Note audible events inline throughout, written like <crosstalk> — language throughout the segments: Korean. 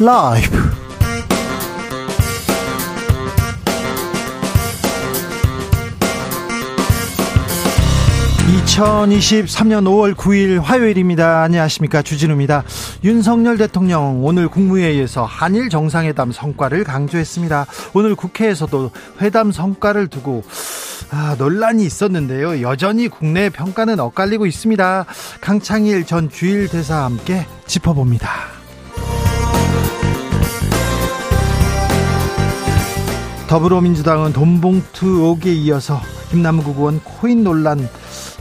라이브 2023년 5월 9일 화요일입니다. 안녕하십니까. 주진우입니다. 윤석열 대통령 오늘 국무회의에서 한일 정상회담 성과를 강조했습니다. 오늘 국회에서도 회담 성과를 두고 아, 논란이 있었는데요. 여전히 국내 평가는 엇갈리고 있습니다. 강창일 전 주일 대사와 함께 짚어봅니다. 더불어민주당은 돈봉투 의혹에 이어서 김남국 의원 코인 논란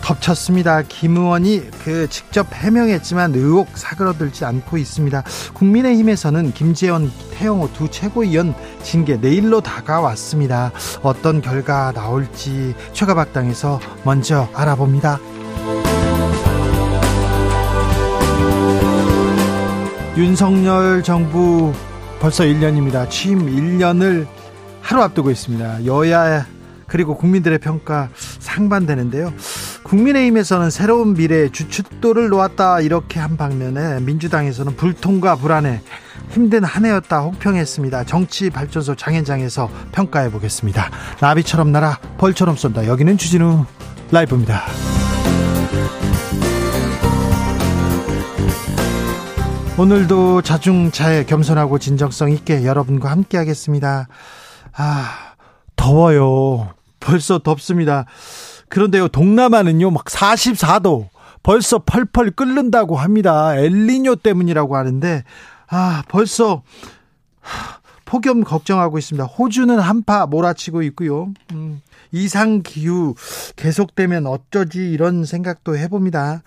덮쳤습니다. 김 의원이 그 직접 해명했지만 의혹 사그러들지 않고 있습니다. 국민의힘에서는 김재원, 태영호 두 최고위원 징계 내일로 다가왔습니다. 어떤 결과 나올지 최가박당에서 먼저 알아봅니다. 윤석열 정부 벌써 1년입니다. 취임 1년을 하루 앞두고 있습니다. 여야 그리고 국민들의 평가 상반되는데요. 국민의힘에서는 새로운 미래에 주춧돌을 놓았다 이렇게 한 방면에 민주당에서는 불통과 불안에 힘든 한 해였다 혹평했습니다. 정치 발전소 장현장에서 평가해 보겠습니다. 나비처럼 날아 벌처럼 쏜다. 여기는 주진우 라이브입니다. 오늘도 자중차에 겸손하고 진정성 있게 여러분과 함께 하겠습니다. 아, 더워요. 벌써 덥습니다. 그런데요, 동남아는요, 막 44도, 벌써 펄펄 끓는다고 합니다. 엘리뇨 때문이라고 하는데, 아, 벌써, 폭염 걱정하고 있습니다. 호주는 한파 몰아치고 있고요. 음, 이상 기후 계속되면 어쩌지 이런 생각도 해봅니다.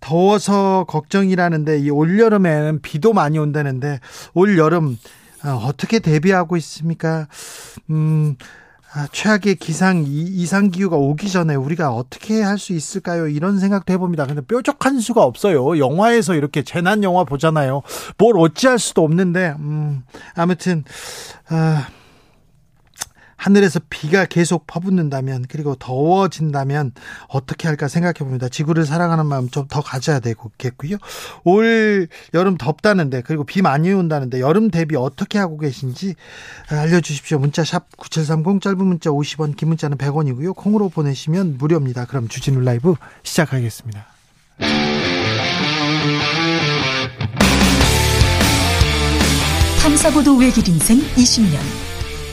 더워서 걱정이라는데 이 올여름에는 비도 많이 온다는데 올여름 어, 어떻게 대비하고 있습니까? 음, 아, 최악의 기상 이상 기후가 오기 전에 우리가 어떻게 할 수 있을까요? 이런 생각도 해봅니다. 근데 뾰족한 수가 없어요. 영화에서 이렇게 재난 영화 보잖아요. 뭘 어찌할 수도 없는데 음, 아무튼 아, 하늘에서 비가 계속 퍼붓는다면 그리고 더워진다면 어떻게 할까 생각해 봅니다. 지구를 사랑하는 마음 좀 더 가져야 되겠고요. 올 여름 덥다는데 그리고 비 많이 온다는데 여름 대비 어떻게 하고 계신지 알려주십시오. 문자 샵 9730 짧은 문자 50원 긴 문자는 100원이고요. 콩으로 보내시면 무료입니다. 그럼 주진우 라이브 시작하겠습니다. 탐사보도 외길 인생 20년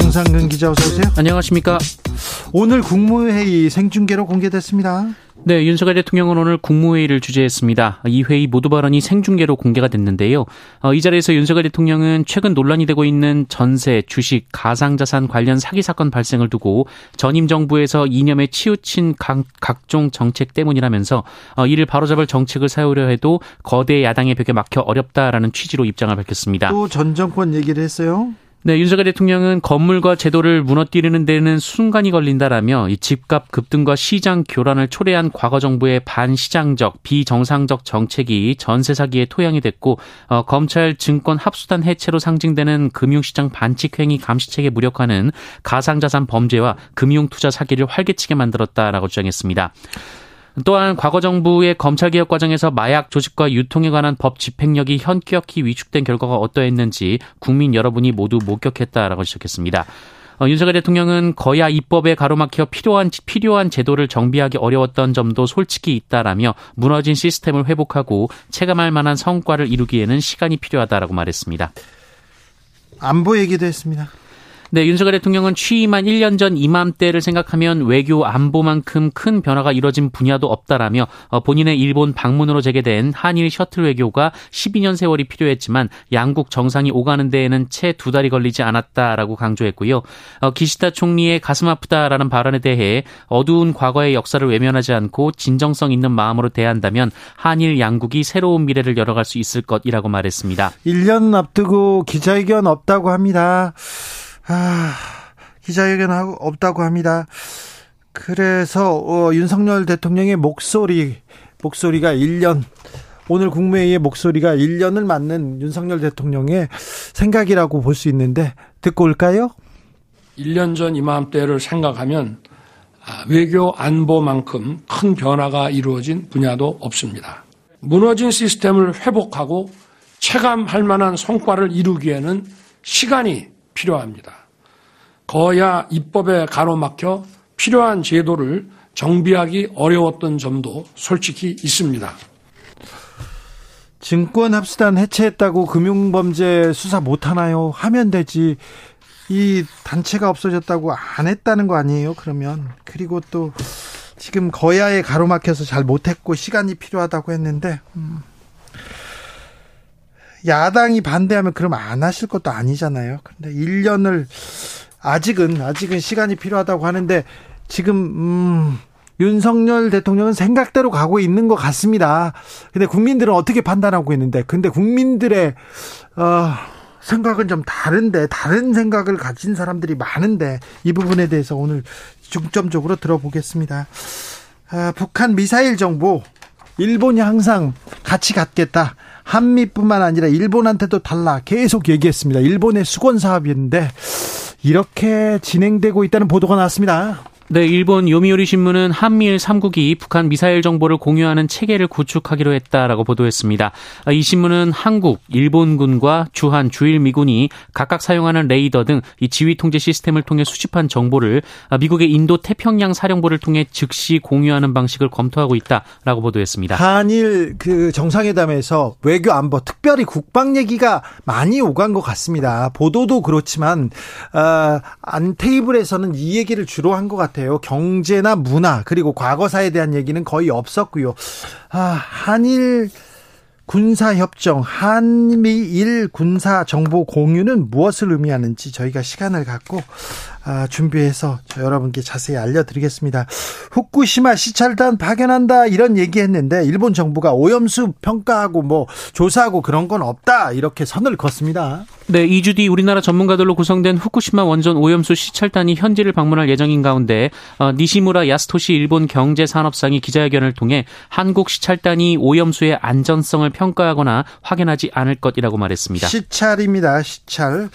정상근 기자 어서 오세요. 안녕하십니까. 오늘 국무회의 생중계로 공개됐습니다. 네, 윤석열 대통령은 오늘 국무회의를 주재했습니다. 이 회의 모두 발언이 생중계로 공개가 됐는데요. 어, 이 자리에서 윤석열 대통령은 최근 논란이 되고 있는 전세, 주식, 가상자산 관련 사기 사건 발생을 두고 전임 정부에서 이념에 치우친 각, 각종 정책 때문이라면서 어, 이를 바로잡을 정책을 세우려 해도 거대 야당의 벽에 막혀 어렵다라는 취지로 입장을 밝혔습니다. 또 전 정권 얘기를 했어요. 네, 윤석열 대통령은 건물과 제도를 무너뜨리는 데는 순간이 걸린다라며 이 집값 급등과 시장 교란을 초래한 과거 정부의 반시장적, 비정상적 정책이 전세 사기의 토양이 됐고 어, 검찰 증권 합수단 해체로 상징되는 금융시장 반칙 행위 감시책에 무력화는 가상자산 범죄와 금융투자 사기를 활개치게 만들었다라고 주장했습니다. 또한 과거 정부의 검찰 개혁 과정에서 마약 조직과 유통에 관한 법 집행력이 현격히 위축된 결과가 어떠했는지 국민 여러분이 모두 목격했다라고 지적했습니다. 어, 윤석열 대통령은 거야 입법에 가로막혀 필요한 필요한 제도를 정비하기 어려웠던 점도 솔직히 있다라며 무너진 시스템을 회복하고 체감할 만한 성과를 이루기에는 시간이 필요하다라고 말했습니다. 안보 얘기도 했습니다. 네, 윤석열 대통령은 취임한 1년 전 이맘때를 생각하면 외교 안보만큼 큰 변화가 이뤄진 분야도 없다라며 어, 본인의 일본 방문으로 재개된 한일 셔틀 외교가 12년 세월이 필요했지만 양국 정상이 오가는 데에는 채 두 달이 걸리지 않았다라고 강조했고요. 어, 기시다 총리의 가슴 아프다라는 발언에 대해 어두운 과거의 역사를 외면하지 않고 진정성 있는 마음으로 대한다면 한일 양국이 새로운 미래를 열어갈 수 있을 것이라고 말했습니다. 1년 앞두고 기자회견 없다고 합니다. 아, 기자회견 없다고 합니다. 그래서 어, 윤석열 대통령의 목소리 목소리가 1년 오늘 국무회의의 목소리가 1년을 맞는 윤석열 대통령의 생각이라고 볼 수 있는데 듣고 올까요? 1년 전 이맘때를 생각하면 아, 외교 안보만큼 큰 변화가 이루어진 분야도 없습니다. 무너진 시스템을 회복하고 체감할 만한 성과를 이루기에는 시간이 필요합니다. 거야 입법에 가로막혀 필요한 제도를 정비하기 어려웠던 점도 솔직히 있습니다. 증권합수단 해체했다고 금융범죄 수사 못하나요? 하면 되지. 이 단체가 없어졌다고 안 했다는 거 아니에요? 그러면 그리고 또 지금 거야에 가로막혀서 잘 못했고 시간이 필요하다고 했는데 음. 야당이 반대하면 그럼 안 하실 것도 아니잖아요. 근데 1년을 아직은 아직은 시간이 필요하다고 하는데 지금 음 윤석열 대통령은 생각대로 가고 있는 것 같습니다. 근데 국민들은 어떻게 판단하고 있는데 근데 국민들의 어 생각은 좀 다른데 다른 생각을 가진 사람들이 많은데 이 부분에 대해서 오늘 중점적으로 들어보겠습니다. 아, 북한 미사일 정보 일본이 항상 같이 갖겠다. 한미뿐만 아니라 일본한테도 달라 계속 얘기했습니다. 일본의 수건 사업인데 이렇게 진행되고 있다는 보도가 나왔습니다. 네, 일본 요미우리 신문은 한미일 3국이 북한 미사일 정보를 공유하는 체계를 구축하기로 했다라고 보도했습니다. 이 신문은 한국, 일본군과 주한, 주일 미군이 각각 사용하는 레이더 등 이 지휘 통제 시스템을 통해 수집한 정보를 미국의 인도 태평양 사령부를 통해 즉시 공유하는 방식을 검토하고 있다라고 보도했습니다. 한일 그 정상회담에서 외교 안보, 특별히 국방 얘기가 많이 오간 것 같습니다. 보도도 그렇지만 어, 안 테이블에서는 이 얘기를 주로 한 것 같아요. 같아요. 경제나 문화 그리고 과거사에 대한 얘기는 거의 없었고요. 아, 한일 군사 협정, 한미일 군사 정보 공유는 무엇을 의미하는지 저희가 시간을 갖고 아, 준비해서 여러분께 자세히 알려드리겠습니다. 후쿠시마 시찰단 파견한다 이런 얘기했는데 일본 정부가 오염수 평가하고 뭐 조사하고 그런 건 없다 이렇게 선을 걷습니다. 네, 2주 뒤 우리나라 전문가들로 구성된 후쿠시마 원전 오염수 시찰단이 현지를 방문할 예정인 가운데 어, 니시무라 야스토시 일본 경제산업상이 기자회견을 통해 한국 시찰단이 오염수의 안전성을 평가하거나 확인하지 않을 것이라고 말했습니다. 시찰입니다. 시찰.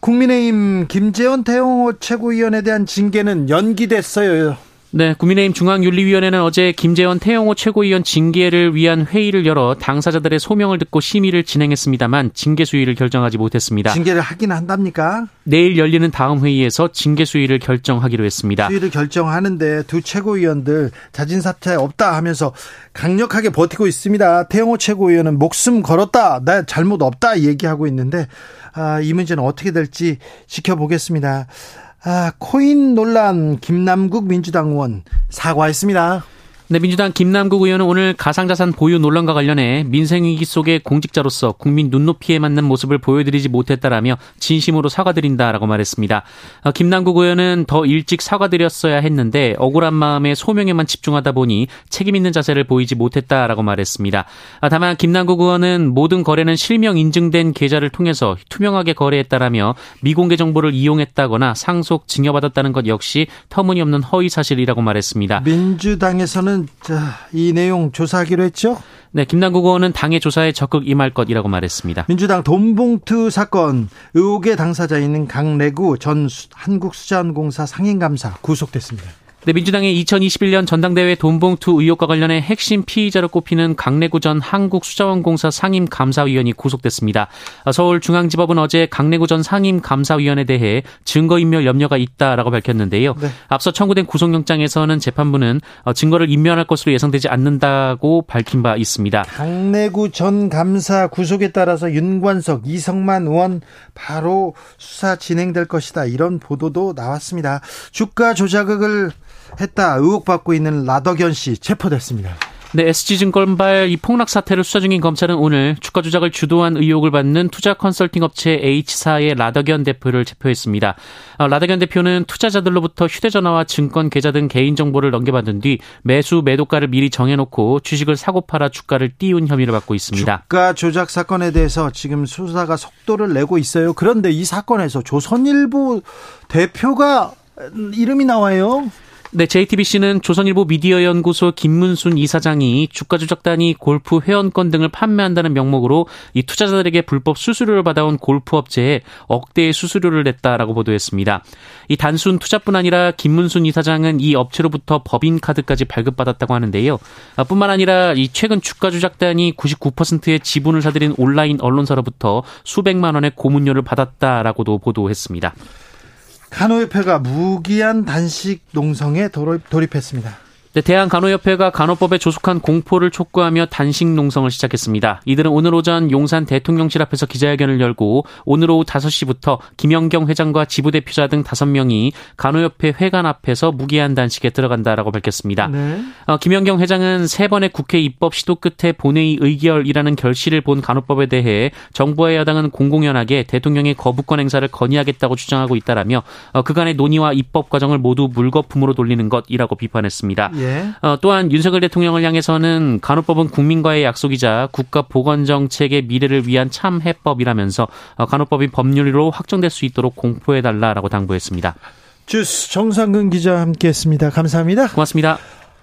국민의힘 김재원 태영호 최고위원에 대한 징계는 연기됐어요. 네, 국민의힘 중앙윤리위원회는 어제 김재원 태영호 최고위원 징계를 위한 회의를 열어 당사자들의 소명을 듣고 심의를 진행했습니다만 징계 수위를 결정하지 못했습니다. 징계를 하긴 한답니까? 내일 열리는 다음 회의에서 징계 수위를 결정하기로 했습니다. 수위를 결정하는데 두 최고위원들 자진 사퇴 없다 하면서 강력하게 버티고 있습니다. 태영호 최고위원은 목숨 걸었다, 나 잘못 없다 얘기하고 있는데 아, 이 문제는 어떻게 될지 지켜보겠습니다. 아, 코인 논란 김남국 민주당 의원 사과했습니다. 네, 민주당 김남국 의원은 오늘 가상자산 보유 논란과 관련해 민생위기 속의 공직자로서 국민 눈높이에 맞는 모습을 보여드리지 못했다라며 진심으로 사과드린다라고 말했습니다. 어, 김남국 의원은 더 일찍 사과드렸어야 했는데 억울한 마음에 소명에만 집중하다 보니 책임 있는 자세를 보이지 못했다라고 말했습니다. 아, 다만 김남국 의원은 모든 거래는 실명 인증된 계좌를 통해서 투명하게 거래했다라며 미공개 정보를 이용했다거나 상속 증여받았다는 것 역시 터무니없는 허위 사실이라고 말했습니다. 민주당에서는 자, 이 내용 조사하기로 했죠? 네, 김남국 의원은 당의 조사에 적극 임할 것이라고 말했습니다. 민주당 돈봉투 사건 의혹의 당사자인 강래구 전 한국수자원공사 상임감사 구속됐습니다. 네, 민주당의 2021년 전당대회 돈봉투 의혹과 관련해 핵심 피의자로 꼽히는 강래구 전 한국수자원공사 상임감사위원이 구속됐습니다. 서울중앙지법은 어제 강래구 전 상임감사위원에 대해 증거인멸 염려가 있다라고 밝혔는데요. 네. 앞서 청구된 구속영장에서는 재판부는 증거를 인멸할 것으로 예상되지 않는다고 밝힌 바 있습니다. 강래구 전 감사 구속에 따라서 윤관석, 이성만 의원 바로 수사 진행될 것이다. 이런 보도도 나왔습니다. 주가 조작을 했다 의혹받고 있는 라더견 씨 체포됐습니다. 네, SG증권발 이 폭락 사태를 수사 중인 검찰은 오늘 주가 조작을 주도한 의혹을 받는 투자 컨설팅 업체 H사의 라더견 대표를 체포했습니다. 어, 라더견 대표는 투자자들로부터 휴대전화와 증권 계좌 등 개인 정보를 넘겨받은 뒤 매수 매도가를 미리 정해놓고 주식을 사고 팔아 주가를 띄운 혐의를 받고 있습니다. 주가 조작 사건에 대해서 지금 수사가 속도를 내고 있어요. 그런데 이 사건에서 조선일보 대표가 이름이 나와요. 네, JTBC는 조선일보 미디어연구소 김문순 이사장이 주가 조작단이 골프 회원권 등을 판매한다는 명목으로 이 투자자들에게 불법 수수료를 받아온 골프 업체에 억대의 수수료를 냈다라고 보도했습니다. 이 단순 투자뿐 아니라 김문순 이사장은 이 업체로부터 법인 카드까지 발급받았다고 하는데요. 아, 뿐만 아니라 이 최근 주가 조작단이 99%의 지분을 사들인 온라인 언론사로부터 수백만 원의 고문료를 받았다라고도 보도했습니다. 간호협회가 무기한 단식 농성에 돌입 했습니다. 네, 대한간호협회가 간호법에 조속한 공포를 촉구하며 단식 농성을 시작했습니다. 이들은 오늘 오전 용산 대통령실 앞에서 기자회견을 열고 오늘 오후 5시부터 김영경 회장과 지부대표자 등 5명이 간호협회 회관 앞에서 무기한 단식에 들어간다라고 밝혔습니다. 네. 어, 김영경 회장은 세 번의 국회 입법 시도 끝에 본회의 의결이라는 결실을 본 간호법에 대해 정부와 여당은 공공연하게 대통령의 거부권 행사를 건의하겠다고 주장하고 있다라며 어, 그간의 논의와 입법 과정을 모두 물거품으로 돌리는 것이라고 비판했습니다. 예. 예. 어, 또한 윤석열 대통령을 향해서는 간호법은 국민과의 약속이자 국가 보건 정책의 미래를 위한 참 해법이라면서 어, 간호법이 법률로 확정될 수 있도록 공포해 달라라고 당부했습니다. 주스 정상근 기자 함께했습니다. 감사합니다. 고맙습니다.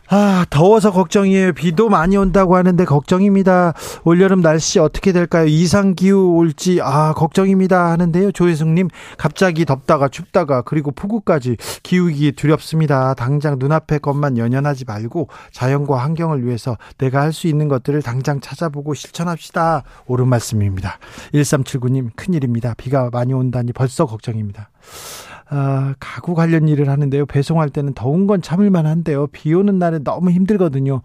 아, 더워서 걱정이에요. 비도 많이 온다고 하는데 걱정입니다. 올여름 날씨 어떻게 될까요? 이상 기후 올지, 아, 걱정입니다. 하는데요. 조혜숙 님, 갑자기 덥다가 춥다가, 그리고 폭우까지 기후기 두렵습니다. 당장 눈앞의 것만 연연하지 말고 자연과 환경을 위해서 내가 할 수 있는 것들을 당장 찾아보고 실천합시다. 옳은 말씀입니다. 1379님, 큰일입니다. 비가 많이 온다니 벌써 걱정입니다. 아, 가구 관련 일을 하는데요. 배송할 때는 더운 건 참을만 한데요. 비 오는 날은 너무 힘들거든요.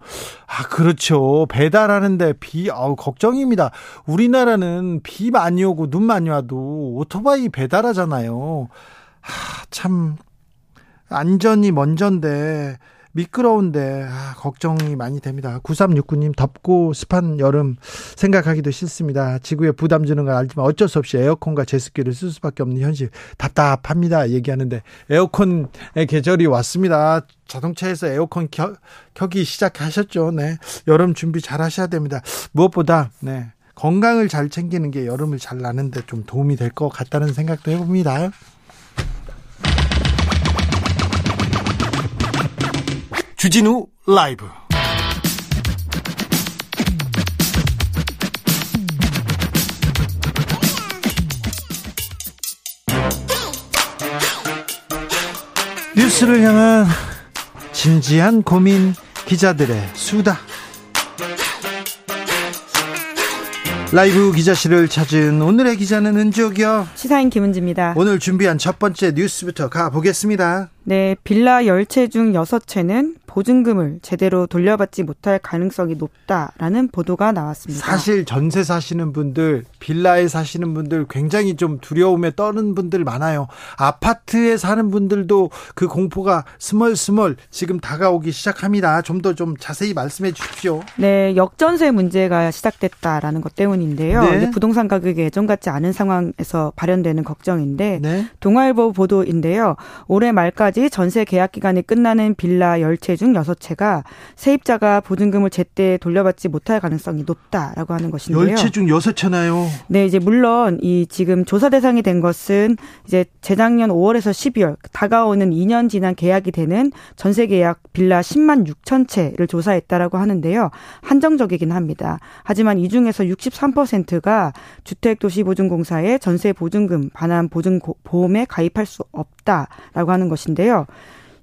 아, 그렇죠. 배달하는데 비, 아우, 걱정입니다. 우리나라는 비 많이 오고 눈 많이 와도 오토바이 배달하잖아요. 아, 참, 안전이 먼저인데, 미끄러운데 아, 걱정이 많이 됩니다. 9369님 덥고 습한 여름 생각하기도 싫습니다. 지구에 부담 주는 걸 알지만 어쩔 수 없이 에어컨과 제습기를 쓸 수밖에 없는 현실 답답합니다. 얘기하는데 에어컨의 계절이 왔습니다. 자동차에서 에어컨 켜, 켜기 시작하셨죠. 네. 여름 준비 잘 하셔야 됩니다. 무엇보다 네. 건강을 잘 챙기는 게 여름을 잘 나는데 좀 도움이 될 것 같다는 생각도 해봅니다. 주진우 라이브. 뉴스를 향한 진지한 고민 기자들의 수다. 라이브 기자실을 찾은 오늘의 기자는 은지옥이요. 시사인 김은지입니다. 오늘 준비한 첫 번째 뉴스부터 가보겠습니다. 네, 빌라 10채 중 6채는 보증금을 제대로 돌려받지 못할 가능성이 높다라는 보도가 나왔습니다. 사실 전세 사시는 분들, 빌라에 사시는 분들 굉장히 좀 두려움에 떠는 분들 많아요. 아파트에 사는 분들도 그 공포가 스멀스멀 지금 다가오기 시작합니다. 좀 더좀 좀 자세히 말씀해 주십시오. 네, 역전세 문제가 시작됐다라는 것 때문인데요. 네. 부동산 가격이 예전 같지 않은 상황에서 발현되는 걱정인데 네. 동아일보 보도인데요. 올해 말까지 전세 계약 기간이 끝나는 빌라 10채 중 6채가 세입자가 보증금을 제때 돌려받지 못할 가능성이 높다라고 하는 것인데요. 10채 중 6채나요? 네, 이제 물론 이 지금 조사 대상이 된 것은 이제 재작년 5월에서 12월 다가오는 2년 지난 계약이 되는 전세 계약 빌라 10만 6천 채를 조사했다라고 하는데요. 한정적이긴 합니다. 하지만 이 중에서 63%가 주택도시보증공사의 전세 보증금 반환 보증 보험에 가입할 수 없다라고 하는 것인데 있는데요.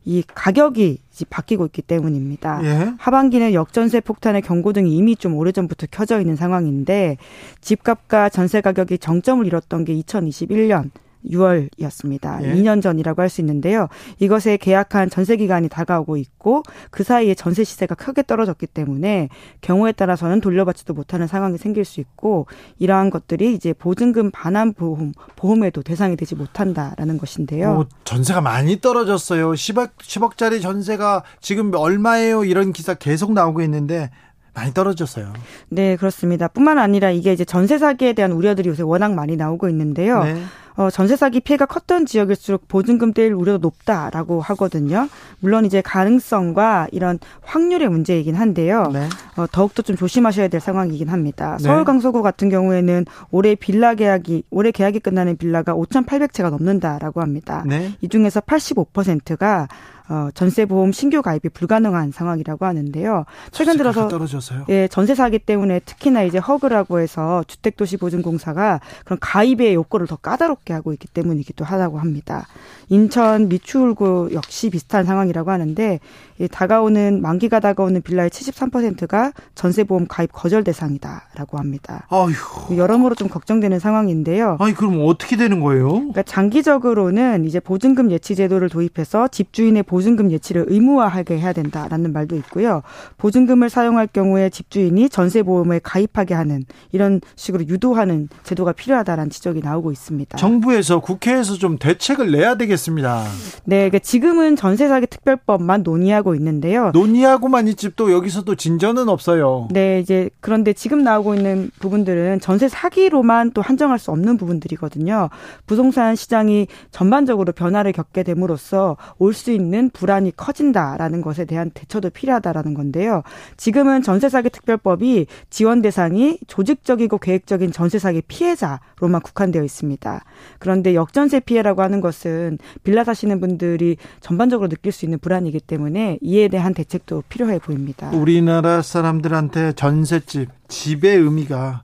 이 가격이 바뀌고 있기 때문입니다. 예. 하반기는 역전세 폭탄의 경고등이 이미 좀 오래전부터 켜져 있는 상황인데 집값과 전세 가격이 정점을 이뤘던 게 2021년 6월이었습니다. 예. 2년 전이라고 할 수 있는데요. 이것에 계약한 전세 기간이 다가오고 있고 그 사이에 전세 시세가 크게 떨어졌기 때문에 경우에 따라서는 돌려받지도 못하는 상황이 생길 수 있고 이러한 것들이 이제 보증금 반환 보험 보험에도 대상이 되지 못한다라는 것인데요. 오, 전세가 많이 떨어졌어요. 10억 10억짜리 전세가 지금 얼마예요? 이런 기사 계속 나오고 있는데 많이 떨어졌어요. 네, 그렇습니다. 뿐만 아니라 이게 이제 전세 사기에 대한 우려들이 요새 워낙 많이 나오고 있는데요. 네. 어, 전세 사기 피해가 컸던 지역일수록 보증금 떼일 우려도 높다라고 하거든요. 물론 이제 가능성과 이런 확률의 문제이긴 한데요. 네. 어, 더욱더 좀 조심하셔야 될 상황이긴 합니다. 네. 서울 강서구 같은 경우에는 올해 빌라 계약이 올해 계약이 끝나는 빌라가 5,800채가 넘는다라고 합니다. 네. 이 중에서 85%가 어, 전세 보험 신규 가입이 불가능한 상황이라고 하는데요. 최근 들어서 떨어져서요? 예, 전세 사기 때문에 특히나 이제 허그라고 해서 주택도시보증공사가 그런 가입의 요건을 더 까다롭게 하고 있기 때문이기도 하다고 합니다. 인천 미추홀구 역시 비슷한 상황이라고 하는데 예, 다가오는 만기가 다가오는 빌라의 73%가 전세보험 가입 거절 대상이다라고 합니다. 아휴. 여러모로 좀 걱정되는 상황인데요. 아니 그럼 어떻게 되는 거예요? 그러니까 장기적으로는 이제 보증금 예치 제도를 도입해서 집주인의 보증금 예치를 의무화하게 해야 된다라는 말도 있고요. 보증금을 사용할 경우에 집주인이 전세보험에 가입하게 하는 이런 식으로 유도하는 제도가 필요하다라는 지적이 나오고 있습니다. 정부에서 국회에서 좀 대책을 내야 되겠습니다. 네, 그러니까 지금은 전세 사기 특별법만 논의하고 있는데요. 논의하고만 있지 또 여기서도 진전은 없어요. 네, 이제 그런데 지금 나오고 있는 부분들은 전세 사기로만 또 한정할 수 없는 부분들이거든요. 부동산 시장이 전반적으로 변화를 겪게 됨으로써 올 수 있는 불안이 커진다라는 것에 대한 대처도 필요하다라는 건데요. 지금은 전세 사기 특별법이 지원 대상이 조직적이고 계획적인 전세 사기 피해자로만 국한되어 있습니다. 그런데 역전세 피해라고 하는 것은 빌라 사시는 분들이 전반적으로 느낄 수 있는 불안이기 때문에 이에 대한 대책도 필요해 보입니다. 우리나라 사람들한테 전셋집, 집의 의미가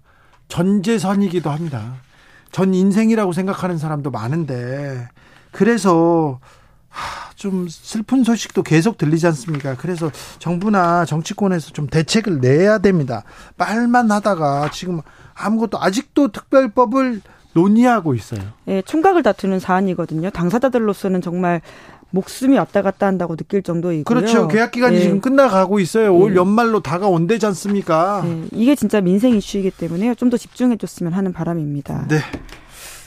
전재산이기도 합니다. 전 인생이라고 생각하는 사람도 많은데 그래서 좀 슬픈 소식도 계속 들리지 않습니까? 그래서 정부나 정치권에서 좀 대책을 내야 됩니다. 말만 하다가 지금 아무것도 아직도 특별법을 논의하고 있어요. 예, 총각을 다투는 사안이거든요. 당사자들로서는 정말 목숨이 왔다 갔다 한다고 느낄 정도이고요. 그렇죠. 계약 기간이 네. 지금 끝나가고 있어요. 올 네. 연말로 다가온대지 않습니까? 네. 이게 진짜 민생 이슈이기 때문에요. 좀 더 집중해 줬으면 하는 바람입니다. 네.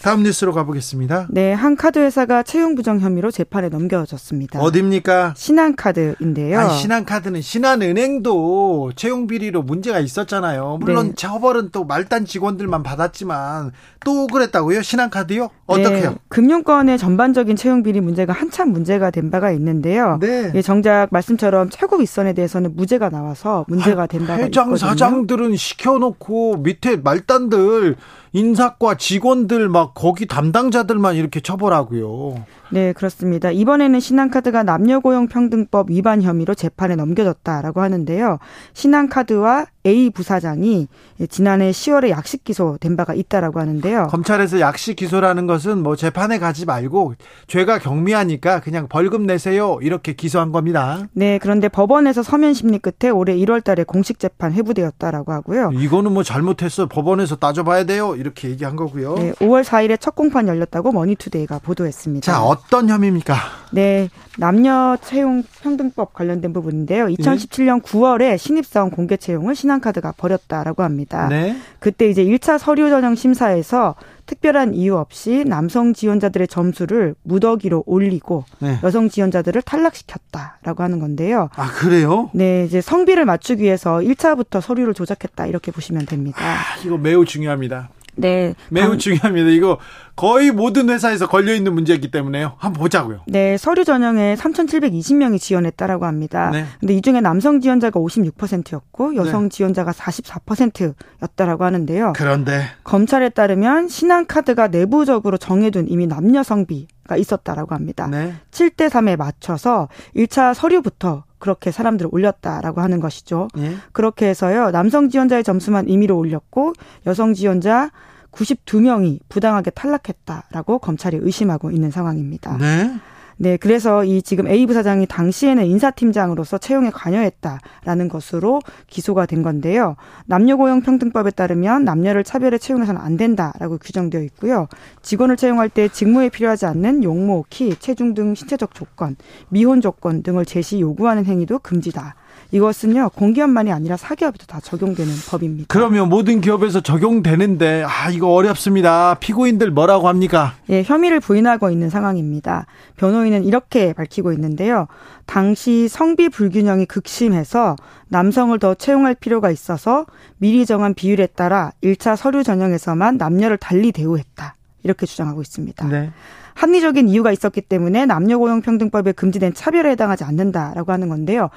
다음 뉴스로 가보겠습니다. 네, 한 카드 회사가 채용 부정 혐의로 재판에 넘겨졌습니다. 어디입니까? 신한카드인데요. 아니, 신한카드는 신한은행도 채용 비리로 문제가 있었잖아요. 물론 네. 처벌은 또 말단 직원들만 받았지만 또 그랬다고요? 신한카드요? 어떻게요? 네, 금융권의 전반적인 채용 비리 문제가 한참 문제가 된 바가 있는데요. 네. 예, 정작 말씀처럼 최고 윗선에 대해서는 무죄가 나와서 문제가 된 바가 회장, 있거든요. 사장들은 시켜놓고 밑에 말단들 인사과 직원들 막 거기 담당자들만 이렇게 처벌하고요. 네, 그렇습니다. 이번에는 신한카드가 남녀고용평등법 위반 혐의로 재판에 넘겨졌다라고 하는데요. 신한카드와 A 부사장이 지난해 10월에 약식 기소된 바가 있다라고 하는데요. 검찰에서 약식 기소라는 것은 뭐 재판에 가지 말고 죄가 경미하니까 그냥 벌금 내세요 이렇게 기소한 겁니다. 네, 그런데 법원에서 서면 심리 끝에 올해 1월 달에 공식 재판 회부되었다라고 하고요. 이거는 뭐 잘못했어 법원에서 따져봐야 돼요 이렇게 얘기한 거고요. 네, 5월 4일에 첫 공판 열렸다고 머니투데이가 보도했습니다. 자, 어떤 혐의입니까? 네, 남녀 채용 평등법 관련된 부분인데요. 2017년 9월에 신입사원 공개 채용을 신한카드가 벌였다라고 합니다. 네. 그때 이제 1차 서류 전형 심사에서 특별한 이유 없이 남성 지원자들의 점수를 무더기로 올리고 네. 여성 지원자들을 탈락시켰다라고 하는 건데요. 아, 그래요? 네, 이제 성비를 맞추기 위해서 1차부터 서류를 조작했다 이렇게 보시면 됩니다. 아, 이거 매우 중요합니다. 네. 매우 방... 중요합니다. 이거 거의 모든 회사에서 걸려 있는 문제이기 때문에요. 한번 보자고요. 네, 서류 전형에 3,720명이 지원했다라고 합니다. 네. 근데 이 중에 남성 지원자가 56%였고 여성 네. 지원자가 44%였다라고 하는데요. 그런데 검찰에 따르면 신한 카드가 내부적으로 정해둔 이미 남녀 성비 가 있었다라고 합니다. 네. 7대 3에 맞춰서 1차 서류부터 그렇게 사람들을 올렸다라고 하는 것이죠. 예? 그렇게 해서요. 남성 지원자의 점수만 임의로 올렸고 여성 지원자 92명이 부당하게 탈락했다라고 검찰이 의심하고 있는 상황입니다. 네. 네, 그래서 이 지금 A 부사장이 당시에는 인사팀장으로서 채용에 관여했다라는 것으로 기소가 된 건데요. 남녀고용평등법에 따르면 남녀를 차별에 채용해서는 안 된다라고 규정되어 있고요. 직원을 채용할 때 직무에 필요하지 않는 용모, 키, 체중 등 신체적 조건, 미혼 조건 등을 제시 요구하는 행위도 금지다. 이것은요 공기업만이 아니라 사기업에도 다 적용되는 법입니다. 그러면 모든 기업에서 적용되는데 아 이거 어렵습니다. 피고인들 뭐라고 합니까? 예, 혐의를 부인하고 있는 상황입니다. 변호인은 이렇게 밝히고 있는데요. 당시 성비 불균형이 극심해서 남성을 더 채용할 필요가 있어서 미리 정한 비율에 따라 1차 서류 전형에서만 남녀를 달리 대우했다. 이렇게 주장하고 있습니다. 네. 합리적인 이유가 있었기 때문에 남녀 고용 평등법에 금지된 차별에 해당하지 않는다라고 하는 건데요.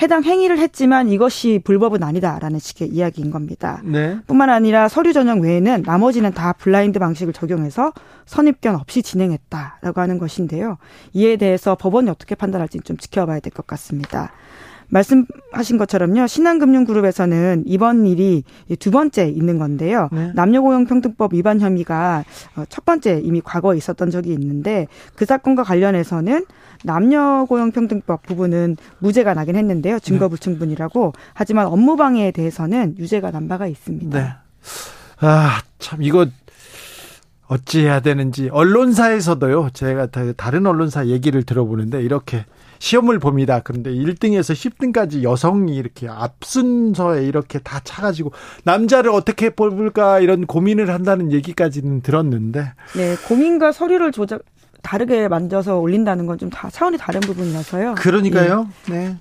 해당 행위를 했지만 이것이 불법은 아니다라는 식의 이야기인 겁니다. 네. 뿐만 아니라 서류 전형 외에는 나머지는 다 블라인드 방식을 적용해서 선입견 없이 진행했다라고 하는 것인데요. 이에 대해서 법원이 어떻게 판단할지 좀 지켜봐야 될 것 같습니다. 말씀하신 것처럼요. 신한금융그룹에서는 이번 일이 두 번째 있는 건데요. 네. 남녀고용평등법 위반 혐의가 어, 첫 번째 이미 과거에 있었던 적이 있는데 그 사건과 관련해서는 남녀고용평등법 부분은 무죄가 나긴 했는데요. 증거불충분이라고. 하지만 업무방해에 대해서는 유죄가 난 바가 있습니다. 네. 아, 참 이거 어찌해야 되는지 언론사에서도요. 제가 다른 언론사 얘기를 들어보는데 이렇게 시험을 봅니다. 그런데 1등에서 10등까지 여성이 이렇게 앞순서에 이렇게 다 차가지고 남자를 어떻게 뽑을까 이런 고민을 한다는 얘기까지는 들었는데. 네, 고민과 서류를 조작 다르게 만져서 올린다는 건 좀 다 차원이 다른 부분이라서요. 그러니까요. 예. 네.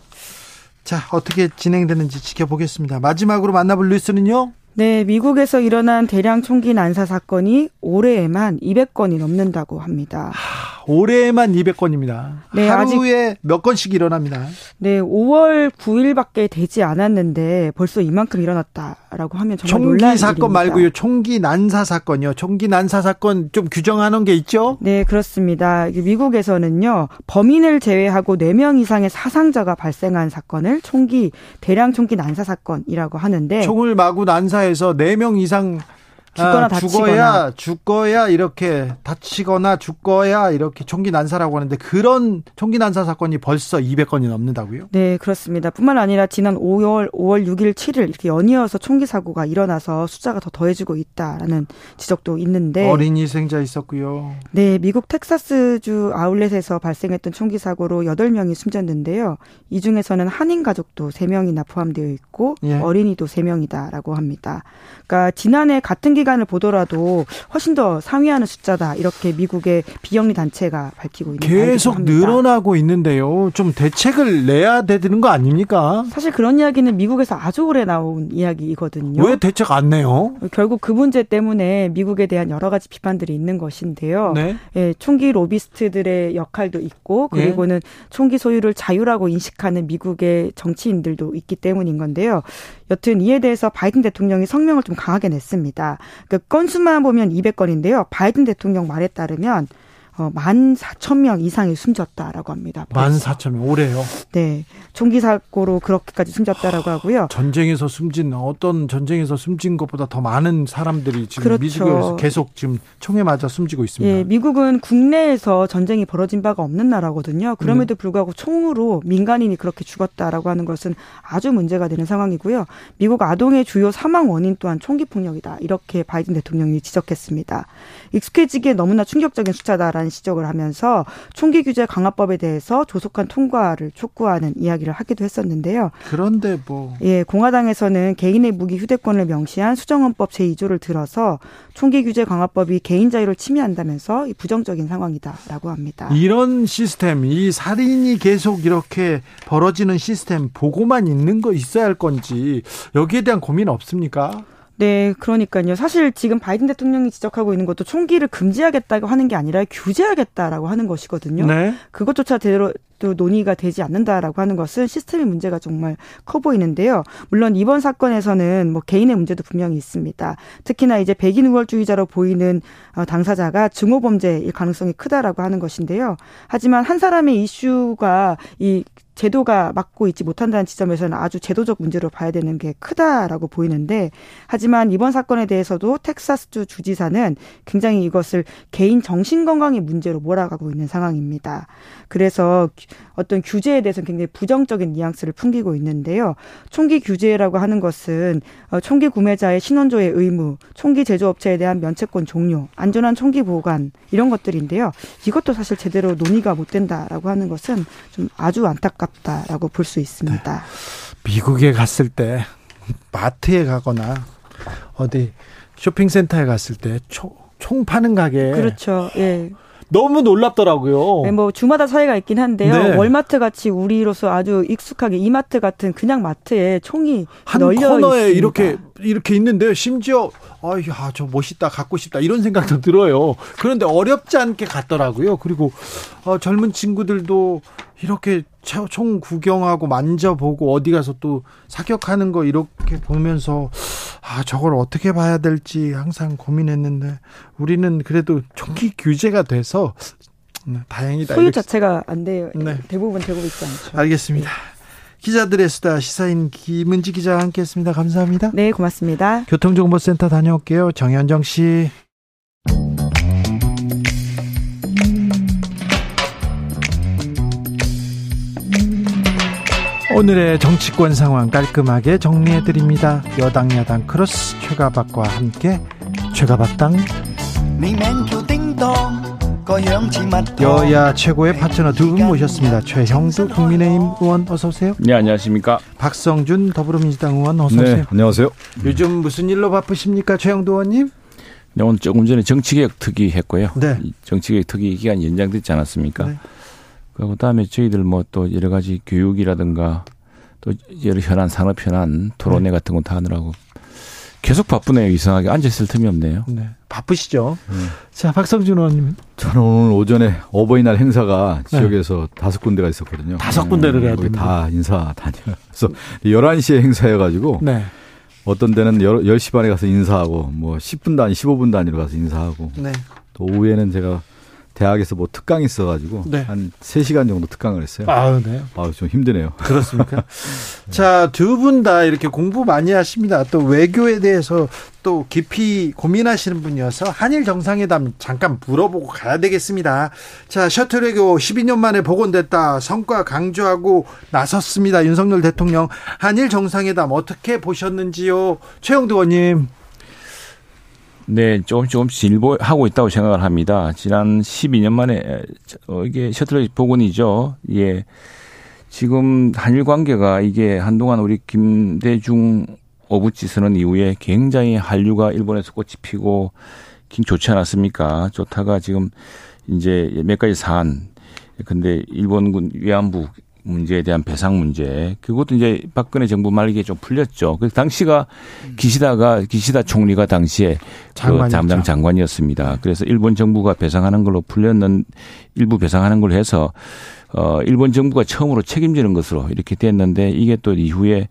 자, 어떻게 진행되는지 지켜보겠습니다. 마지막으로 만나볼 뉴스는요? 네, 미국에서 일어난 대량 총기 난사 사건이 올해에만 200건이 넘는다고 합니다. 하, 올해에만 200건입니다. 네, 하루에 아직, 몇 건씩 일어납니다. 네, 5월 9일밖에 되지 않았는데 벌써 이만큼 일어났다라고 하면 정말 총기 사건 일입니다. 말고요. 총기 난사 사건이요. 총기 난사 사건 좀 규정하는 게 있죠? 네, 그렇습니다. 미국에서는요. 범인을 제외하고 4명 이상의 사상자가 발생한 사건을 총기 대량 총기 난사 사건이라고 하는데 총을 마구 난사 우리나라에서 4명 이상 죽거나 아, 다치거나 죽어야 죽거야 이렇게 다치거나 죽거야 이렇게 총기 난사라고 하는데 그런 총기 난사 사건이 벌써 200건이 넘는다고요? 네, 그렇습니다. 뿐만 아니라 지난 5월 5월 6일 7일 이렇게 연이어서 총기 사고가 일어나서 숫자가 더 더해지고 있다라는 지적도 있는데 어린 희생자 있었고요. 네, 미국 텍사스주 아울렛에서 발생했던 총기 사고로 8명이 숨졌는데요. 이 중에서는 한인 가족도 3명이나 포함되어 있고 예. 어린이도 3명이다라고 합니다. 그러니까 지난해 같은 기 간을 보더라도 훨씬 더 상회하는 숫자다 이렇게 미국의 비영리 단체가 밝히고 있는 계속 늘어나고 있는데요. 좀 대책을 내야 되는 거 아닙니까? 사실 그런 이야기는 미국에서 아주 오래 나온 이야기이거든요. 왜 대책 안 내요? 결국 그 문제 때문에 미국에 대한 여러 가지 비판들이 있는 것인데요. 네. 예, 총기 로비스트들의 역할도 있고 그리고는 네. 총기 소유를 자유라고 인식하는 미국의 정치인들도 있기 때문인 건데요. 여튼 이에 대해서 바이든 대통령이 성명을 좀 강하게 냈습니다. 그 건수만 보면 200건인데요. 바이든 대통령 말에 따르면 어, 14,000명 이상이 숨졌다라고 합니다. 14,000명 올해요? 네. 총기 사고로 그렇게까지 숨졌다라고 하고요. 전쟁에서 숨진 어떤 전쟁에서 숨진 것보다 더 많은 사람들이 지금 그렇죠. 미국에서 계속 지금 총에 맞아 숨지고 있습니다. 예, 미국은 국내에서 전쟁이 벌어진 바가 없는 나라거든요. 그럼에도 네. 불구하고 총으로 민간인이 그렇게 죽었다라고 하는 것은 아주 문제가 되는 상황이고요. 미국 아동의 주요 사망 원인 또한 총기 폭력이다. 이렇게 바이든 대통령이 지적했습니다. 익숙해지기에 너무나 충격적인 숫자다라는 라는 지적을 하면서 총기 규제 강화법에 대해서 조속한 통과를 촉구하는 이야기를 하기도 했었는데요. 그런데 뭐 예, 공화당에서는 개인의 무기 휴대권을 명시한 수정헌법 제2조를 들어서 총기 규제 강화법이 개인 자유를 침해한다면서 부정적인 상황이다라고 합니다. 이런 시스템, 이 살인이 계속 이렇게 벌어지는 시스템 보고만 있는 거 있어야 할 건지 여기에 대한 고민 없습니까? 네, 그러니까요. 사실 지금 바이든 대통령이 지적하고 있는 것도 총기를 금지하겠다고 하는 게 아니라 규제하겠다라고 하는 것이거든요. 네. 그것조차 제대로 또 논의가 되지 않는다라고 하는 것은 시스템의 문제가 정말 커 보이는데요. 물론 이번 사건에서는 뭐 개인의 문제도 분명히 있습니다. 특히나 이제 백인 우월주의자로 보이는 어, 당사자가 증오 범죄일 가능성이 크다라고 하는 것인데요. 하지만 한 사람의 이슈가 이 제도가 막고 있지 못한다는 지점에서는 아주 제도적 문제로 봐야 되는 게 크다라고 보이는데 하지만 이번 사건에 대해서도 텍사스주 주지사는 굉장히 이것을 개인 정신 건강의 문제로 몰아가고 있는 상황입니다. 그래서 어떤 규제에 대해서는 굉장히 부정적인 뉘앙스를 풍기고 있는데요. 총기 규제라고 하는 것은 어, 총기 구매자의 신원조의 의무, 총기 제조업체에 대한 면책권 종료, 안전한 총기 보관 이런 것들인데요. 이것도 사실 제대로 논의가 못 된다라고 하는 것은 좀 아주 안타깝 다라고 볼 수 있습니다. 네. 미국에 갔을 때 마트에 가거나 어디 쇼핑센터에 갔을 때 총, 총 파는 가게 그렇죠. 예. 너무 놀랍더라고요. 네, 뭐 주마다 차이가 있긴 한데요. 네. 월마트 같이 우리로서 아주 익숙하게 이마트 같은 그냥 마트에 총이 한 코너에 있습니다. 이렇게 이렇게 있는데요. 심지어 아야 저 멋있다 갖고 싶다 이런 생각도 들어요. 그런데 어렵지 않게 갔더라고요. 그리고 어, 젊은 친구들도 이렇게 총 구경하고 만져보고 어디 가서 또 사격하는 거 이렇게 보면서 아 저걸 어떻게 봐야 될지 항상 고민했는데 우리는 그래도 총기 규제가 돼서 네, 다행이다. 소유 자체가 안 돼요. 네. 대부분 되고 있지 않죠. 알겠습니다. 기자들의 수다 시사인 김은지 기자와 함께했습니다. 감사합니다. 네, 고맙습니다. 교통정보센터 다녀올게요. 정현정 씨. 오늘의 정치권 상황 깔끔하게 정리해 드립니다. 여당 야당 크로스 최가박과 함께 최가박당 여야 최고의 파트너 두 분 모셨습니다. 최형수 국민의힘 의원 어서 오세요. 네 안녕하십니까. 박성준 더불어민주당 의원 어서 네, 오세요. 안녕하세요. 요즘 무슨 일로 바쁘십니까, 최영도 의원님? 네, 오늘 조금 전에 정치개혁 특위 했고요. 네. 정치개혁 특위 기간 연장됐지 않았습니까? 네. 그 다음에 저희들 뭐 또 여러 가지 교육이라든가 또 여러 현안 산업 현안 토론회 네. 같은 거 다 하느라고 계속 바쁘네요. 이상하게 앉아있을 틈이 없네요. 네. 바쁘시죠. 네. 자, 박성준 의원님. 저는 오늘 오전에 어버이날 행사가 네. 지역에서 다섯 군데가 있었거든요. 다섯 군데를 해야 됩니다. 다 인사 다녀서 <laughs> 11시에 행사여가지고 네. 어떤 데는 10 시 반에 가서 인사하고 뭐 10분 단위, 15분 단위로 가서 인사하고 네. 또 오후에는 제가 대학에서 뭐 특강이 있어가지고 네. 한 3시간 정도 특강을 했어요. 아, 네. 아, 좀 힘드네요. <laughs> 그렇습니까? 자, 두 분 다 이렇게 공부 많이 하십니다. 또 외교에 대해서 또 깊이 고민하시는 분이어서 한일 정상회담 잠깐 물어보고 가야 되겠습니다. 자, 셔틀 외교 12년 만에 복원됐다. 성과 강조하고 나섰습니다. 윤석열 대통령 한일 정상회담 어떻게 보셨는지요? 최영두 의원님. 네, 조금씩 조금씩 진보하고 있다고 생각을 합니다. 지난 12년 만에 어, 이게 셔틀 복원이죠. 예. 지금 한일 관계가 이게 한동안 우리 김대중 오부치 선언 이후에 굉장히 한류가 일본에서 꽃이 피고 좋지 않았습니까? 좋다가 지금 이제 몇 가지 사안 근데 일본군 위안부 문제에 대한 배상 문제 그것도 이제 박근혜 정부 말기에 좀 풀렸죠. 그 당시가 기시다가 기시다 총리가 당시에 그 담당 장관이었습니다. 그래서 일본 정부가 배상하는 걸로 풀렸는 일부 배상하는 걸로 해서 어 일본 정부가 처음으로 책임지는 것으로 이렇게 됐는데 이게 또 이후에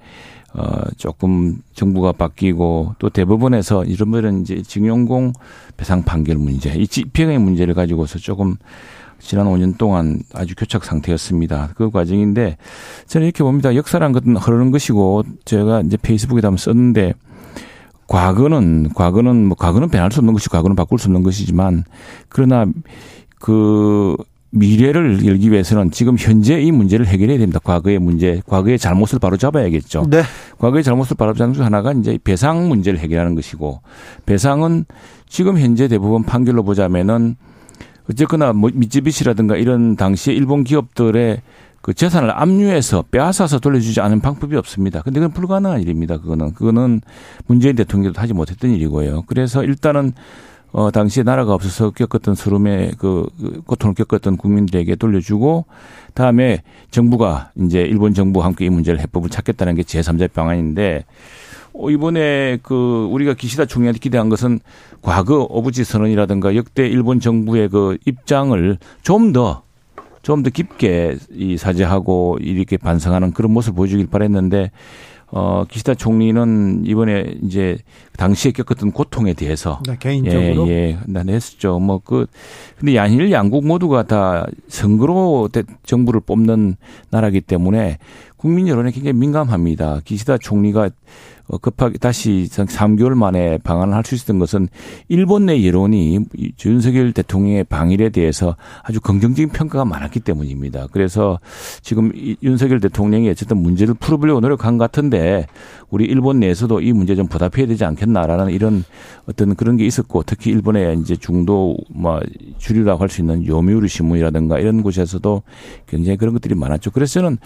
어 조금 정부가 바뀌고 또 대법원에서 이런 분은 이제 징용공 배상 판결 문제 이 집행의 문제를 가지고서 조금 지난 5년 동안 아주 교착 상태였습니다. 그 과정인데 저는 이렇게 봅니다. 역사란 것은 흐르는 것이고 제가 이제 페이스북에다 한번 썼는데 과거는 과거는 뭐 과거는 변할 수 없는 것이 과거는 바꿀 수 없는 것이지만 그러나 그 미래를 열기 위해서는 지금 현재 이 문제를 해결해야 됩니다. 과거의 문제, 과거의 잘못을 바로 잡아야겠죠. 네. 과거의 잘못을 바로 잡는 중 하나가 이제 배상 문제를 해결하는 것이고 배상은 지금 현재 대부분 판결로 보자면은 어쨌거나 뭐 미쯔비시라든가 이런 당시에 일본 기업들의 그 재산을 압류해서 빼앗아서 돌려주지 않은 방법이 없습니다. 근데 그건 불가능한 일입니다. 그거는 그거는 문재인 대통령도 하지 못했던 일이고요. 그래서 일단은 어 당시에 나라가 없어서 겪었던 서름의 그, 그 고통을 겪었던 국민들에게 돌려주고 다음에 정부가 이제 일본 정부와 함께 이 문제를 해법을 찾겠다는 게 제3자 방안인데 어, 이번에 그 우리가 기시다 총리한테 기대한 것은 과거 오부지 선언이라든가 역대 일본 정부의 그 입장을 좀 더 좀더 깊게 이 사죄하고 이렇게 반성하는 그런 모습을 보여주길 바랬는데 어, 기시다 총리는 이번에 이제 당시에 겪었던 고통에 대해서 네, 개인적으로 예, 예, 난 했었죠. 뭐 그 근데 양일 양국 모두가 다 선거로 정부를 뽑는 나라기 때문에 국민 여론에 굉장히 민감합니다. 기시다 총리가 어, 급하게 다시 3개월 만에 방한을 할 수 있었던 것은 일본 내 여론이 윤석열 대통령의 방일에 대해서 아주 긍정적인 평가가 많았기 때문입니다. 그래서 지금 윤석열 대통령이 어쨌든 문제를 풀어보려고 노력한 것 같은데 우리 일본 내에서도 이 문제 좀 보답해야 되지 않겠나라는 이런 어떤 그런 게 있었고 특히 일본의 이제 중도 뭐 주류라고 할 수 있는 요미우리 신문이라든가 이런 곳에서도 굉장히 그런 것들이 많았죠. 그래서 저는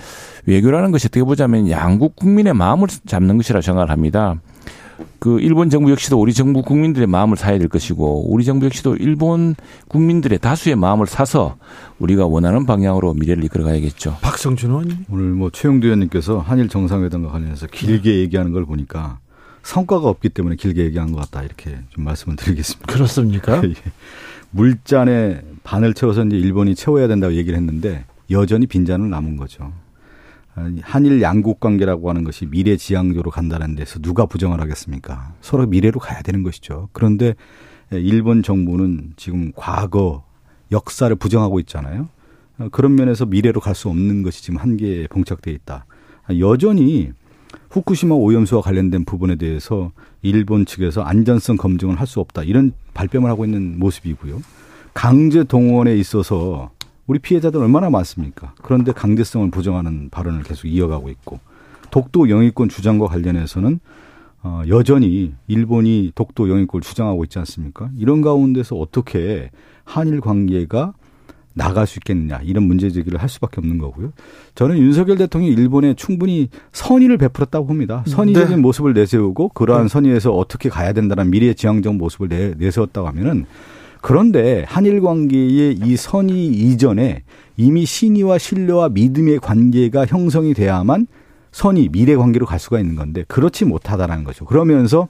외교라는 것이 어떻게 보자면 양국 국민의 마음을 잡는 것이라 생각을 합니다. 그 일본 정부 역시도 우리 정부 국민들의 마음을 사야 될 것이고 우리 정부 역시도 일본 국민들의 다수의 마음을 사서 우리가 원하는 방향으로 미래를 이끌어 가야겠죠. 박성준 의원님 오늘 뭐 최영두 의원님께서 한일 정상회담과 관련해서 길게 얘기하는 걸 보니까 성과가 없기 때문에 길게 얘기한 것 같다 이렇게 좀 말씀을 드리겠습니다. 그렇습니까? <laughs> 예. 물잔에 반을 채워서 이제 일본이 채워야 된다고 얘기를 했는데 여전히 빈잔은 남은 거죠. 한일 양국 관계라고 하는 것이 미래 지향적으로 간다는 데서 누가 부정을 하겠습니까? 서로 미래로 가야 되는 것이죠. 그런데 일본 정부는 지금 과거 역사를 부정하고 있잖아요. 그런 면에서 미래로 갈 수 없는 것이 지금 한계에 봉착돼 있다. 여전히 후쿠시마 오염수와 관련된 부분에 대해서 일본 측에서 안전성 검증을 할 수 없다. 이런 발뺌을 하고 있는 모습이고요. 강제 동원에 있어서 우리 피해자들 얼마나 많습니까? 그런데 강제성을 부정하는 발언을 계속 이어가고 있고 독도 영유권 주장과 관련해서는 어, 여전히 일본이 독도 영유권을 주장하고 있지 않습니까? 이런 가운데서 어떻게 한일 관계가 나갈 수 있겠느냐 이런 문제 제기를 할 수밖에 없는 거고요. 저는 윤석열 대통령이 일본에 충분히 선의를 베풀었다고 봅니다. 선의적인 네. 모습을 내세우고 그러한 네. 선의에서 어떻게 가야 된다는 미래 지향적 모습을 내, 내세웠다고 하면은 그런데 한일 관계의 이 선의 이전에 이미 신의와 신뢰와 믿음의 관계가 형성이 돼야만 선의 미래 관계로 갈 수가 있는 건데 그렇지 못하다라는 거죠. 그러면서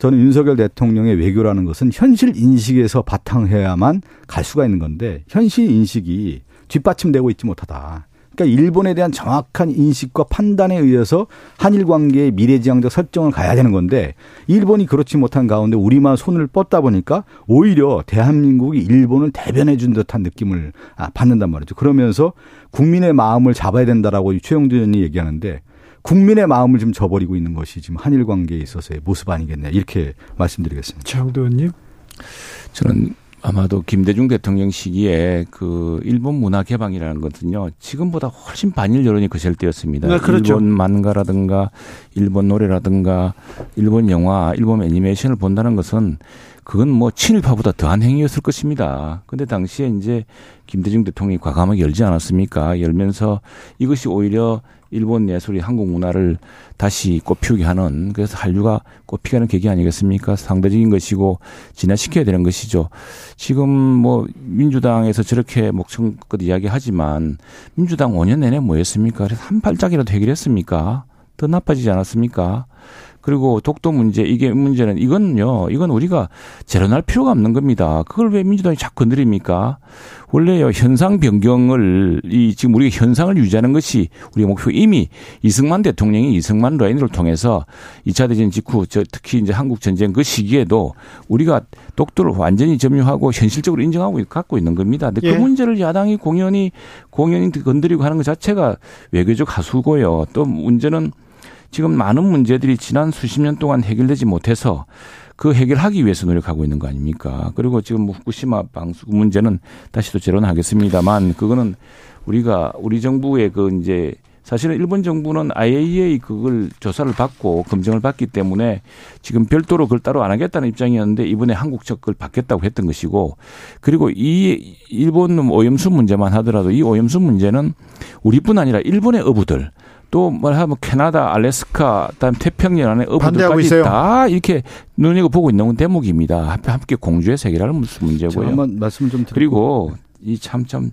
저는 윤석열 대통령의 외교라는 것은 현실 인식에서 바탕해야만 갈 수가 있는 건데 현실 인식이 뒷받침되고 있지 못하다. 그러니까 일본에 대한 정확한 인식과 판단에 의해서 한일 관계의 미래지향적 설정을 가야 되는 건데 일본이 그렇지 못한 가운데 우리만 손을 뻗다 보니까 오히려 대한민국이 일본을 대변해 준 듯한 느낌을 아, 받는단 말이죠. 그러면서 국민의 마음을 잡아야 된다라고 최영두 의원이 얘기하는데 국민의 마음을 좀 저버리고 있는 것이 지금 한일 관계에 있어서의 모습 아니겠냐 이렇게 말씀드리겠습니다. 최영두 의원님. 저는 아마도 김대중 대통령 시기에 그 일본 문화 개방이라는 것은요 지금보다 훨씬 반일 여론이 거셀 때였습니다. 네, 그렇죠. 일본 만가라든가 일본 노래라든가 일본 영화, 일본 애니메이션을 본다는 것은 그건 뭐 친일파보다 더한 행위였을 것입니다. 근데 당시에 이제 김대중 대통령이 과감하게 열지 않았습니까? 열면서 이것이 오히려 일본 예술이 한국 문화를 다시 꽃피우게 하는 그래서 한류가 꽃피게 하는 계기 아니겠습니까? 상대적인 것이고 진화시켜야 되는 것이죠. 지금 뭐 민주당에서 저렇게 목청껏 이야기하지만 민주당 5년 내내 뭐였습니까? 그래서 한 발짝이라도 해결했습니까? 더 나빠지지 않았습니까? 그리고 독도 문제 이게 문제는 이건요 이건 우리가 재론할 필요가 없는 겁니다. 그걸 왜 민주당이 자꾸 건드립니까? 원래요 현상 변경을 이 지금 우리가 현상을 유지하는 것이 우리의 목표 이미 이승만 대통령이 이승만 라인을 통해서 2차 대전 직후 저 특히 이제 한국 전쟁 그 시기에도 우리가 독도를 완전히 점유하고 현실적으로 인정하고 갖고 있는 겁니다. 근데 그 예. 그 문제를 야당이 공연히 공연히 건드리고 하는 것 자체가 외교적 하수고요. 또 문제는 지금 많은 문제들이 지난 수십 년 동안 해결되지 못해서 그 해결하기 위해서 노력하고 있는 거 아닙니까? 그리고 지금 뭐 후쿠시마 방수 문제는 다시 또 재론하겠습니다만 그거는 우리가 우리 정부의 그 이제 사실은 일본 정부는 IAEA 그걸 조사를 받고 검증을 받기 때문에 지금 별도로 그걸 따로 안 하겠다는 입장이었는데 이번에 한국 측 그걸 받겠다고 했던 것이고 그리고 이 일본 오염수 문제만 하더라도 이 오염수 문제는 우리뿐 아니라 일본의 어부들 또 뭐하면 캐나다, 알래스카, 그다음 태평양 안에 어부들까지 다 이렇게 눈이고 보고 있는 대목입니다. 함께 공주의 세계라는 문제고요. 한번 말씀 좀 드리고. 그리고 이 참 참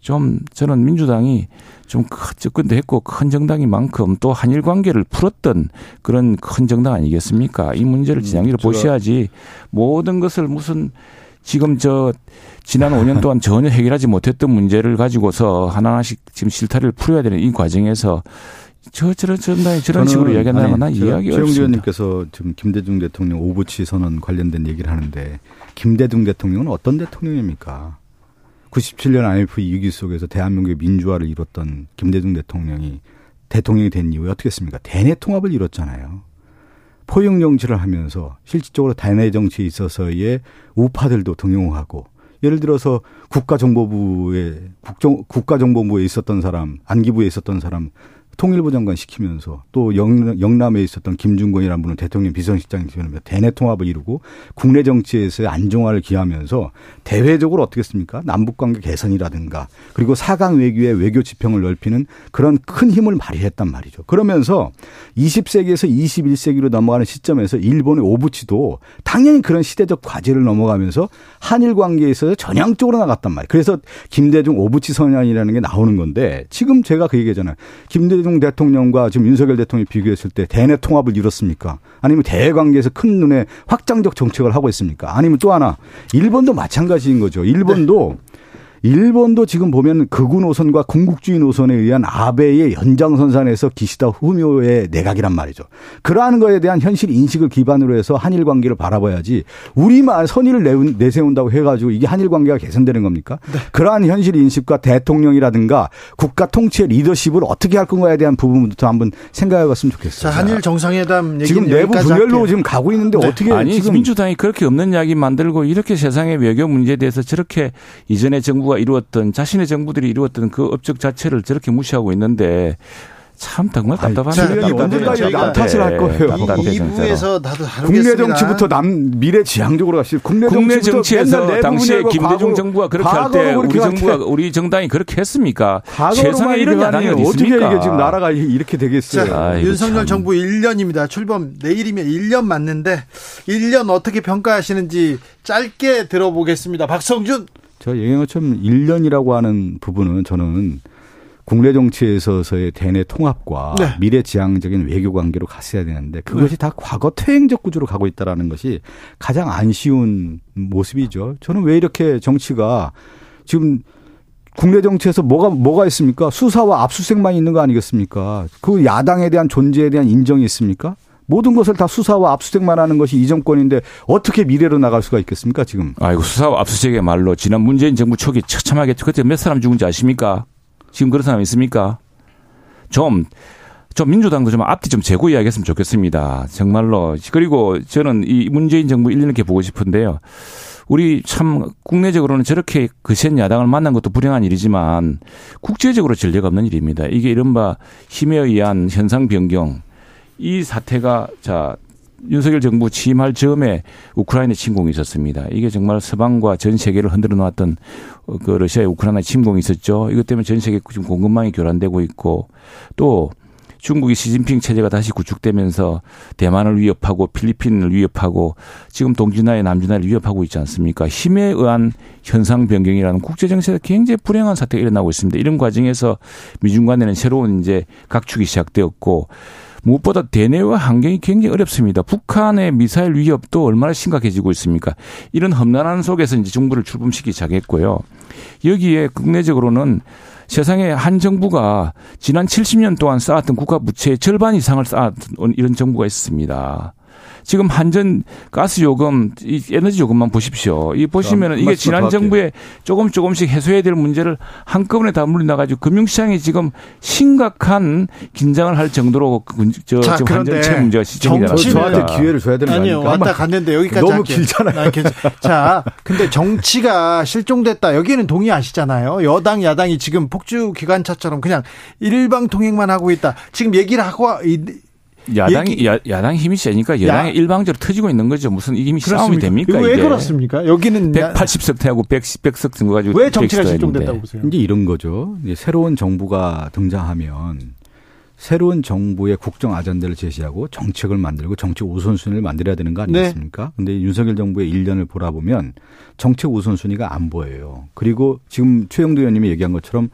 좀 저는 민주당이 좀 접근도 했고 큰 정당인 만큼 또 한일 관계를 풀었던 그런 큰 정당 아니겠습니까? 이 문제를 음, 보셔야지 모든 것을 무슨 지금 저 지난 5년 동안 전혀 해결하지 못했던 문제를 가지고서 하나하나씩 지금 실타를 풀어야 되는 이 과정에서 저 저런 저런 저런 식으로 이야기한다는 건 이해하기 어렵습니다. 최영주 의원님께서 지금 김대중 대통령 오부치 선언 관련된 얘기를 하는데 김대중 대통령은 어떤 대통령입니까? 97년 IMF 위기 속에서 대한민국의 민주화를 이뤘던 김대중 대통령이 대통령이 된 이후에 어떻게 했습니까? 대내 통합을 이뤘잖아요. 포용 정치를 하면서 실질적으로 대내 정치에 있어서의 우파들도 등용하고 예를 들어서 국가정보부에 국정 국가정보부에 있었던 사람, 안기부에 있었던 사람 통일부 장관 시키면서 또 영, 영남에 있었던 김준권이라는 분은 대통령 비서실장이 되면서 대내 통합을 이루고 국내 정치에서의 안정화를 기하면서 대외적으로 어떻게 했습니까? 남북 관계 개선이라든가 그리고 사강 외교의 외교 지평을 넓히는 그런 큰 힘을 발휘했단 말이죠. 그러면서 20세기에서 21세기로 넘어가는 시점에서 일본의 오부치도 당연히 그런 시대적 과제를 넘어가면서 한일 관계에 있어서 전향적으로 나갔단 말이에요. 그래서 김대중 오부치 선언이라는 게 나오는 건데 지금 제가 그 얘기잖아요. 김대중 이재명 대통령과 지금 윤석열 대통령이 비교했을 때 대내 통합을 이뤘습니까? 아니면 대외 관계에서 큰 눈에 확장적 정책을 하고 있습니까? 아니면 또 하나 일본도 마찬가지인 거죠. 일본도 네. 일본도 지금 보면 극우 노선과 군국주의 노선에 의한 아베의 연장선상에서 기시다 후미오의 내각이란 말이죠. 그러한 거에 대한 현실 인식을 기반으로 해서 한일 관계를 바라봐야지 우리만 선의를 내세운다고 해가지고 이게 한일 관계가 개선되는 겁니까? 네. 그러한 현실 인식과 대통령이라든가 국가 통치의 리더십을 어떻게 할 건가에 대한 부분부터 한번 생각해 봤으면 좋겠어요. 자, 한일 정상회담 지금 내부 분열로 지금 가고 있는데 네. 어떻게 아니 지금 민주당이 그렇게 없는 이야기 만들고 이렇게 세상의 외교 문제에 대해서 저렇게 이전에 정부 정부가 이루었던 자신의 정부들이 이루었던 그 업적 자체를 저렇게 무시하고 있는데 참 정말 답답하네요. 언제까지 남 탓을 할 거예요. 이부에서 나도 국내 정치부터 남 미래 지향적으로 가시 국내, 국내 정치에서 당시에 김대중 정부가 그렇게 할 때 우리 정부가 우리 정당이 그렇게 했습니까? 세상에 이런 야당이 어디 어떻게 이게 지금 나라가 이렇게 되겠어요? 자, 아이고, 윤석열 참. 정부 1년입니다. 출범 내일이면 1년 맞는데 1년 어떻게 평가하시는지 짧게 들어보겠습니다. 박성준 저 것처럼 1년이라고 하는 부분은 저는 국내 정치에서의 대내 통합과 네. 미래지향적인 외교 관계로 갔어야 되는데 그것이 네. 다 과거 퇴행적 구조로 가고 있다라는 것이 가장 안 쉬운 모습이죠. 저는 왜 이렇게 정치가 지금 국내 정치에서 뭐가 뭐가 있습니까? 수사와 압수수색만 있는 거 아니겠습니까? 그 야당에 대한 존재에 대한 인정이 있습니까? 모든 것을 다 수사와 압수수색만 하는 것이 이 정권인데 어떻게 미래로 나갈 수가 있겠습니까 지금? 아이고 수사와 압수수색의 말로 지난 문재인 정부 초기 처참하게 그때 몇 사람 죽은지 아십니까? 지금 그런 사람 있습니까? 좀, 좀 민주당도 좀 앞뒤 좀 재고 이야기했으면 좋겠습니다. 정말로. 그리고 저는 이 문재인 정부 1년 이렇게 보고 싶은데요. 우리 참 국내적으로는 저렇게 그센 야당을 만난 것도 불행한 일이지만 국제적으로 전례가 없는 일입니다. 이게 이른바 힘에 의한 현상 변경, 이 사태가 자 윤석열 정부 취임할 즈음에 우크라이나 침공이 있었습니다. 이게 정말 서방과 전 세계를 흔들어 놓았던 그 러시아의 우크라이나 침공이 있었죠. 이것 때문에 전 세계 지금 공급망이 교란되고 있고 또 중국이 시진핑 체제가 다시 구축되면서 대만을 위협하고 필리핀을 위협하고 지금 동진아의 남진아를 위협하고 있지 않습니까? 힘에 의한 현상 변경이라는 국제 정세에서 굉장히 불행한 사태가 일어나고 있습니다. 이런 과정에서 미중 간에는 새로운 이제 각축이 시작되었고 무엇보다 대내와 환경이 굉장히 어렵습니다. 북한의 미사일 위협도 얼마나 심각해지고 있습니까? 이런 험난한 속에서 이제 정부를 출범시키기 시작했고요. 여기에 국내적으로는 세상에 한 정부가 지난 70년 동안 쌓았던 국가 부채의 절반 이상을 쌓았던 이런 정부가 있습니다. 지금 한전 가스 요금, 이 에너지 요금만 보십시오. 이 보시면은 이게 지난 정부에 조금 조금씩 해소해야 될 문제를 한꺼번에 다 물려 나가지고 금융시장이 지금 심각한 긴장을 할 정도로 그저 자, 지금 한전 채 문제가 시정이잖아요. 저한테 기회를 줘야 되는 아니요. 왔다 갔는데 여기까지 너무 할게요. 길잖아요. 아, 자, 근데 정치가 실종됐다. 여기는 동의하시잖아요. 여당 야당이 지금 폭주 기관차처럼 그냥 일방 통행만 하고 있다. 지금 얘기를 하고 야당이 야, 야당 힘이 세니까 여당이 야. 일방적으로 터지고 있는 거죠. 무슨 이게 싸움이 됩니까? 왜 이게? 그렇습니까? 여기는 180석 태하고 110, 100석 증거 가지고 왜 정치가 실종됐다고 보세요? 이제 이런 거죠. 이제 새로운 정부가 등장하면 새로운 정부의 국정 아젠다를 제시하고 정책을 만들고 정책 우선순위를 만들어야 되는 거 아니겠습니까? 네. 근데 윤석열 정부의 1년을 보라보면 정책 우선순위가 안 보여요. 그리고 지금 최영도 의원님이 얘기한 것처럼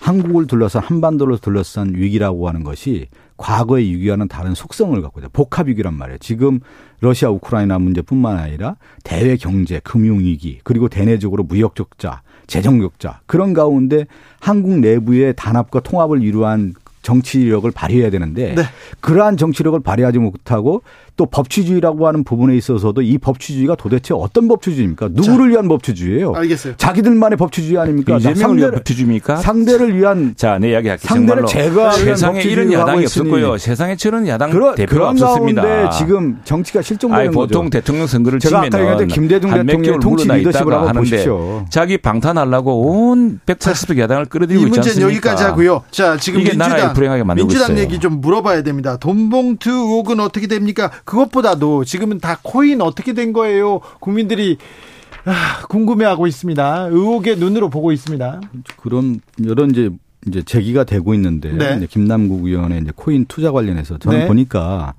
한국을 둘러싼 한반도를 둘러싼 위기라고 하는 것이 과거의 위기와는 다른 속성을 갖고 있다. 복합 위기란 말이에요. 지금 러시아 우크라이나 문제뿐만 아니라 대외 경제, 금융 위기, 그리고 대내적으로 무역 적자, 재정 적자 그런 가운데 한국 내부의 단합과 통합을 이루한 정치력을 발휘해야 되는데 네. 그러한 정치력을 발휘하지 못하고 또 법치주의라고 하는 부분에 있어서도 이 법치주의가 도대체 어떤 법치주의입니까? 누구를 자, 위한 법치주의예요? 알겠어요. 자기들만의 법치주의 아닙니까? 상대를 위한 법치주의입니까? 상대를 위한 자, 내 이야기 할게요. 상대를 제가 세상에 이런 야당이 없었고요. 세상에 저런 야당 그러, 대표가 없었습니다. 그런데 지금 정치가 실종되는 아니, 보통 거죠. 대통령 선거를 제가 아까 얘기했는데 김대중 대통령의 통치 리더십을 하는데 보십시오. 자기 방탄하려고 온 180석 야당을 끌어들이고 있지 않습니까? 여기까지 하고요. 자, 지금 민주당, 민주당. 얘기 좀 물어봐야 됩니다. 돈봉투 의혹은 어떻게 됩니까? 그것보다도 지금은 다 코인 어떻게 된 거예요? 국민들이 아, 궁금해하고 있습니다. 의혹의 눈으로 보고 있습니다. 그런 여러 이제 이제 제기가 되고 있는데 네. 김남국 의원의 이제 코인 투자 관련해서 저는 네. 보니까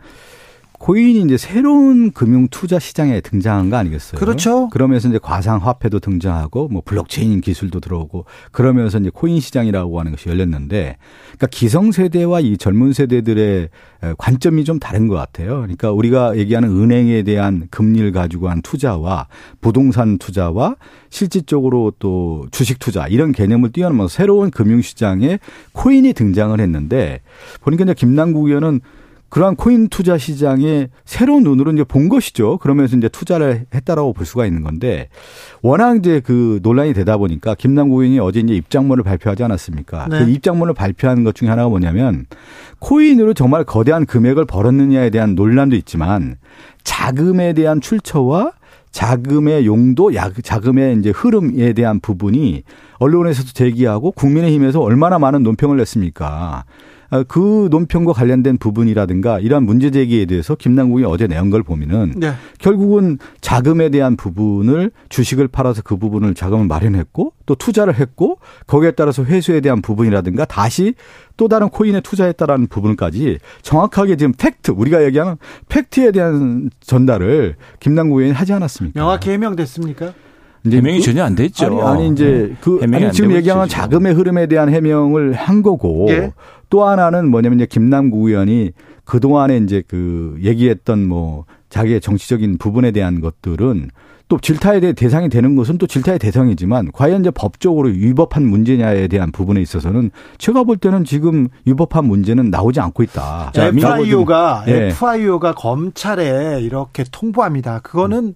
코인이 이제 새로운 금융 투자 시장에 등장한 거 아니겠어요? 그렇죠. 그러면서 이제 가상 화폐도 등장하고 뭐 블록체인 기술도 들어오고 그러면서 이제 코인 시장이라고 하는 것이 열렸는데 그러니까 기성 세대와 이 젊은 세대들의 관점이 좀 다른 것 같아요. 그러니까 우리가 얘기하는 은행에 대한 금리를 가지고 한 투자와 부동산 투자와 실질적으로 또 주식 투자 이런 개념을 뛰어넘어서 새로운 금융 시장에 코인이 등장을 했는데 보니까 이제 김남국 의원은 그러한 코인 투자 시장에 새로운 눈으로 이제 본 것이죠. 그러면서 이제 투자를 했다라고 볼 수가 있는 건데 워낙 이제 그 논란이 되다 보니까 김남국 의원이 어제 이제 입장문을 발표하지 않았습니까? 네. 그 입장문을 발표한 것 중에 하나가 뭐냐면 코인으로 정말 거대한 금액을 벌었느냐에 대한 논란도 있지만 자금에 대한 출처와 자금의 용도, 자금의 이제 흐름에 대한 부분이 언론에서도 제기하고 국민의힘에서 얼마나 많은 논평을 냈습니까? 아, 그 논평과 관련된 부분이라든가 이러한 문제 제기에 대해서 김남국이 어제 내온 걸 보면은 네. 결국은 자금에 대한 부분을 주식을 팔아서 그 부분을 자금을 마련했고 또 투자를 했고 거기에 따라서 회수에 대한 부분이라든가 다시 또 다른 코인에 투자했다라는 부분까지 정확하게 지금 팩트 우리가 얘기하는 팩트에 대한 전달을 김남국 의원이 하지 않았습니까? 명확히 해명됐습니까? 해명이 그, 전혀 안 됐죠. 아니, 아니 이제 그 아니, 지금 얘기하는 자금의 흐름에 대한 해명을 한 거고 예? 또 하나는 뭐냐면 이제 김남구 의원이 그 동안에 이제 그 얘기했던 뭐 자기의 정치적인 부분에 대한 것들은 또 질타에 대해 대상이 되는 것은 또 질타의 대상이지만 과연 이제 법적으로 위법한 문제냐에 대한 부분에 있어서는 제가 볼 때는 지금 위법한 문제는 나오지 않고 있다. 자, FIO가 예. FIO가 검찰에 이렇게 통보합니다. 그거는 음.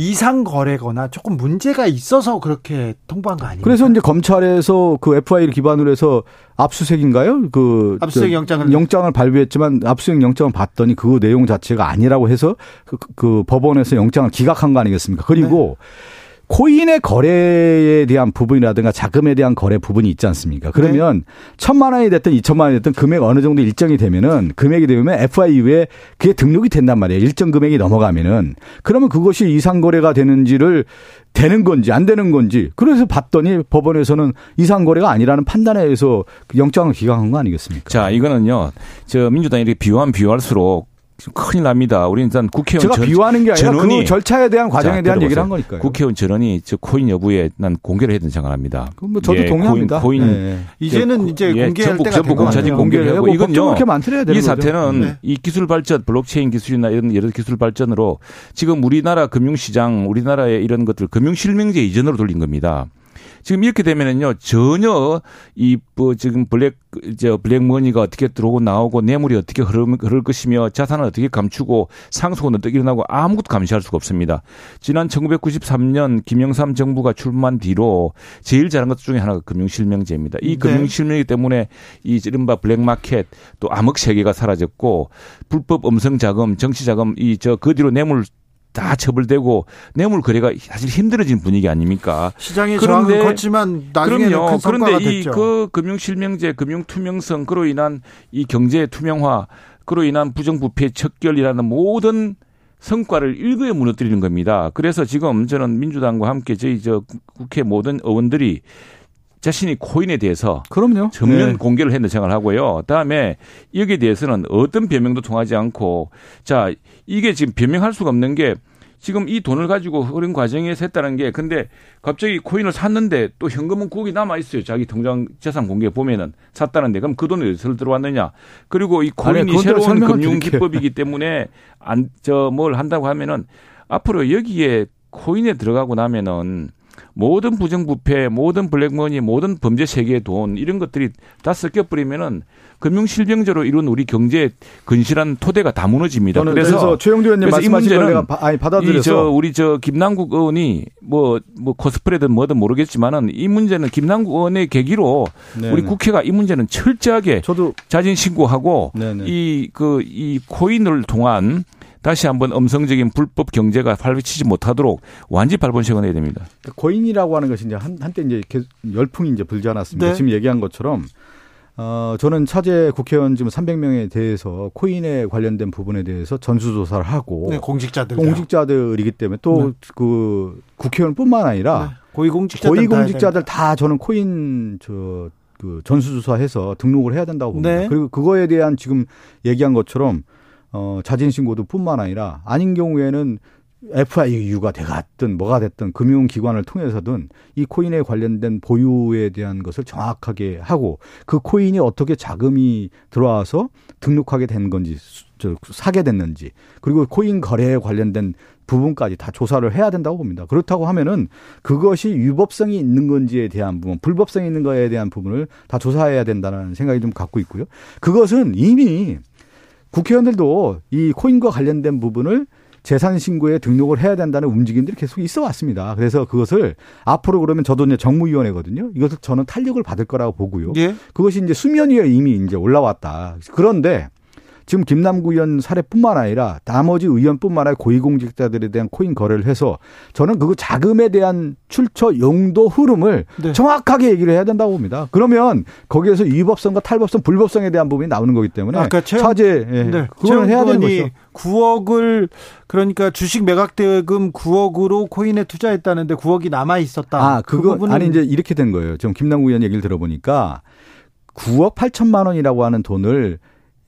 이상 거래거나 조금 문제가 있어서 그렇게 통보한 거 아니에요? 그래서 이제 검찰에서 그 FI를 기반으로 해서 압수색인가요? 그 압수색 영장을 영장을 발부했지만 압수색 영장을 봤더니 그 내용 자체가 아니라고 해서 그, 그 법원에서 영장을 기각한 거 아니겠습니까? 그리고 네. 코인의 거래에 대한 부분이라든가 자금에 대한 거래 부분이 있지 않습니까? 그러면 네. 천만 원이 됐든 이천만 원이 됐든 금액 어느 정도 일정이 되면은 금액이 되면 FIU에 그게 등록이 된단 말이에요. 일정 금액이 넘어가면은 그러면 그것이 이상 거래가 되는지를 되는 건지 안 되는 건지 그래서 봤더니 법원에서는 이상 거래가 아니라는 판단에 의해서 영장을 기각한 거 아니겠습니까? 자, 이거는요. 저 민주당이 이렇게 비유하면 비유할수록 큰일 납니다. 우리는 일단 국회의원 제가 전, 비유하는 게 아니라 그 절차에 대한 과정에 자, 대한 얘기를 한 거니까요. 국회의원 전원이 저 코인 여부에 난 공개를 해야 된다고 생각합니다. 그럼 뭐 저도 예, 동의합니다. 코인, 코인 네. 이제는 예, 이제 공개할 전부, 때가 전부 공차지 공개를 하고 이건요. 이 사태는 네. 이 기술 발전, 블록체인 기술이나 이런 여러 기술 발전으로 지금 우리나라 금융시장, 우리나라의 이런 것들 금융 실명제 이전으로 돌린 겁니다. 지금 이렇게 되면은요 전혀 이뭐 지금 블랙 저 블랙머니가 어떻게 들어오고 나오고 뇌물이 어떻게 흐를, 흐를 것이며 자산을 어떻게 감추고 상속은 어떻게 일어나고 아무것도 감시할 수가 없습니다. 지난 1993년 김영삼 정부가 출범한 뒤로 제일 잘한 것 중에 하나가 금융실명제입니다. 이 네. 금융실명제 때문에 이 이른바 블랙마켓 또 암흑 세계가 사라졌고 불법 음성 자금, 정치 자금 이 저 그 뒤로 뇌물 다 처벌되고 뇌물 거래가 사실 힘들어진 분위기 아닙니까? 시장의 그런데 컸지만 그럼요. 그런데 이 그 금융 실명제, 금융 투명성 그로 인한 이 경제 투명화 그로 인한 부정부패 척결이라는 모든 성과를 일거에 무너뜨리는 겁니다. 그래서 지금 저는 민주당과 함께 저희 저 국회 모든 의원들이 자신이 코인에 대해서 그럼요. 전면 네. 공개를 했는 생각을 하고요. 다음에 여기에 대해서는 어떤 변명도 통하지 않고 자 이게 지금 변명할 수가 없는 게 지금 이 돈을 가지고 흐른 과정에서 했다는 게 근데 갑자기 코인을 샀는데 또 현금은 거기 남아 있어요. 자기 통장 재산 공개 보면은 샀다는데 그럼 그 돈이 어디서 들어왔느냐? 그리고 이 코인이 아니, 새로운 금융 기법이기 때문에 안 저 뭘 한다고 하면은 앞으로 여기에 코인에 들어가고 나면은 모든 부정부패, 모든 블랙머니, 모든 범죄 세계의 돈 이런 것들이 다 섞여 버리면은 금융 실명제로 이룬 우리 경제 근실한 토대가 다 무너집니다. 그래서, 그래서 최영두 의원님 말씀하신 걸 내가 아니 받아들여서 저 우리 저 김남국 의원이 뭐뭐 뭐 코스프레든 뭐든 모르겠지만은 이 문제는 김남국 의원의 계기로 네네. 우리 국회가 이 문제는 철저하게 자진 신고하고 이 그이 그, 이 코인을 통한 다시 한번 음성적인 불법 경제가 활발치지 못하도록 완전히 발본식을 해야 됩니다. 고인이라고 하는 것이 이제 한, 한때 이제 열풍이 이제 불지 않았습니다. 네. 지금 얘기한 것처럼 어, 저는 차제 국회의원 지금 300명에 대해서 코인에 관련된 부분에 대해서 전수조사를 하고 네, 공직자들 공직자들이기 때문에 또그 네. 그 국회의원뿐만 아니라 네. 고위공직자들 고위공직자들 다, 다 저는 코인 저그 전수조사해서 등록을 해야 된다고 봅니다. 네. 그리고 그거에 대한 지금 얘기한 것처럼 어, 자진 신고도 뿐만 아니라 아닌 경우에는 FIU가 돼갔든 뭐가 됐든 금융기관을 통해서든 이 코인에 관련된 보유에 대한 것을 정확하게 하고 그 코인이 어떻게 자금이 들어와서 등록하게 된 건지 저 사게 됐는지 그리고 코인 거래에 관련된 부분까지 다 조사를 해야 된다고 봅니다. 그렇다고 하면은 그것이 유법성이 있는 건지에 대한 부분, 불법성이 있는 거에 대한 부분을 다 조사해야 된다는 생각이 좀 갖고 있고요. 그것은 이미 국회의원들도 이 코인과 관련된 부분을 재산 신고에 등록을 해야 된다는 움직임들이 계속 있어 왔습니다. 그래서 그것을 앞으로 그러면 저도 이제 정무위원회거든요. 이것을 저는 탄력을 받을 거라고 보고요. 예. 그것이 이제 수면 위에 이미 이제 올라왔다. 그런데 지금 김남구 의원 사례뿐만 아니라 나머지 의원뿐만 아니라 고위공직자들에 대한 코인 거래를 해서 저는 그 자금에 대한 출처 용도 흐름을 네. 정확하게 얘기를 해야 된다고 봅니다. 그러면 거기에서 위법성과 탈법성, 불법성에 대한 부분이 나오는 거기 때문에 아까 최 차제 예, 네. 그걸 해야 되는 거죠. 9억을 그러니까 주식 매각 대금 9억으로 코인에 투자했다는데 9억이 남아 있었다. 아, 그거 그 아니 이제 이렇게 된 거예요. 지금 김남국 의원 얘기를 들어보니까 9억 8천만 원이라고 하는 돈을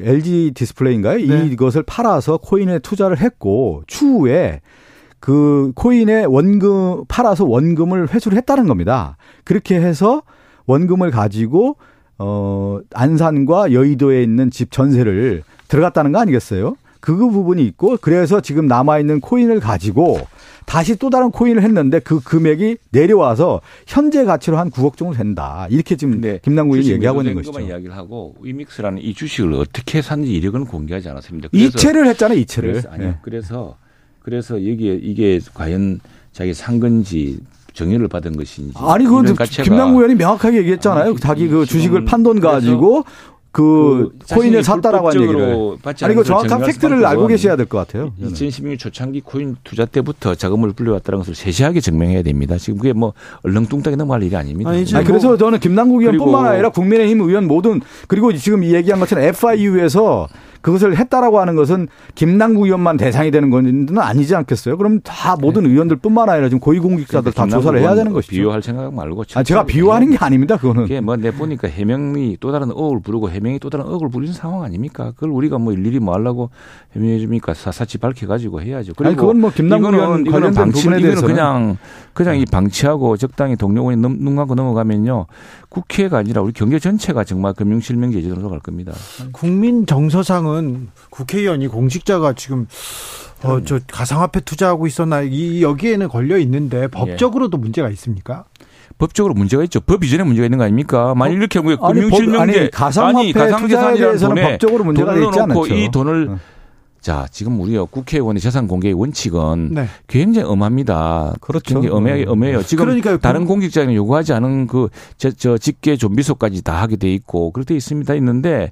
LG 디스플레이인가요? 네. 이것을 팔아서 코인에 투자를 했고 추후에 그 코인에 원금 팔아서 원금을 회수를 했다는 겁니다. 그렇게 해서 원금을 가지고 어 안산과 여의도에 있는 집 전세를 들어갔다는 거 아니겠어요? 그 부분이 있고 그래서 지금 남아 있는 코인을 가지고 다시 또 다른 코인을 했는데 그 금액이 내려와서 현재 가치로 한 9억 정도 된다. 이렇게 지금 네. 김남국 의원이 얘기하고 있는 것이죠. 이야기를 하고 위믹스라는 이 주식을 어떻게 샀는지 이력은 공개하지 않았습니다. 이체를 했잖아요. 이체를. 그래서, 아니요. 네. 그래서 그래서 여기에 이게 과연 자기 산 건지 정의를 받은 것인지 아니 그건 김남국 의원이 명확하게 얘기했잖아요. 아, 자기 그 주식을 판 돈 가지고 그, 그 코인을 샀다라고 한 얘기를. 아니 이거 정확한 팩트를 알고 계셔야 될 것 같아요. 2016년 초창기 코인 투자 때부터 자금을 불려왔다는 것을 세세하게 증명해야 됩니다. 지금 그게 뭐 얼렁뚱땅이 넘어갈 일이 아닙니다. 아니, 아니 그래서 저는 김남국 의원뿐만 아니라 국민의힘 의원 모든 그리고 지금 이 얘기한 것처럼 FIU에서 그것을 했다라고 하는 것은 김남국 의원만 대상이 되는 건 아니지 않겠어요? 그럼 다 모든 네. 의원들뿐만 아니라 지금 고위공직자들 다 조사를 해야 되는 것이죠. 비유할 생각 말고. 아, 제가 비유하는 게 아닙니다. 그거는. 그게 뭐 내 보니까 해명이 또 다른 억을 부르고 해명이 또 다른 억을 부리는 상황 아닙니까? 그걸 우리가 뭐 일일이 뭐 하려고 해명해 줍니까? 사사치 밝혀가지고 해야죠. 그리고 아니, 그건 뭐 김남국 의원 관련된 방치, 부분에 대해서 그냥 그냥 이 방치하고 적당히 동료원이 눈 감고 넘어가면요 국회가 아니라 우리 경제 전체가 정말 금융실명제 제도로 갈 겁니다. 국민 정서상은 국회의원이 공직자가 지금 어, 저 가상화폐 투자하고 있었나 이 여기에는 걸려 있는데 법적으로도 예. 문제가 있습니까? 법적으로 문제가 있죠. 법 이전에 문제가 있는 거 아닙니까? 만일 이렇게 금융실명제 가상화폐 가상 투자에 대해서는 법적으로 문제가 있지 않죠. 이 돈을 어. 자, 지금 우리가 국회의원의 재산 공개의 원칙은 네. 굉장히 엄합니다. 그렇죠. 굉장히 엄해, 엄해요. 지금 그러니까 다른 공직자는 요구하지 않은 그, 저, 저 직계 좀비소까지 다 하게 돼 있고, 그렇게 있습니다. 있는데,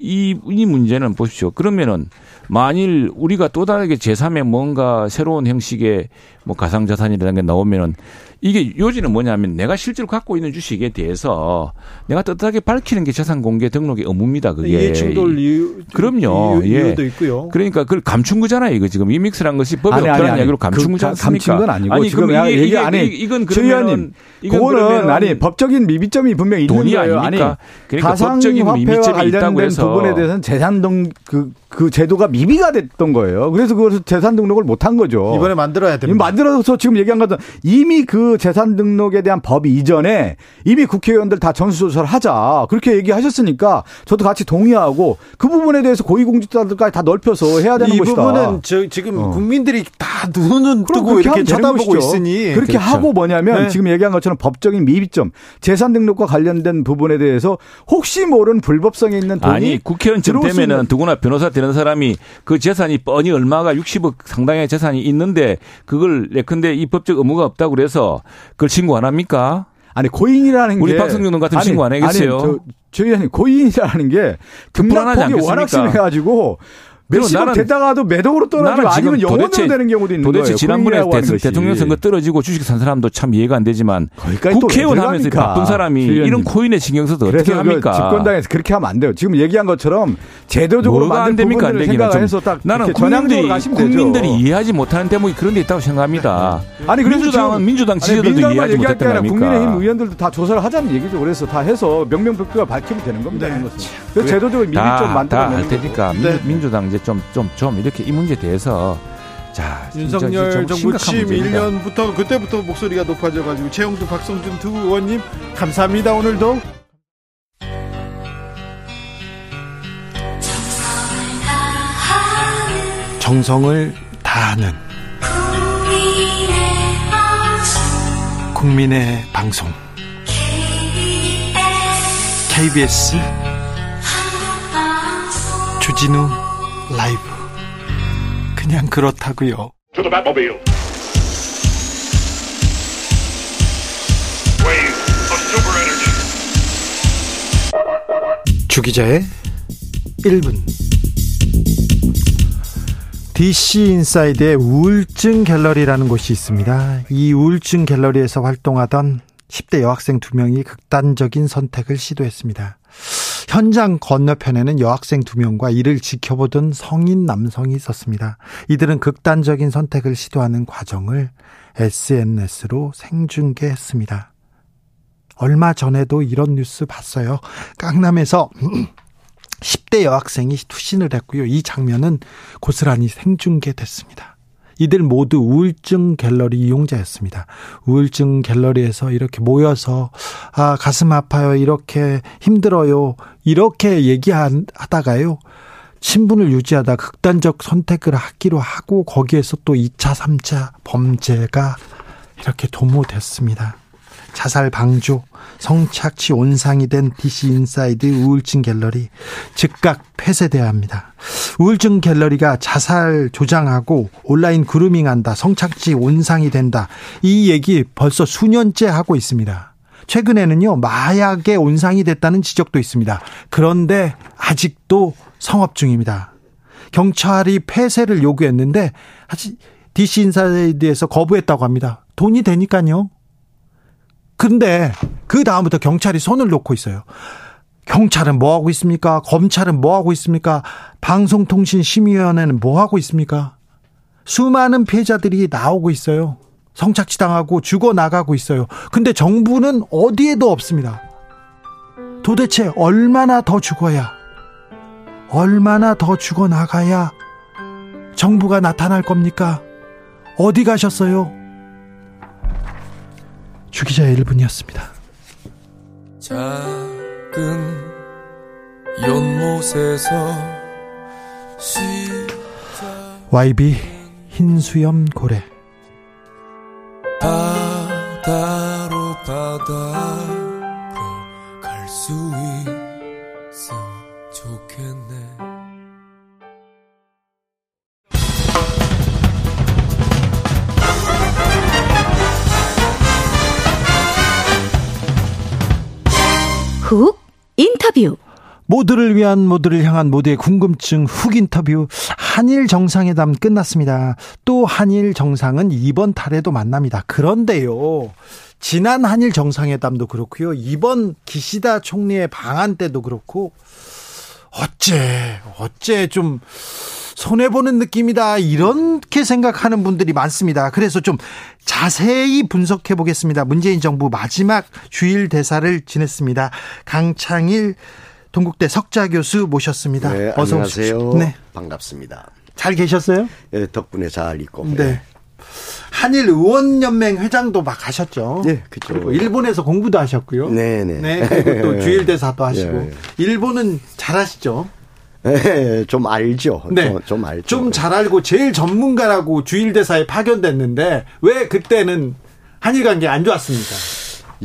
이, 이 문제는 보십시오. 그러면은 만일 우리가 또 다르게 제3의 뭔가 새로운 형식의 뭐 가상자산이라는 게 나오면은 이게 요지는 뭐냐면 내가 실제로 갖고 있는 주식에 대해서 내가 떳떳하게 밝히는 게 재산 공개 등록의 의무입니다. 그게 이해 충돌 이유 그럼요. 이유, 예. 도 있고요. 그러니까 그걸 감춘 거잖아요. 이거 지금 이믹스란 것이 법에 아니, 없다는 이야기로 감춘 그, 거지 않습니까? 감춘 건 아니고 아니, 지금 이게, 얘기 아니 이건 그러면 그거는 아니 법적인 미비점이 분명히 있는 돈이 거예요. 아닙니까? 아니 그러니까 가상화폐와 관련된 부분에 대해서는 재산 등그 그 제도가 미비가 됐던 거예요. 그래서 그것을 재산 등록을 못한 거죠. 이번에 만들어야 됩니다. 만들어서 지금 얘기한 것은 이미 그 재산 등록에 대한 법 이전에 이미 국회의원들 다 전수조사를 하자. 그렇게 얘기하셨으니까 저도 같이 동의하고 그 부분에 대해서 고위공직자들까지 다 넓혀서 해야 되는 이 것이다. 이 부분은 저 지금 어. 국민들이 다 눈은 뜨고 이렇게 쳐다보고 있으니 그렇게 그렇죠. 하고 뭐냐면 네. 지금 얘기한 것처럼 법적인 미비점, 재산 등록과 관련된 부분에 대해서 혹시 모르는 불법성이 있는 돈이 아니 국회의원쯤 되면은 누구나 변호사 되는 사람이 그 재산이 뻔히 얼마가 60억 상당의 재산이 있는데 그걸 예컨대 이 법적 의무가 없다고 그래서 그걸 신고 안 합니까? 아니 고인이라는 우리 게 우리 박성준 같은 신고 안 하겠어요? 아니, 저, 저희 고인이라는 게 급락폭이 워낙 심해가지고 몇십억 되다가도 매덕으로 떨어지고 아니면 영원으로 되는 경우도 있는 도대체 거예요. 지난번에 대 통령 선거 떨어지고 주식 산 사람도 참 이해가 안 되지만 국회의원 하면서 바쁜 사람이 이런 코인에 신경 써서 어떻게 그 합니까? 그 집권당에서 그렇게 하면 안 돼요. 지금 얘기한 것처럼 제도적으로 만든 됩니까? 안 생각해서 딱 나는 국민들이 국민들이 이해하지 못하는 대목이 그런 데 있다고 생각합니다. 아니 민주당은 민주당 지지자들도 이해하지 못했던 겁니까? 국민의힘 의원들도 다 조사를 하자는 얘기죠. 그래서 다 해서 명명백백을 밝히면 되는 겁니다. 네. 그래서 제도적으로 미리 좀 만들어 할 테니까 민주당 이제 좀, 좀, 좀 이렇게 이 문제에 대해서 자, 윤석열 정부 취임 1년부터 그때부터 목소리가 높아져 가지고 최영두 박성준 두 의원님 감사합니다. 오늘도. 정성을 다하는 국민의 방송. KBS. 주진우 라이브 그냥 그렇다고요. 주기자의 1분 DC 인사이드의 우울증 갤러리라는 곳이 있습니다. 이 우울증 갤러리에서 활동하던 10대 여학생 두 명이 극단적인 선택을 시도했습니다. 현장 건너편에는 여학생 두 명과 이를 지켜보던 성인 남성이 있었습니다. 이들은 극단적인 선택을 시도하는 과정을 SNS로 생중계했습니다. 얼마 전에도 이런 뉴스 봤어요. 깡남에서 10대 <clears throat> 여학생이 투신을 했고요. 이 장면은 고스란히 생중계됐습니다. 이들 모두 우울증 갤러리 이용자였습니다. 우울증 갤러리에서 이렇게 모여서 아 가슴 아파요 이렇게 힘들어요 이렇게 얘기하다가요. 친분을 유지하다 극단적 선택을 하기로 하고 거기에서 또 2차, 3차 범죄가 이렇게 도모됐습니다. 자살 방조, 성착취 온상이 된 DC 인사이드 우울증 갤러리 즉각 폐쇄돼야 합니다. 우울증 갤러리가 자살 조장하고 온라인 그루밍한다, 성착취 온상이 된다. 이 얘기 벌써 수년째 하고 있습니다. 최근에는요, 마약의 온상이 됐다는 지적도 있습니다. 그런데 아직도 성업 중입니다. 경찰이 폐쇄를 요구했는데, 아직 DC 인사이드에서 거부했다고 합니다. 돈이 되니까요. 근데 그 다음부터 경찰이 손을 놓고 있어요. 경찰은 뭐 하고 있습니까? 검찰은 뭐 하고 있습니까? 방송통신심의위원회는 뭐 하고 있습니까? 수많은 피해자들이 나오고 있어요. 성착취 당하고 죽어 나가고 있어요. 근데 정부는 어디에도 없습니다. 도대체 얼마나 더 죽어야, 얼마나 더 죽어 나가야 정부가 나타날 겁니까? 어디 가셨어요? 주기자의 1분이었습니다. 작은 연못에서 YB 흰수염 고래. 바다로 바다 훅 인터뷰 모두를 위한 모두를 향한 모두의 궁금증 훅 인터뷰 한일 정상회담 끝났습니다. 또 한일 정상은 이번 달에도 만납니다. 그런데요. 지난 한일 정상회담도 그렇고요. 이번 기시다 총리의 방한 때도 그렇고 어째 어째 좀 손해 보는 느낌이다. 이렇게 생각하는 분들이 많습니다. 그래서 좀 자세히 분석해 보겠습니다. 문재인 정부 마지막 주일 대사를 지냈습니다. 강창일 동국대 석자 교수 모셨습니다. 네, 어서 안녕하세요. 오십시오. 네. 반갑습니다. 잘 계셨어요? 네, 덕분에 잘 있고. 네. 네. 한일 의원연맹 회장도 막 하셨죠. 네, 그렇죠. 일본에서 공부도 하셨고요. 네, 네. 네, 그리고 또 <laughs> 주일 대사도 하시고. 네. 일본은 잘하시죠. 네, 좀 알죠. 네, 좀, 좀 알죠. 좀 잘 알고 제일 전문가라고 주일 대사에 파견됐는데 왜 그때는 한일 관계 안 좋았습니까?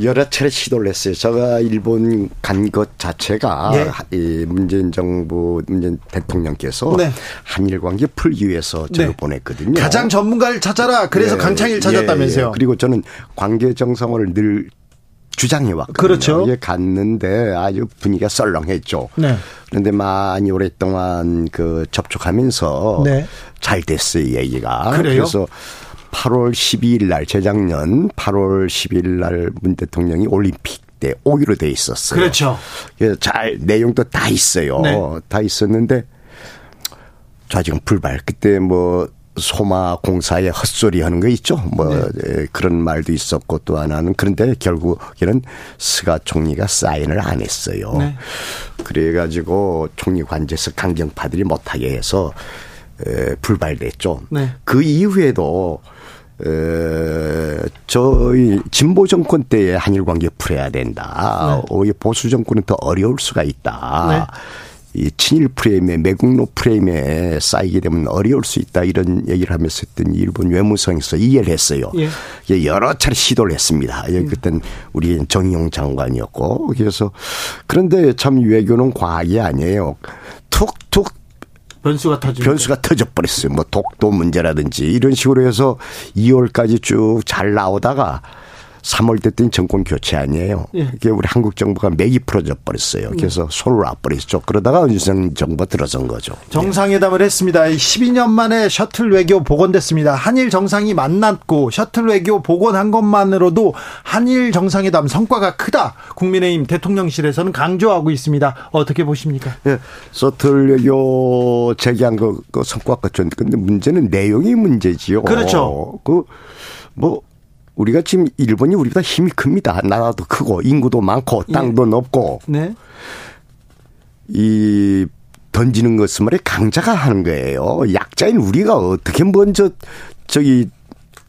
여러 차례 시도를 했어요. 제가 일본 간 것 자체가 네. 이 문재인 정부 문재인 대통령께서 네. 한일 관계 풀기 위해서 저를 네. 보냈거든요. 가장 전문가를 찾아라. 그래서 예. 강창일 찾았다면서요. 예. 그리고 저는 관계 정상화를 늘 주장해 왔거든요. 그렇죠. 예, 갔는데 아주 분위기가 썰렁했죠. 네. 그런데 많이 오랫동안 그 접촉하면서 네. 잘 됐어요, 얘기가. 그래요? 그래서 8월 12일 날 재작년 8월 12일 날 문 대통령이 올림픽 때 오기로 돼 있었어요. 그렇죠. 그래서 잘 내용도 다 있어요. 네. 다 있었는데 자 지금 불발 그때 뭐 소마 공사에 헛소리 하는 거 있죠. 뭐 네. 예, 그런 말도 있었고 또 하나는 그런데 결국에는 스가 총리가 사인을 안 했어요. 네. 그래가지고 총리 관제에서 강경파들이 못하게 해서 에, 불발됐죠. 네. 그 이후에도 에, 저희 진보 정권 때에 한일 관계 풀어야 된다. 네. 오히려 보수 정권은 더 어려울 수가 있다. 네. 이 친일 프레임에 매국노 프레임에 쌓이게 되면 어려울 수 있다 이런 얘기를 하면서 했던 일본 외무성에서 이해를 했어요. 예. 여러 차례 시도를 했습니다. 음. 그땐 우리 정용 장관이었고 그래서 그런데 참 외교는 과학이 아니에요. 툭툭 변수가 터지 변수가 터져 버렸어요. 뭐 독도 문제라든지 이런 식으로 해서 2월까지 쭉 잘 나오다가 3월 됐더니 정권 교체 아니에요. 예. 그게 우리 한국 정부가 맥이 풀어져 버렸어요. 그래서 손을 놔버렸죠. 그러다가 윤석열 정부가 들어선 거죠. 정상회담을 했습니다. 12년 만에 셔틀 외교 복원됐습니다. 한일 정상이 만났고 셔틀 외교 복원한 것만으로도 한일 정상회담 성과가 크다. 국민의힘 대통령실에서는 강조하고 있습니다. 어떻게 보십니까? 예. 셔틀 외교 제기한 거, 그 성과가 좋은데 근데 문제는 내용이 문제지요. 그렇죠. 그 뭐 우리가 지금 일본이 우리보다 힘이 큽니다. 나라도 크고 인구도 많고 땅도 예. 높고. 네. 이 던지는 것은 말이 강자가 하는 거예요. 약자인 우리가 어떻게 먼저 저기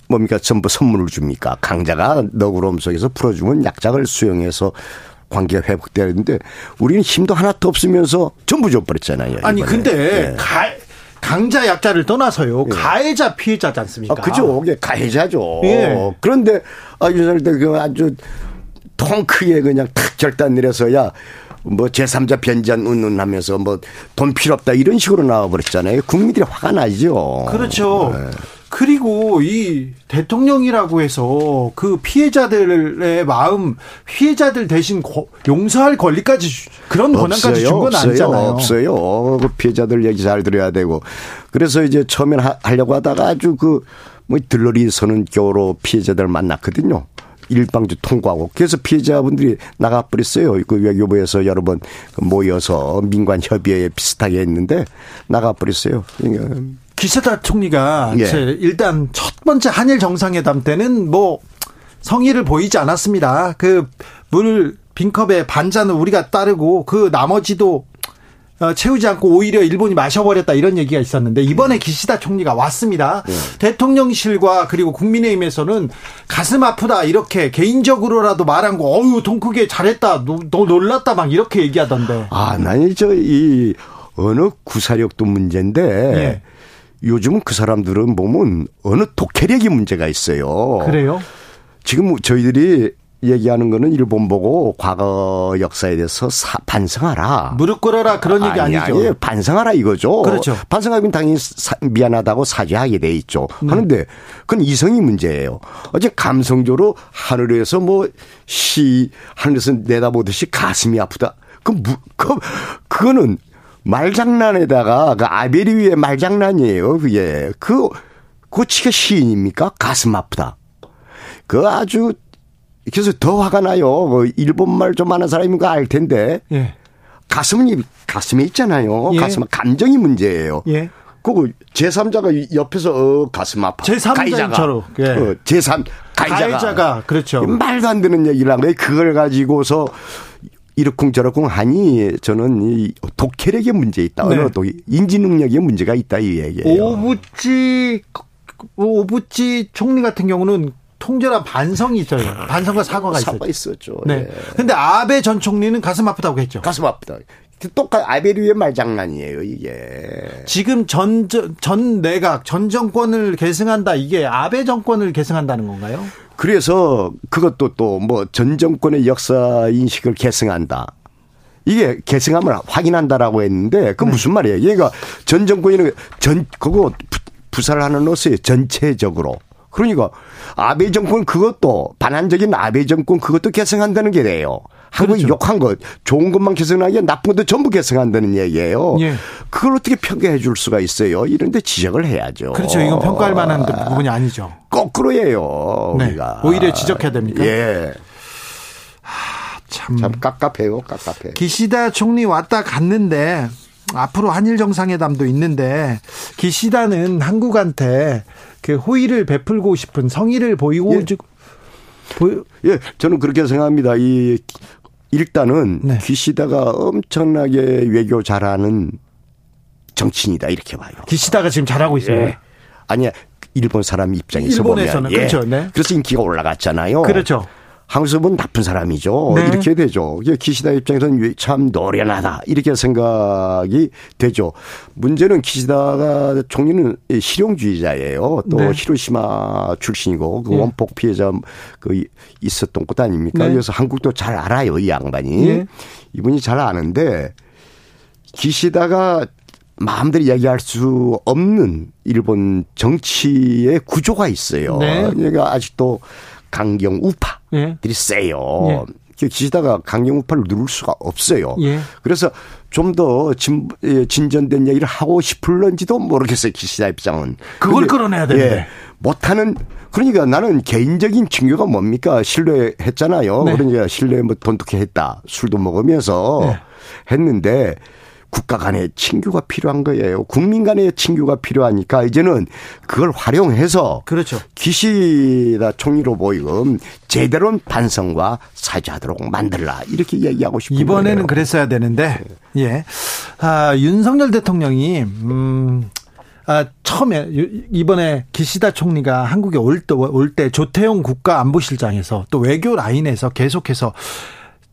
뭡니까 전부 선물을 줍니까? 강자가 너그러움 속에서 풀어주면 약자를 수용해서 관계가 회복되는데 우리는 힘도 하나도 없으면서 전부 줘버렸잖아요. 아니 근데 네. 가, 강자 약자를 떠나서요. 예. 가해자 피해자지 않습니까? 아, 그죠. 그게 가해자죠. 예. 그런데 아 윤석열 대그 아주 통 크게 그냥 탁 결단 내려서 야. 뭐 제3자 변전 운운 하면서 뭐 돈 필요 없다 이런 식으로 나와버렸잖아요. 국민들이 화가 나죠. 그렇죠. 네. 그리고 이 대통령이라고 해서 그 피해자들의 마음, 피해자들 대신 용서할 권리까지 그런 권한까지 준 건 아니잖아요. 없어요. 그 피해자들 얘기 잘 들어야 되고. 그래서 이제 처음엔 하 려고 하다가 아주 그 뭐 들러리 서는 교로 피해자들 만났거든요. 일방주 통과하고 그래서 피해자분들이 나가버렸어요. 그 외교부에서 여러 번 모여서 민관 협의회 비슷하게 했는데 나가버렸어요. 그러니까 기세다 총리가 예. 일단 첫 번째 한일 정상회담 때는 뭐 성의를 보이지 않았습니다. 그 물 빈컵에 반잔은 우리가 따르고 그 나머지도 어, 채우지 않고 오히려 일본이 마셔버렸다 이런 얘기가 있었는데 이번에 기시다 총리가 왔습니다. 네. 대통령실과 그리고 국민의힘에서는 가슴 아프다 이렇게 개인적으로라도 말한 거 어유 돈 크게 잘했다 너, 너 놀랐다 막 이렇게 얘기하던데. 아, 나는 저이 어느 구사력도 문제인데 네. 요즘은 그 사람들은 보면 어느 독해력이 문제가 있어요. 그래요? 지금 저희들이 얘기하는 거는 일본 보고 과거 역사에 대해서 사, 반성하라. 무릎 꿇어라 그런 얘기 아니, 아니죠. 아니, 반성하라 이거죠. 그렇죠. 반성하면 당연히 사, 미안하다고 사죄하게 돼 있죠. 음. 하는데 그건 이성이 문제예요. 어제 감성적으로 하늘에서 뭐 시 하늘에서 내다보듯이 가슴이 아프다. 그, 무, 그, 그거는 말장난에다가 그 아베리 위에 말장난이에요. 그게 그 고치가 시인입니까? 가슴 아프다. 그 아주 그래서 더 화가 나요. 그 일본말 좀 아는 사람인 거 알 텐데. 예. 가슴은 가슴에 있잖아요. 예. 가슴은 감정이 문제예요. 예. 그거 제3자가 옆에서 어, 가슴 아파. 제3자처럼. 예. 어, 제3 가해자가. 가해자가 그렇죠. 말도 안 되는 얘기를 한 거예요. 그걸 가지고서 이러쿵저러쿵 하니 저는 이 독해력의 문제 있다. 네. 또 인지 능력의 문제가 있다 이 얘기예요. 오부지 오부지 총리 같은 경우는 통절한 반성이 있어요. 반성과 사과가 있어요. 사과 있었죠. 네. 네. 근데 아베 전 총리는 가슴 아프다고 했죠. 가슴 아프다. 똑같 아베리의 말장난이에요, 이게. 지금 전, 전 내각, 전 정권을 계승한다. 이게 아베 정권을 계승한다는 건가요? 그래서 그것도 또 뭐 전 정권의 역사 인식을 계승한다. 이게 계승함을 확인한다라고 했는데 그 네. 무슨 말이에요? 얘가 전 정권이 전 그거 부사를 하는 옷에 전체적으로 그러니까 아베 정권 그것도 반환적인 아베 정권 그것도 계승한다는 게 돼요. 한국이 그렇죠. 욕한 것, 좋은 것만 개성하게 나쁜 것도 전부 개성한다는 얘기예요. 예. 그걸 어떻게 평가해 줄 수가 있어요? 이런데 지적을 해야죠. 그렇죠. 이건 평가할 만한 부분이 아니죠. 거꾸로예요. 네. 우리가. 오히려 지적해야 됩니까? 예. 참. 참 깝깝해요. 깝깝해. 기시다 총리 왔다 갔는데 앞으로 한일 정상회담도 있는데 기시다는 한국한테 그 호의를 베풀고 싶은 성의를 보이고 예. 예, 저는 그렇게 생각합니다. 이 일단은 네. 기시다가 엄청나게 외교 잘하는 정치인이다 이렇게 봐요. 기시다가 지금 잘하고 있어요. 예. 아니야 일본 사람 입장에서 일본에서는 보면 예. 그렇죠. 네. 그래서 인기가 올라갔잖아요. 그렇죠. 항수은 나쁜 사람이죠. 네. 이렇게 되죠. 기시다 입장에서는 참 노련하다. 이렇게 생각이 되죠. 문제는 기시다가 총리는 실용주의자예요. 또 네. 히로시마 출신이고 그 네. 원폭 피해자 그 있었던 곳 아닙니까? 네. 그래서 한국도 잘 알아요. 이 양반이. 네. 이분이 잘 아는데 기시다가 마음대로 이야기할 수 없는 일본 정치의 구조가 있어요. 네. 그러니까 아직도 강경 우파 들이 예. 세요. 예. 기시다가 강경 우파를 누를 수가 없어요. 예. 그래서 좀더 진, 진전된 얘기를 하고 싶을런지도 모르겠어요. 기시다 입장은. 그걸 끌어내야 되는데. 예. 못하는 그러니까 나는 개인적인 징표가 뭡니까 신뢰했잖아요. 네. 그러니까 신뢰 뭐 돈독해 했다. 술도 먹으면서 네. 했는데 국가 간의 친교가 필요한 거예요. 국민 간의 친교가 필요하니까 이제는 그걸 활용해서 그렇죠. 기시다 총리로 보이금 제대로 반성과 사죄하도록 만들라 이렇게 얘기하고 싶은 이번에는 거예요. 그랬어야 되는데 예. 아, 윤석열 대통령이 음 아, 처음에 이번에 기시다 총리가 한국에 올때올때 조태용 국가안보실장에서 또 외교 라인에서 계속해서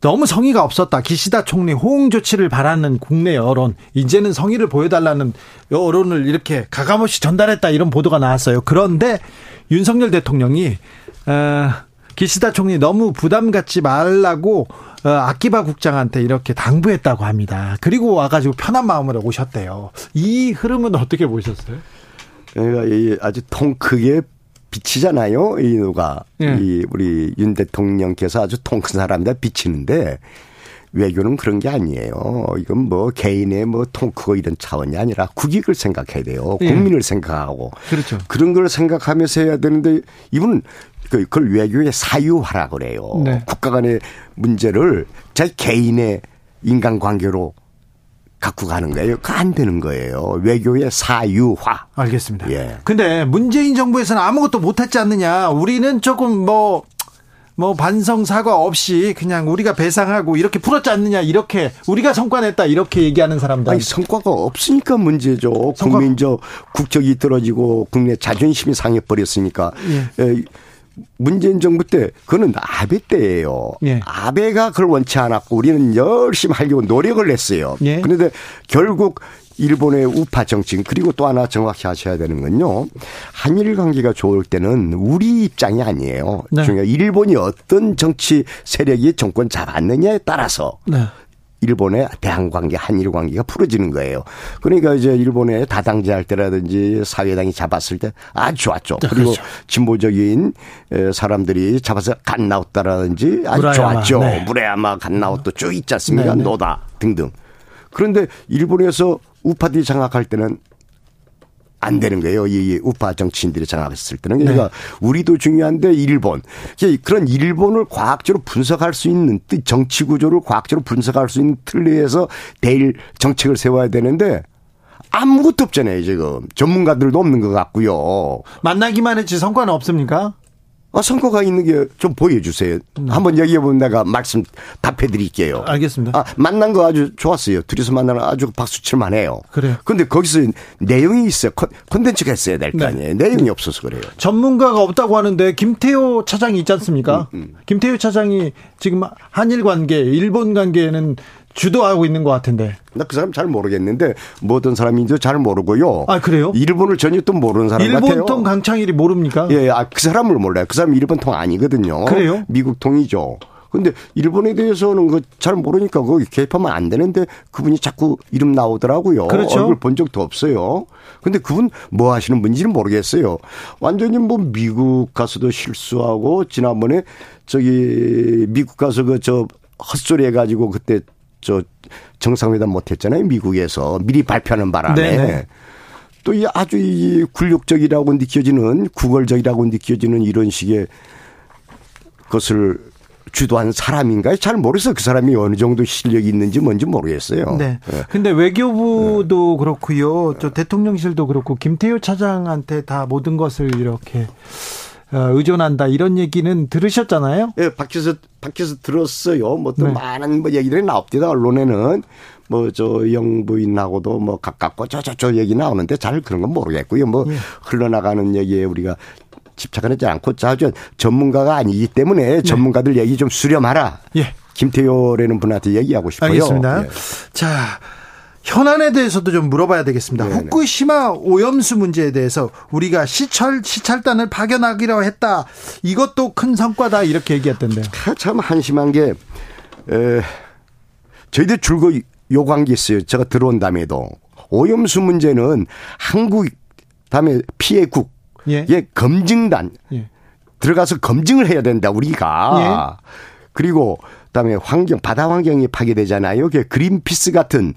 너무 성의가 없었다. 기시다 총리 호응 조치를 바라는 국내 여론, 이제는 성의를 보여달라는 여론을 이렇게 가감없이 전달했다 이런 보도가 나왔어요. 그런데 윤석열 대통령이 어, 기시다 총리 너무 부담 갖지 말라고 어, 아키바 국장한테 이렇게 당부했다고 합니다. 그리고 와가지고 편한 마음으로 오셨대요. 이 흐름은 어떻게 보셨어요? 아주 통 크게 비치잖아요. 이 누가 네. 이 우리 윤 대통령께서 아주 통큰 사람이다 비치는데 외교는 그런 게 아니에요. 이건 뭐 개인의 뭐 통 크고 이런 차원이 아니라 국익을 생각해야 돼요. 예. 국민을 네. 생각하고 그렇죠. 그런 걸 생각하면서 해야 되는데 이분은 그, 그걸 외교의 사유화라 그래요. 네. 국가 간의 문제를 자기 개인의 인간관계로 갖고 가는 거예요. 그 안 되는 거예요. 외교의 사유화. 알겠습니다. 예. 근데 문재인 정부에서는 아무것도 못했지 않느냐. 우리는 조금 뭐, 뭐 반성 사과 없이 그냥 우리가 배상하고 이렇게 풀었지 않느냐 이렇게 우리가 성과 냈다 이렇게 얘기하는 사람들 아니 성과가 없으니까 문제죠 성과... 국민적 국적이 떨어지고 국내 자존심이 상해 버렸으니까 예. 에, 문재인 정부 때 그거는 아베 때예요. 예. 아베가 그걸 원치 않았고 우리는 열심히 하려고 노력을 했어요. 예. 그런데 결국 일본의 우파 정치 그리고 또 하나 정확히 하셔야 되는 건요. 한일 관계가 좋을 때는 우리 입장이 아니에요. 네. 중요 일본이 어떤 정치 세력이 정권 잡았느냐에 따라서 네. 일본의 대한 관계, 한일 관계가 풀어지는 거예요. 그러니까 이제 일본의 다당제 할 때라든지 사회당이 잡았을 때 아주 좋았죠. 네, 그리고 그렇죠. 진보적인 사람들이 잡아서 간 나왔다라든지 아주 무라야마, 좋았죠. 네. 무레야마 간 나왔도 쭉 있지 않습니까? 네, 네. 노다 등등. 그런데 일본에서 우파들이 장악할 때는 안 되는 거예요. 이 우파 정치인들이 장악했을 때는. 그러니까 네. 우리도 중요한데 일본. 그런 일본을 과학적으로 분석할 수 있는 정치 구조를 과학적으로 분석할 수 있는 틀 내에서 대일 정책을 세워야 되는데 아무것도 없잖아요, 지금. 전문가들도 없는 것 같고요. 만나기만 했지 성과는 없습니까? 아, 선거가 있는 게 좀 보여주세요. 네. 한번 얘기해보면 내가 말씀 답해 드릴게요. 알겠습니다. 아, 만난 거 아주 좋았어요. 둘이서 만나는 아주 박수 칠만 해요. 그래요. 근데 거기서 내용이 있어요. 콘텐츠가 있어야 될거 네. 아니에요. 내용이 없어서 그래요. 전문가가 없다고 하는데 김태호 차장이 있지 않습니까? 음, 음. 김태호 차장이 지금 한일 관계, 일본 관계는 주도하고 있는 것 같은데. 나 그 사람 잘 모르겠는데 뭐 어떤 사람인지 잘 모르고요. 아 그래요? 일본을 전혀 또 모르는 사람 일본 같아요. 일본 통 강창일이 모릅니까? 예, 아 그 사람을 몰라요. 그 사람 일본 통 아니거든요. 그래요? 미국 통이죠. 근데 일본에 대해서는 그 잘 모르니까 거기 개입하면 안 되는데 그분이 자꾸 이름 나오더라고요. 그렇죠. 얼굴 본 적도 없어요. 근데 그분 뭐 하시는 분인지는 모르겠어요. 완전히 뭐 미국 가서도 실수하고 지난번에 저기 미국 가서 그 저 헛소리 해가지고 그때 저 정상회담 못했잖아요. 미국에서 미리 발표하는 바람에. 네네. 또이 아주 이 굴욕적이라고 느껴지는 구걸적이라고 느껴지는 이런 식의 것을 주도한 사람인가요? 잘 모르겠어요. 그 사람이 어느 정도 실력이 있는지 뭔지 모르겠어요. 네. 네. 근데 외교부도 네. 그렇고요. 저 대통령실도 그렇고 김태효 차장한테 다 모든 것을 이렇게 어, 의존한다 이런 얘기는 들으셨잖아요. 예, 밖에서 밖에서 들었어요. 뭐또 네. 많은 뭐 얘기들이 나옵니다. 언론에는 뭐 저 영부인하고도 뭐 가깝고 저저저 얘기 나오는데 잘 그런 건 모르겠고요. 뭐 예. 흘러나가는 얘기에 우리가 집착하지 않고 자주 전문가가 아니기 때문에 네. 전문가들 얘기 좀 수렴하라. 예. 김태효라는 분한테 얘기하고 싶어요. 알겠습니다. 예. 자. 현안에 대해서도 좀 물어봐야 되겠습니다. 네네. 후쿠시마 오염수 문제에 대해서 우리가 시철 시찰단을 파견하기로 했다. 이것도 큰 성과다 이렇게 얘기했던데요. 참 한심한 게 에, 저희들 줄거 요구한 게 있어요. 제가 들어온 다음에도 오염수 문제는 한국 다음에 피해국 예. 예 검증단 예. 들어가서 검증을 해야 된다 우리가 예. 그리고 그다음에 환경 바다 환경이 파괴되잖아요. 그 그린피스 같은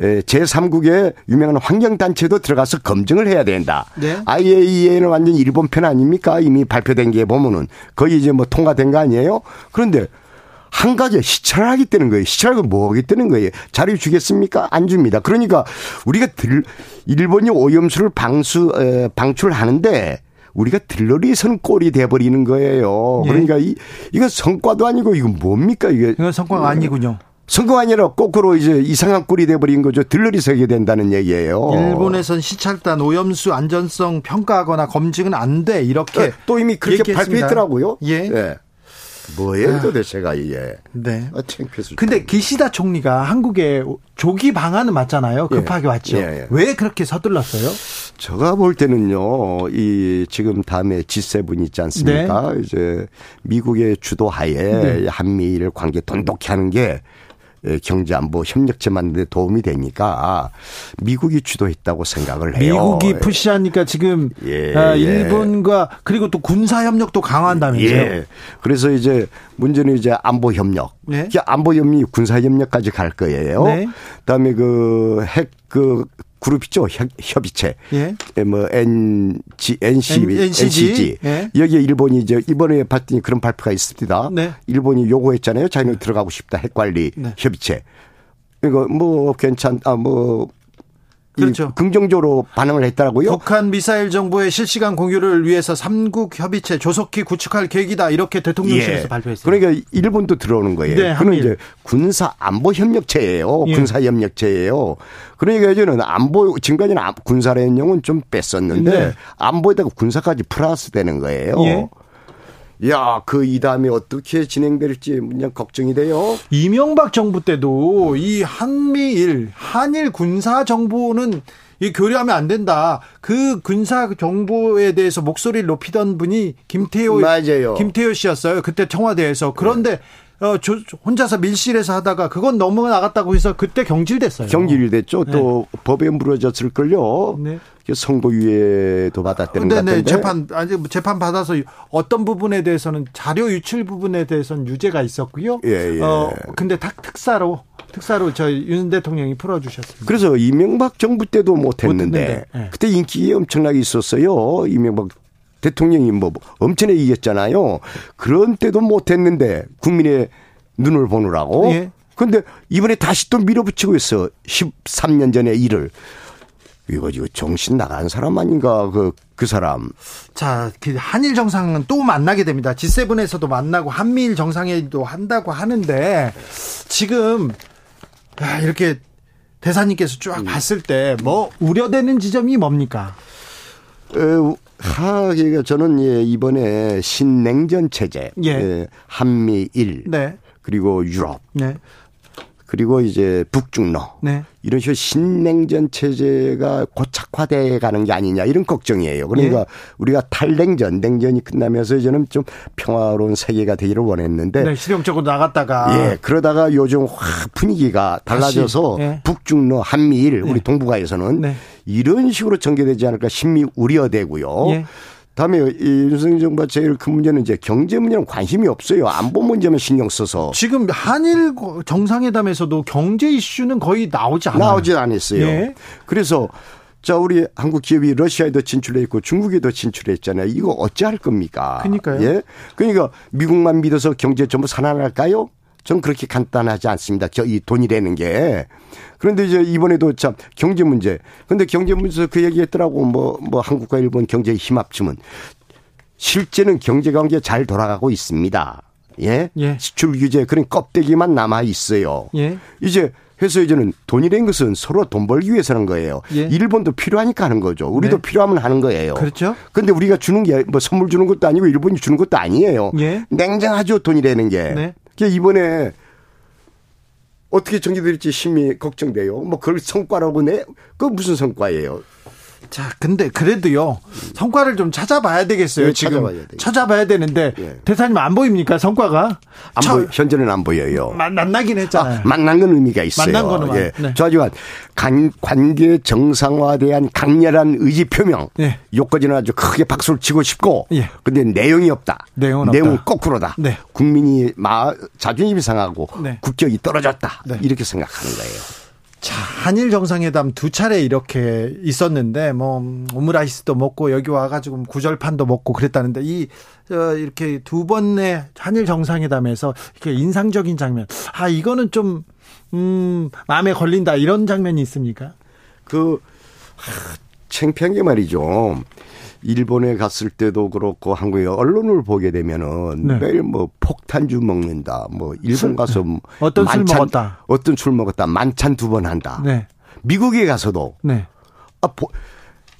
제3국의 유명한 환경단체도 들어가서 검증을 해야 된다. 네. IAEA는 완전 일본 편 아닙니까? 이미 발표된 게 보면은 거의 이제 뭐 통과된 거 아니에요? 그런데 한 가지 시찰하겠다는 거예요. 시찰하고 뭐 하겠다는 거예요. 자료 주겠습니까? 안 줍니다. 그러니까 우리가 들, 일본이 오염수를 방수, 에, 방출하는데 우리가 들러리 선 꼴이 돼버리는 거예요. 예. 그러니까 이, 이거 성과도 아니고 이거 뭡니까 이게. 이건 성과가 아니군요. 선거 아니라 거꾸로 이제 이상한 꼴이 돼버린 거죠. 들러리 서게 된다는 얘기예요. 일본에선 시찰단 오염수 안전성 평가하거나 검증은 안 돼. 이렇게 네, 또 이미 그렇게 얘기했습니다. 발표했더라고요. 예. 네. 뭐예요 아, 도대체가 이게. 네. 아, 근데 기시다 총리가 한국에 조기 방안은 맞잖아요. 급하게 예. 왔죠. 예, 예. 왜 그렇게 서둘렀어요? 제가 볼 때는요, 이 지금 다음에 G7 있지 않습니까? 네. 이제 미국의 주도하에 네. 한미일 관계 돈독히 하는 게 예, 경제 안보 협력체 만드는 데 도움이 되니까 미국이 주도했다고 생각을 해요. 미국이 푸시하니까 지금 예, 아, 예. 일본과 그리고 또 군사 협력도 강화한다면서요. 예. 그래서 이제 문제는 이제 안보 협력. 네. 안보 협력, 군사 협력까지 갈 거예요. 네. 그다음에 그 핵그 그 그룹 있죠. 협 의체. 예. 예. 뭐 NG, NC, N, NCG. NCG. 예. 여기에 일본이 이제 이번에 봤더니 그런 발표가 있습니다. 네. 일본이 요구했잖아요. 자기는 들어가고 싶다. 핵관리 네. 협의체. 이거 뭐 괜찮, 아, 뭐 그렇죠. 긍정적으로 반응을 했더라고요. 북한 미사일 정보의 실시간 공유를 위해서 삼국 협의체 조속히 구축할 계획이다 이렇게 대통령실에서 예. 발표했어요. 그러니까 일본도 들어오는 거예요. 네, 그는 이제 군사 안보 협력체예요. 예. 군사 협력체예요. 그러니까 이제는 안보 지금까지는 군사례용은 좀 뺐었는데 네. 안보에다가 군사까지 플러스 되는 거예요. 예. 야, 그 이다음에 어떻게 진행될지 그냥 걱정이 돼요. 이명박 정부 때도 이 한미일, 한일 군사 정보는 이 교류하면 안 된다. 그 군사 정보에 대해서 목소리를 높이던 분이 김태호 맞아요. 김태호 씨였어요. 그때 청와대에서. 그런데 네. 어, 조, 혼자서 밀실에서 하다가 그건 너무 나갔다고 해서 그때 경질됐어요. 경질됐죠. 네. 또 법에 물어졌을 걸요. 네. 선고유예도 받았다는 것 같은데. 재판 아니 재판 받아서 어떤 부분에 대해서는 자료 유출 부분에 대해서는 유죄가 있었고요. 예, 예. 어 근데 탁 특사로 특사로 저희 윤 대통령이 풀어주셨습니다. 그래서 이명박 정부 때도 못했는데 못 네. 그때 인기 엄청나게 있었어요. 이명박 대통령이 뭐 엄청나게 이겼잖아요. 그런 때도 못했는데 국민의 눈을 보느라고. 예. 근데 이번에 다시 또 밀어붙이고 있어. 13년 전에 일을. 이거 이거 정신 나간 사람 아닌가 그그 그 사람. 자, 그 한일 정상은 또 만나게 됩니다. G7에서도 만나고 한미일 정상회의도 한다고 하는데 지금 아, 이렇게 대사님께서 쭉 음. 봤을 때 뭐 우려되는 지점이 뭡니까? 에, 하, 그러니까 저는 예, 이번에 신냉전 체제, 예. 예, 한미일, 네. 그리고 유럽, 네. 그리고 이제 북중러 네. 이런 식으로 신냉전 체제가 고착화돼 가는 게 아니냐 이런 걱정이에요. 그러니까 네. 우리가 탈냉전, 냉전이 끝나면서 저는 좀 평화로운 세계가 되기를 원했는데 네, 실용적으로 나갔다가 예 그러다가 요즘 확 분위기가 달라져서 네. 북중러 한미일 우리 네. 동북아에서는 네. 이런 식으로 전개되지 않을까 심히 우려되고요. 예. 다음에 윤석열 정부가 제일 큰 문제는 이제 경제 문제는 관심이 없어요. 안보 문제만 신경 써서. 지금 한일 정상회담에서도 경제 이슈는 거의 나오지 않아요. 나오지 않았어요. 예. 그래서 자, 우리 한국 기업이 러시아에도 진출해 있고 중국에도 진출해 있잖아요. 이거 어찌할 겁니까? 그러니까요. 예. 그러니까 미국만 믿어서 경제 전부 살아날까요? 전 그렇게 간단하지 않습니다. 저 이 돈이라는 게. 그런데 이제 이번에도 참 경제 문제. 근데 경제 문제에서 그 얘기 했더라고. 뭐, 뭐 한국과 일본 경제 힘 합치면 실제는 경제 관계 잘 돌아가고 있습니다. 예? 예. 수출 규제 그런 껍데기만 남아 있어요. 예. 이제 해서 이제는 돈이라는 것은 서로 돈 벌기 위해서 하는 거예요. 예. 일본도 필요하니까 하는 거죠. 우리도 네. 필요하면 하는 거예요. 그렇죠. 근데 우리가 주는 게 뭐 선물 주는 것도 아니고 일본이 주는 것도 아니에요. 예. 냉정하죠 돈이라는 게. 네. 이번에 어떻게 전개될지 심히 걱정돼요. 뭐 그걸 성과라고 내? 그 무슨 성과예요? 자, 근데 그래도요 성과를 좀 찾아봐야 되겠어요. 네, 지금 찾아봐야, 찾아봐야 되는데 네. 대사님 안 보입니까 성과가? 안 저, 보여. 현재는 안 보여요. 만, 만나긴 했잖아요. 아, 만난 건 의미가 있어요. 만난 거는 예. 네. 저하지만 관계 정상화에 대한 강렬한 의지 표명. 네. 요까지는 아주 크게 박수를 치고 싶고. 예. 근데 내용이 없다. 내용은, 내용은 없다. 거꾸로다. 네. 국민이 마, 자존심이 상하고 네. 국격이 떨어졌다. 네. 이렇게 생각하는 거예요. 자, 한일 정상회담 두 차례 이렇게 있었는데 뭐 오므라이스도 먹고 여기 와 가지고 구절판도 먹고 그랬다는데 이 어, 이렇게 두 번의 한일 정상회담에서 이렇게 인상적인 장면, 아 이거는 좀 음, 마음에 걸린다 이런 장면이 있습니까? 그 하, 창피한 게 말이죠. 일본에 갔을 때도 그렇고 한국의 언론을 보게 되면은 네. 매일 뭐 폭탄주 먹는다. 뭐 일본 가서 네. 어떤 만찬, 술 먹었다. 어떤 술 먹었다. 만찬 두 번 한다. 네. 미국에 가서도 네. 아, 보,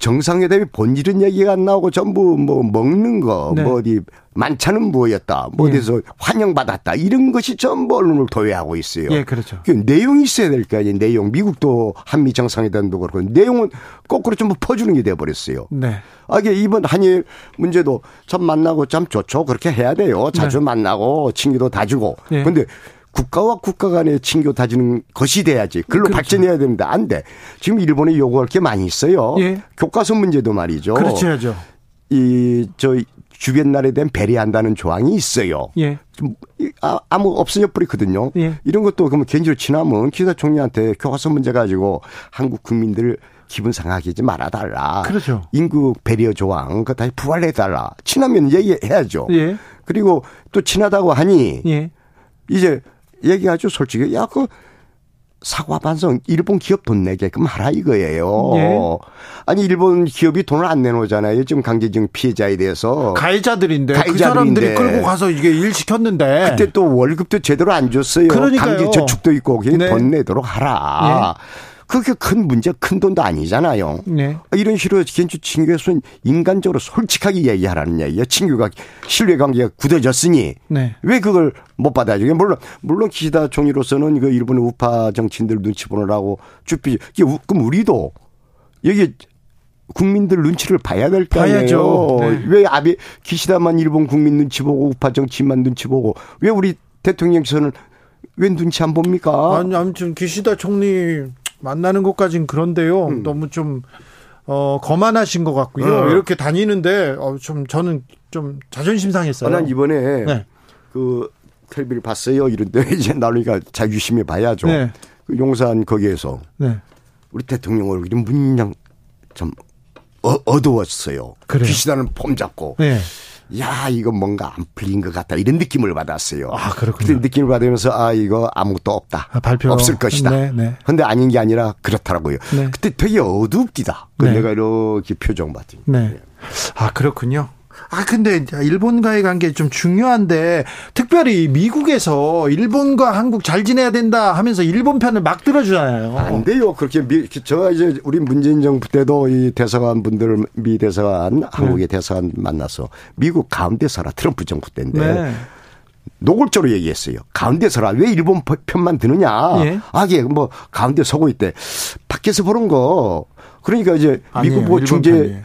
정상회담이 본질은 얘기가 안 나오고 전부 뭐 먹는 거, 네. 뭐 어디 만찬은 뭐였다, 뭐 예. 어디서 환영받았다 이런 것이 전부 언론을 도외하고 있어요. 예, 그렇죠. 그 내용이 있어야 될 거 아니에요. 내용. 미국도 한미 정상회담도 그렇고 내용은 거꾸로 전부 퍼주는 게 돼버렸어요. 네. 아, 이게 이번 한일 문제도 참 만나고 참 좋죠. 그렇게 해야 돼요. 자주 네. 만나고 친구도 다 주고. 네. 근데 국가와 국가 간의 친교 다지는 것이 돼야지. 글로 그렇죠. 발전해야 됩니다. 안 돼. 지금 일본에 요구할 게 많이 있어요. 예. 교과서 문제도 말이죠. 그렇죠. 야죠 이, 저, 주변 나라에 대한 배려한다는 조항이 있어요. 예. 좀 아, 아무 없어져 버리거든요. 예. 이런 것도 그러면 개인적으로 지나면 기사 총리한테 교과서 문제 가지고 한국 국민들 기분 상하게 하지 말아달라. 그렇죠. 인구 배려 조항, 그 다시 부활해달라. 친하면 얘기해야죠. 예. 그리고 또 친하다고 하니 예. 이제 얘기하죠. 솔직히. 야, 그 사과 반성 일본 기업 돈 내게끔 하라 이거예요. 예. 아니 일본 기업이 돈을 안 내놓잖아요. 지금 강제징 피해자에 대해서 가해자들인데, 가해자들인데 그 사람들이 끌고 가서 이게 일 시켰는데 그때 또 월급도 제대로 안 줬어요. 그러니까요. 강제 저축도 있고 네. 돈 내도록 하라. 예. 그게 큰 문제, 큰 돈도 아니잖아요. 네. 이런 식으로 친교에서는 인간적으로 솔직하게 얘기하라는 얘기예요. 친교가 신뢰 관계가 굳어졌으니 네. 왜 그걸 못 받아주게? 물론 물론 기시다 총리로서는 그 일본의 우파 정치인들 눈치 보느라고 쭈삐. 그럼 우리도 여기 국민들 눈치를 봐야 될 거 아니에요. 네. 왜 아베 기시다만 일본 국민 눈치 보고 우파 정치인만 눈치 보고 왜 우리 대통령께서는 왜 눈치 안 봅니까? 아니 아무튼 기시다 총리 만나는 것까진 그런데요. 음. 너무 좀 어, 거만하신 것 같고요. 어. 이렇게 다니는데 어, 좀 저는 좀 자존심 상했어요. 아, 난 이번에 네. 그 텔레비를 봤어요. 이런데 <laughs> 이제 나누니까 자 유심히 봐야죠. 네. 그 용산 거기에서 네. 우리 대통령 얼굴이 문양 좀 어, 어두웠어요. 그래요. 귀시다는 폼 잡고. 네. 야 이거 뭔가 안 풀린 것 같다 이런 느낌을 받았어요. 아 그렇군요. 느낌을 받으면서 아 이거 아무것도 없다. 아, 발표 없을 것이다. 네, 네. 근데 아닌 게 아니라 그렇더라고요. 네. 그때 되게 어둡디다. 그 네. 내가 이렇게 표정 봤더니. 네. 아 그렇군요. 아, 근데 일본과의 관계 좀 중요한데 특별히 미국에서 일본과 한국 잘 지내야 된다 하면서 일본 편을 막 들어주잖아요. 안 돼요. 그렇게 미, 저 이제 우리 문재인 정부 때도 이 대사관 분들 미 대사관 한국의 네. 대사관 만나서 미국 가운데 서라 트럼프 정부 때인데 네. 노골적으로 얘기했어요. 가운데 서라. 왜 일본 편만 드느냐. 예. 아, 이게 뭐 가운데 서고 있대. 밖에서 보는 거. 그러니까 이제 미국 뭐 중재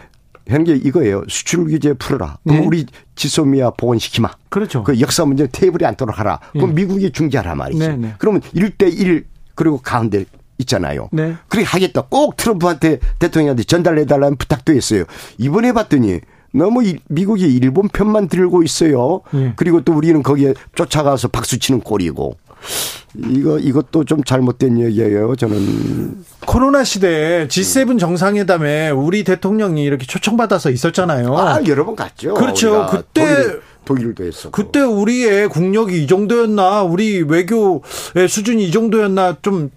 하는 게 이거예요. 수출 규제 풀어라. 그럼 네. 우리 지소미아 복원시키마. 그렇죠. 그 역사 문제 테이블에 앉도록 하라. 그럼 네. 미국이 중재하라 말이죠. 네, 네. 그러면 1대1 그리고 가운데 있잖아요. 네. 그렇게 하겠다. 꼭 트럼프한테 대통령한테 전달해달라는 부탁도 했어요. 이번에 봤더니 너무 미국이 일본 편만 들고 있어요. 네. 그리고 또 우리는 거기에 쫓아가서 박수 치는 꼴이고. 이거 이것도 좀 잘못된 얘기예요. 저는 코로나 시대에 G7 정상회담에 우리 대통령이 이렇게 초청받아서 있었잖아요. 아 여러 번 갔죠. 그렇죠. 그때 독일, 도 했어. 그때 우리의 국력이 이 정도였나, 우리 외교의 수준이 이 정도였나 좀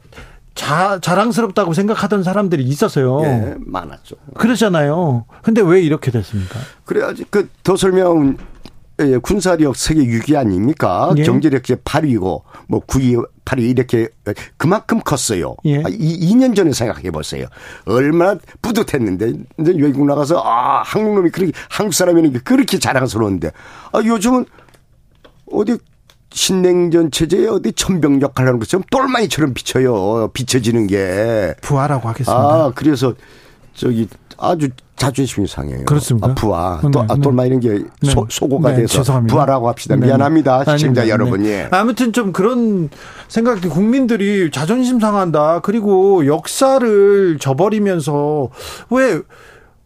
자, 자랑스럽다고 생각하던 사람들이 있었어요. 예, 많았죠. 그러잖아요. 근데 왜 이렇게 됐습니까? 그래야지 그 더 설명 예, 군사력 세계 6위 아닙니까? 예. 경제력 제 8위고 뭐 9위, 8위 이렇게 그만큼 컸어요. 예. 이 2년 전에 생각해 보세요. 얼마나 뿌듯했는데 이제 외국 나가서 아 한국 놈이 그렇게 한국 사람이는 그렇게 자랑스러운데 아 요즘은 어디 신냉전 체제에 어디 천병역 하려는 것처럼 똘마니처럼 비쳐요. 비춰지는 게. 부하라고 하겠습니다. 아, 그래서 저기 아주 자존심이 상해요. 그렇습니까? 아, 부하. 네, 또, 아, 똘마 이런 게 네. 소, 소고가 네, 돼서 죄송합니다. 부하라고 합시다. 네, 네. 미안합니다. 시청자 여러분. 예. 아무튼 좀 그런 생각이 국민들이 자존심 상한다. 그리고 역사를 저버리면서 왜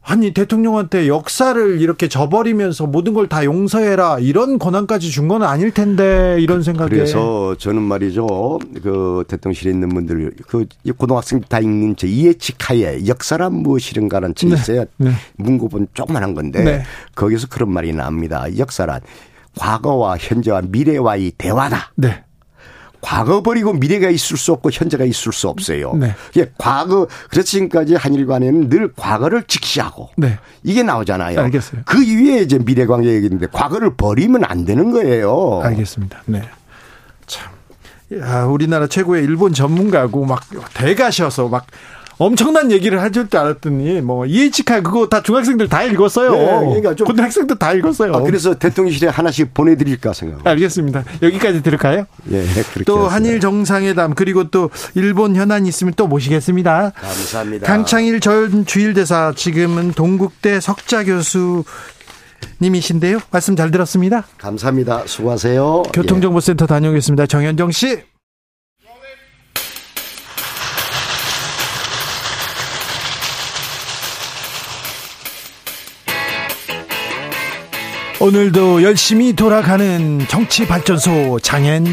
아니 대통령한테 역사를 이렇게 저버리면서 모든 걸 다 용서해라 이런 권한까지 준 건 아닐 텐데 이런 생각에 그래서 저는 말이죠 그 대통령실에 있는 분들 그 고등학생 다 읽는 제 이해치카에 역사란 무엇이른가라는 책이 네. 있어요 네. 문고본 조그만한 건데 네. 거기서 그런 말이 나옵니다 역사란 과거와 현재와 미래와의 대화다. 네. 과거 버리고 미래가 있을 수 없고 현재가 있을 수 없어요. 네. 예, 과거 그래서 지금까지 한일 간에는 늘 과거를 직시하고 네. 이게 나오잖아요. 알겠어요. 그 위에 이제 미래 관계 얘기인데 과거를 버리면 안 되는 거예요. 알겠습니다. 네. 참. 야, 우리나라 최고의 일본 전문가고 막 대가셔서 막 엄청난 얘기를 해줄 줄 알았더니 뭐 이해치카 그거 다 중학생들 다 읽었어요. 네, 그러니까 좀 고등학생도 다 읽었어요. 아, 그래서 대통령실에 하나씩 보내드릴까 생각. 알겠습니다. 여기까지 들을까요? 예, 그렇게 또 하겠습니다. 한일 정상회담 그리고 또 일본 현안이 있으면 또 모시겠습니다. 감사합니다. 강창일 전 주일대사 지금은 동국대 석자 교수 님이신데요. 말씀 잘 들었습니다. 감사합니다. 수고하세요. 교통정보센터 다녀오겠습니다. 정현정 씨. 오늘도 열심히 돌아가는 정치발전소 장앤장.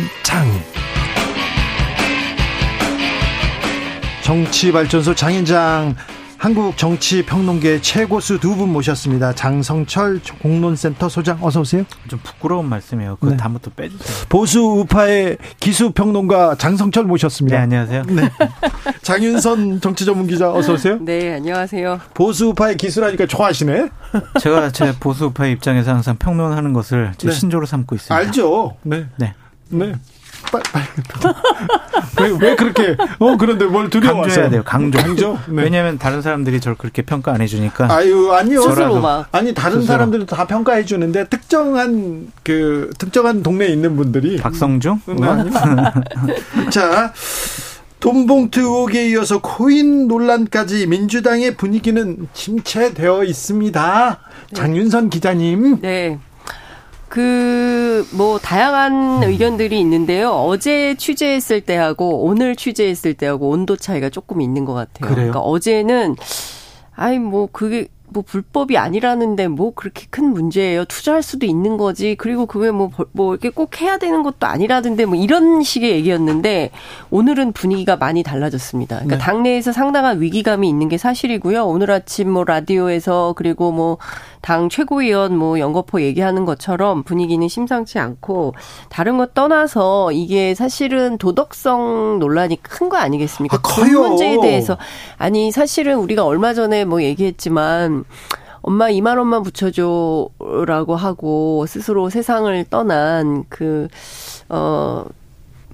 정치발전소 장앤장 한국 정치 평론계 최고수 두 분 모셨습니다. 장성철 공론센터 소장 어서 오세요. 좀 부끄러운 말씀이에요. 그 네. 다음부터 빼주세요. 보수 우파의 기수 평론가 장성철 모셨습니다. 네 안녕하세요. 네. <laughs> 장윤선 정치 전문 기자 어서 오세요. 네 안녕하세요. 보수 우파의 기수라니까 좋아하시네. 제가 제 보수 우파의 입장에서 항상 평론하는 것을 제 네. 신조로 삼고 있습니다. 알죠. 네. 네. 네. 빨, 빨. <laughs> 왜, 왜 그렇게, 어, 그런데 뭘 두려워하세요? 강조해야 돼요, 강조. 강조? 네. 왜냐면 다른 사람들이 저를 그렇게 평가 안 해주니까. 아유, 아니요. 스스로 아니, 다른 스스로. 사람들도 다 평가해 주는데, 특정한, 그, 특정한 동네에 있는 분들이. 박성중? 네, <laughs> 자. 돈봉투 의혹에 이어서 코인 논란까지 민주당의 분위기는 침체되어 있습니다. 네. 장윤선 기자님. 네. 그, 뭐, 다양한 의견들이 있는데요. 어제 취재했을 때하고 오늘 취재했을 때하고 온도 차이가 조금 있는 것 같아요. 그래요? 그러니까 어제는, 아이, 뭐, 그게, 뭐 불법이 아니라는데 뭐 그렇게 큰 문제예요. 투자할 수도 있는 거지. 그리고 그게 뭐, 뭐 이렇게 꼭 해야 되는 것도 아니라던데 뭐 이런 식의 얘기였는데 오늘은 분위기가 많이 달라졌습니다. 그러니까 네. 당내에서 상당한 위기감이 있는 게 사실이고요. 오늘 아침 뭐 라디오에서 그리고 뭐 당 최고위원 뭐 연거포 얘기하는 것처럼 분위기는 심상치 않고 다른 것 떠나서 이게 사실은 도덕성 논란이 큰 거 아니겠습니까? 아, 커요. 문제에 대해서 아니 사실은 우리가 얼마 전에 뭐 얘기했지만 엄마 2만 원만 붙여줘라고 하고 스스로 세상을 떠난 그, 어,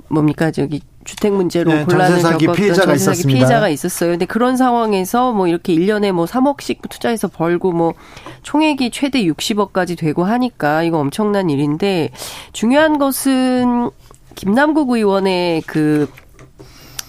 뭡니까, 저기, 주택 문제로 네, 곤란을 겪었던 피해자가 있었습니다. 피해자가 있었어요. 근데 그런 상황에서 뭐 이렇게 1년에 뭐 3억씩 투자해서 벌고 뭐 총액이 최대 60억까지 되고 하니까 이거 엄청난 일인데 중요한 것은 김남국 의원의 그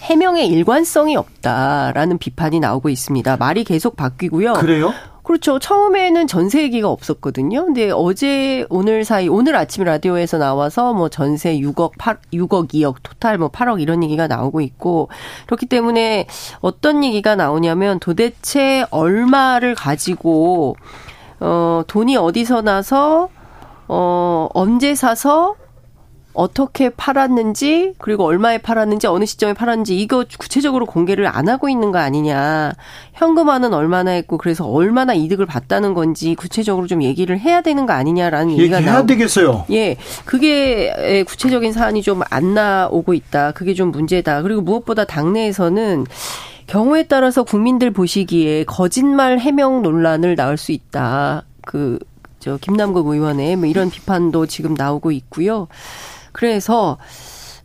해명의 일관성이 없다라는 비판이 나오고 있습니다. 말이 계속 바뀌고요. 그래요? 그렇죠. 처음에는 전세 얘기가 없었거든요. 근데 어제 오늘 사이 오늘 아침 라디오에서 나와서 뭐 전세 6억 8 6억 2억 토탈 뭐 8억 이런 얘기가 나오고 있고 그렇기 때문에 어떤 얘기가 나오냐면 도대체 얼마를 가지고 어 돈이 어디서 나서 어 언제 사서 어떻게 팔았는지 그리고 얼마에 팔았는지 어느 시점에 팔았는지 이거 구체적으로 공개를 안 하고 있는 거 아니냐. 현금화는 얼마나 했고 그래서 얼마나 이득을 봤다는 건지 구체적으로 좀 얘기를 해야 되는 거 아니냐라는 얘기가 해야 나오... 되겠어요. 예. 그게 구체적인 사안이 좀 안 나오고 있다. 그게 좀 문제다. 그리고 무엇보다 당내에서는 경우에 따라서 국민들 보시기에 거짓말 해명 논란을 낳을 수 있다. 그, 저, 김남국 의원의 뭐 이런 비판도 지금 나오고 있고요. 그래서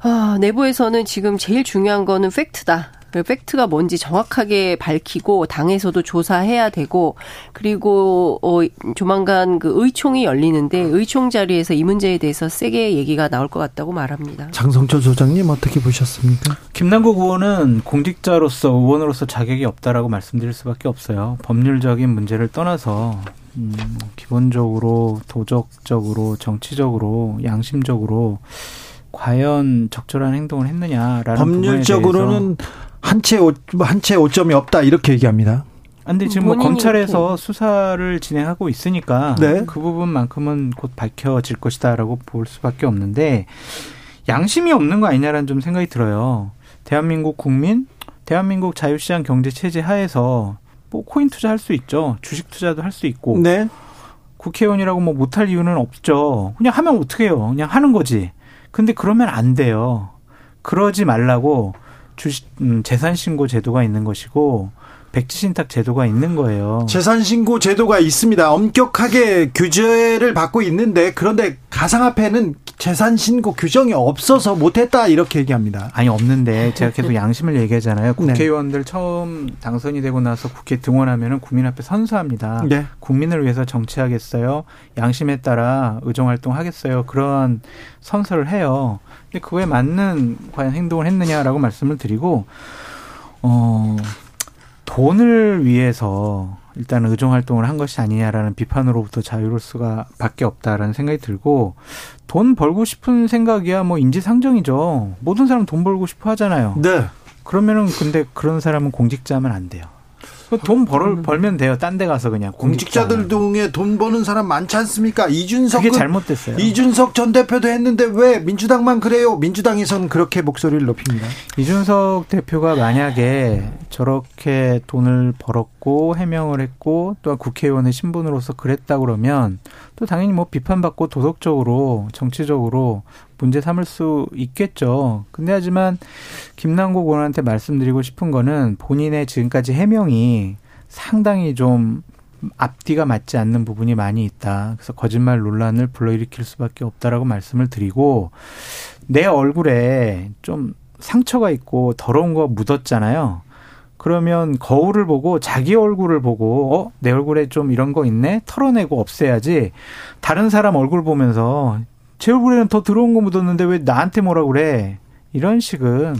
아, 내부에서는 지금 제일 중요한 거는 팩트다. 그 팩트가 뭔지 정확하게 밝히고 당에서도 조사해야 되고 그리고 어 조만간 그 의총이 열리는데 의총 자리에서 이 문제에 대해서 세게 얘기가 나올 것 같다고 말합니다. 장성철 소장님 어떻게 보셨습니까? 김남국 의원은 공직자로서 의원으로서 자격이 없다라고 말씀드릴 수밖에 없어요. 법률적인 문제를 떠나서 음, 기본적으로 도덕적으로 정치적으로 양심적으로 과연 적절한 행동을 했느냐라는 법률적으로는 한채 한채 오점이 없다 이렇게 얘기합니다. 근데 지금 뭐 검찰에서 수사를 진행하고 있으니까 네. 그 부분만큼은 곧 밝혀질 것이다라고 볼 수밖에 없는데 양심이 없는 거 아니냐라는 좀 생각이 들어요. 대한민국 국민, 대한민국 자유시장 경제 체제 하에서 뭐 코인 투자할 수 있죠. 주식 투자도 할 수 있고. 네. 국회의원이라고 뭐 못할 이유는 없죠. 그냥 하면 어떻게 해요? 그냥 하는 거지. 근데 그러면 안 돼요. 그러지 말라고 주식 음, 재산 신고 제도가 있는 것이고 백지 신탁 제도가 있는 거예요. 재산 신고 제도가 있습니다. 엄격하게 규제를 받고 있는데 그런데 가상화폐는 재산 신고 규정이 없어서 못했다 이렇게 얘기합니다. 아니 없는데 제가 계속 양심을 얘기하잖아요. 네. 국회의원들 네. 처음 당선이 되고 나서 국회 등원하면은 국민 앞에 선수합니다. 네. 국민을 위해서 정치하겠어요. 양심에 따라 의정 활동하겠어요. 그런 선서를 해요. 근데 그거에 맞는 과연 행동을 했느냐라고 말씀을 드리고 어 돈을 위해서 일단 의정 활동을 한 것이 아니냐라는 비판으로부터 자유로울 수가 밖에 없다라는 생각이 들고 돈 벌고 싶은 생각이야 뭐 인지상정이죠. 모든 사람 돈 벌고 싶어 하잖아요. 네. 그러면은 근데 그런 사람은 공직자면 안 돼요. 돈 벌, 벌면 돼요. 딴 데 가서 그냥. 공직자들 중에 돈 버는 사람 많지 않습니까? 이준석. 그게 잘못됐어요. 이준석 전 대표도 했는데 왜 민주당만 그래요? 민주당에서는 그렇게 목소리를 높입니다. 이준석 대표가 만약에 저렇게 돈을 벌었고 해명을 했고 또한 국회의원의 신분으로서 그랬다 그러면 또 당연히 뭐 비판받고 도덕적으로 정치적으로 문제 삼을 수 있겠죠. 근데 하지만 김남국 의원한테 말씀드리고 싶은 거는 본인의 지금까지 해명이 상당히 좀 앞뒤가 맞지 않는 부분이 많이 있다. 그래서 거짓말 논란을 불러일으킬 수밖에 없다라고 말씀을 드리고 내 얼굴에 좀 상처가 있고 더러운 거 묻었잖아요. 그러면 거울을 보고 자기 얼굴을 보고 어, 내 얼굴에 좀 이런 거 있네. 털어내고 없애야지. 다른 사람 얼굴 보면서 제 얼굴에는 더 들어온 거 묻었는데 왜 나한테 뭐라 그래? 이런 식은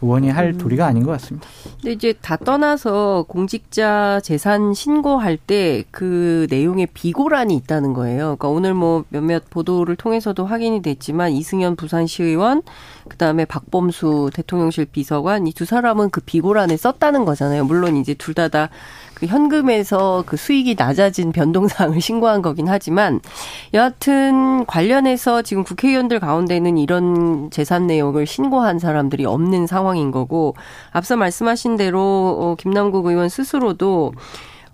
의원이 할 음. 도리가 아닌 것 같습니다. 근데 이제 다 떠나서 공직자 재산 신고할 때 그 내용에 비고란이 있다는 거예요. 그러니까 오늘 뭐 몇몇 보도를 통해서도 확인이 됐지만 이승현 부산시의원, 그 다음에 박범수 대통령실 비서관 이 두 사람은 그 비고란에 썼다는 거잖아요. 물론 이제 둘 다다 그 현금에서 그 수익이 낮아진 변동사항을 신고한 거긴 하지만 여하튼 관련해서 지금 국회의원들 가운데는 이런 재산 내역을 신고한 사람들이 없는 상황인 거고 앞서 말씀하신 대로 어, 김남국 의원 스스로도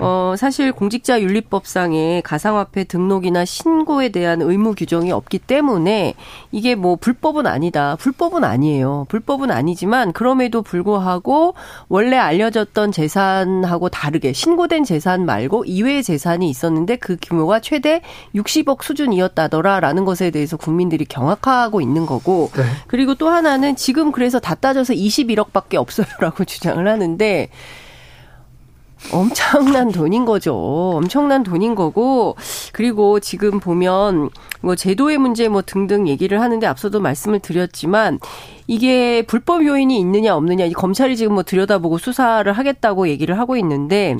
어, 사실 공직자 윤리법상에 가상화폐 등록이나 신고에 대한 의무 규정이 없기 때문에 이게 뭐 불법은 아니다. 불법은 아니에요. 불법은 아니지만 그럼에도 불구하고 원래 알려졌던 재산하고 다르게 신고된 재산 말고 이외의 재산이 있었는데 그 규모가 최대 60억 수준이었다더라라는 것에 대해서 국민들이 경악하고 있는 거고 네. 그리고 또 하나는 지금 그래서 다 따져서 21억밖에 없어요라고 <laughs> 주장을 하는데 엄청난 돈인 거죠. 엄청난 돈인 거고 그리고 지금 보면 뭐 제도의 문제 뭐 등등 얘기를 하는데 앞서도 말씀을 드렸지만 이게 불법 요인이 있느냐 없느냐 검찰이 지금 뭐 들여다보고 수사를 하겠다고 얘기를 하고 있는데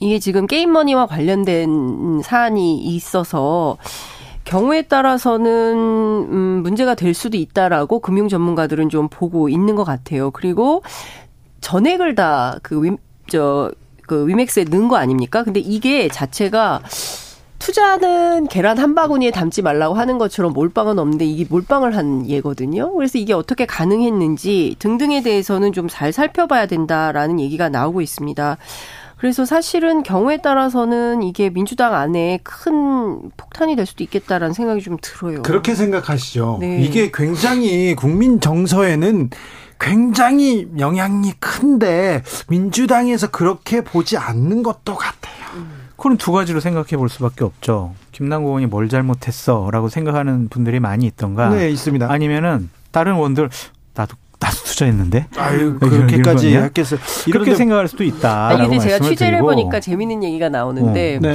이게 지금 게임머니와 관련된 사안이 있어서 경우에 따라서는 음 문제가 될 수도 있다라고 금융 전문가들은 좀 보고 있는 것 같아요. 그리고 전액을 다 그 저 그 위맥스에 넣은 거 아닙니까? 근데 이게 자체가 투자는 계란 한 바구니에 담지 말라고 하는 것처럼 몰빵은 없는데 이게 몰빵을 한 예거든요. 그래서 이게 어떻게 가능했는지 등등에 대해서는 좀 잘 살펴봐야 된다라는 얘기가 나오고 있습니다. 그래서 사실은 경우에 따라서는 이게 민주당 안에 큰 폭탄이 될 수도 있겠다라는 생각이 좀 들어요. 그렇게 생각하시죠. 네. 이게 굉장히 국민 정서에는 굉장히 영향이 큰데 민주당에서 그렇게 보지 않는 것도 같아요. 그건 두 가지로 생각해 볼 수밖에 없죠. 김남국 의원이 뭘 잘못했어라고 생각하는 분들이 많이 있던가. 네, 있습니다. 아니면은 다른 의원들 나도 나도 투자했는데. 아유 그렇게까지 했겠어. 이렇게 생각할 수도 있다. 아니 근데 제가 취재를 해보니까 재밌는 얘기가 나오는데. 어. 네.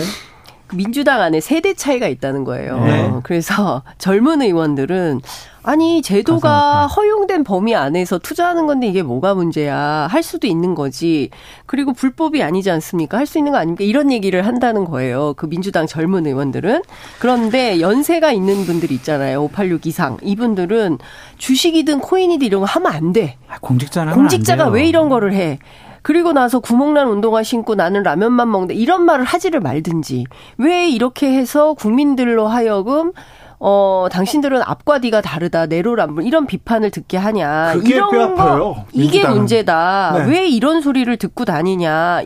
민주당 안에 세대 차이가 있다는 거예요. 네. 그래서 젊은 의원들은 아니 제도가 허용된 범위 안에서 투자하는 건데 이게 뭐가 문제야? 할 수도 있는 거지. 그리고 불법이 아니지 않습니까? 할 수 있는 거 아닙니까? 이런 얘기를 한다는 거예요. 그 민주당 젊은 의원들은. 그런데 연세가 있는 분들이 있잖아요. 586 이상. 이분들은 주식이든 코인이든 이런 거 하면 안돼. 아, 공직자는 공직자가 왜 이런 거를 해 그리고 나서 구멍난 운동화 신고 나는 라면만 먹는데 이런 말을 하지를 말든지 왜 이렇게 해서 국민들로 하여금 어, 당신들은 앞과 뒤가 다르다, 내로란불, 이런 비판을 듣게 하냐. 이런 거, 이게 문제다. 네. 왜 이런 소리를 듣고 다니냐.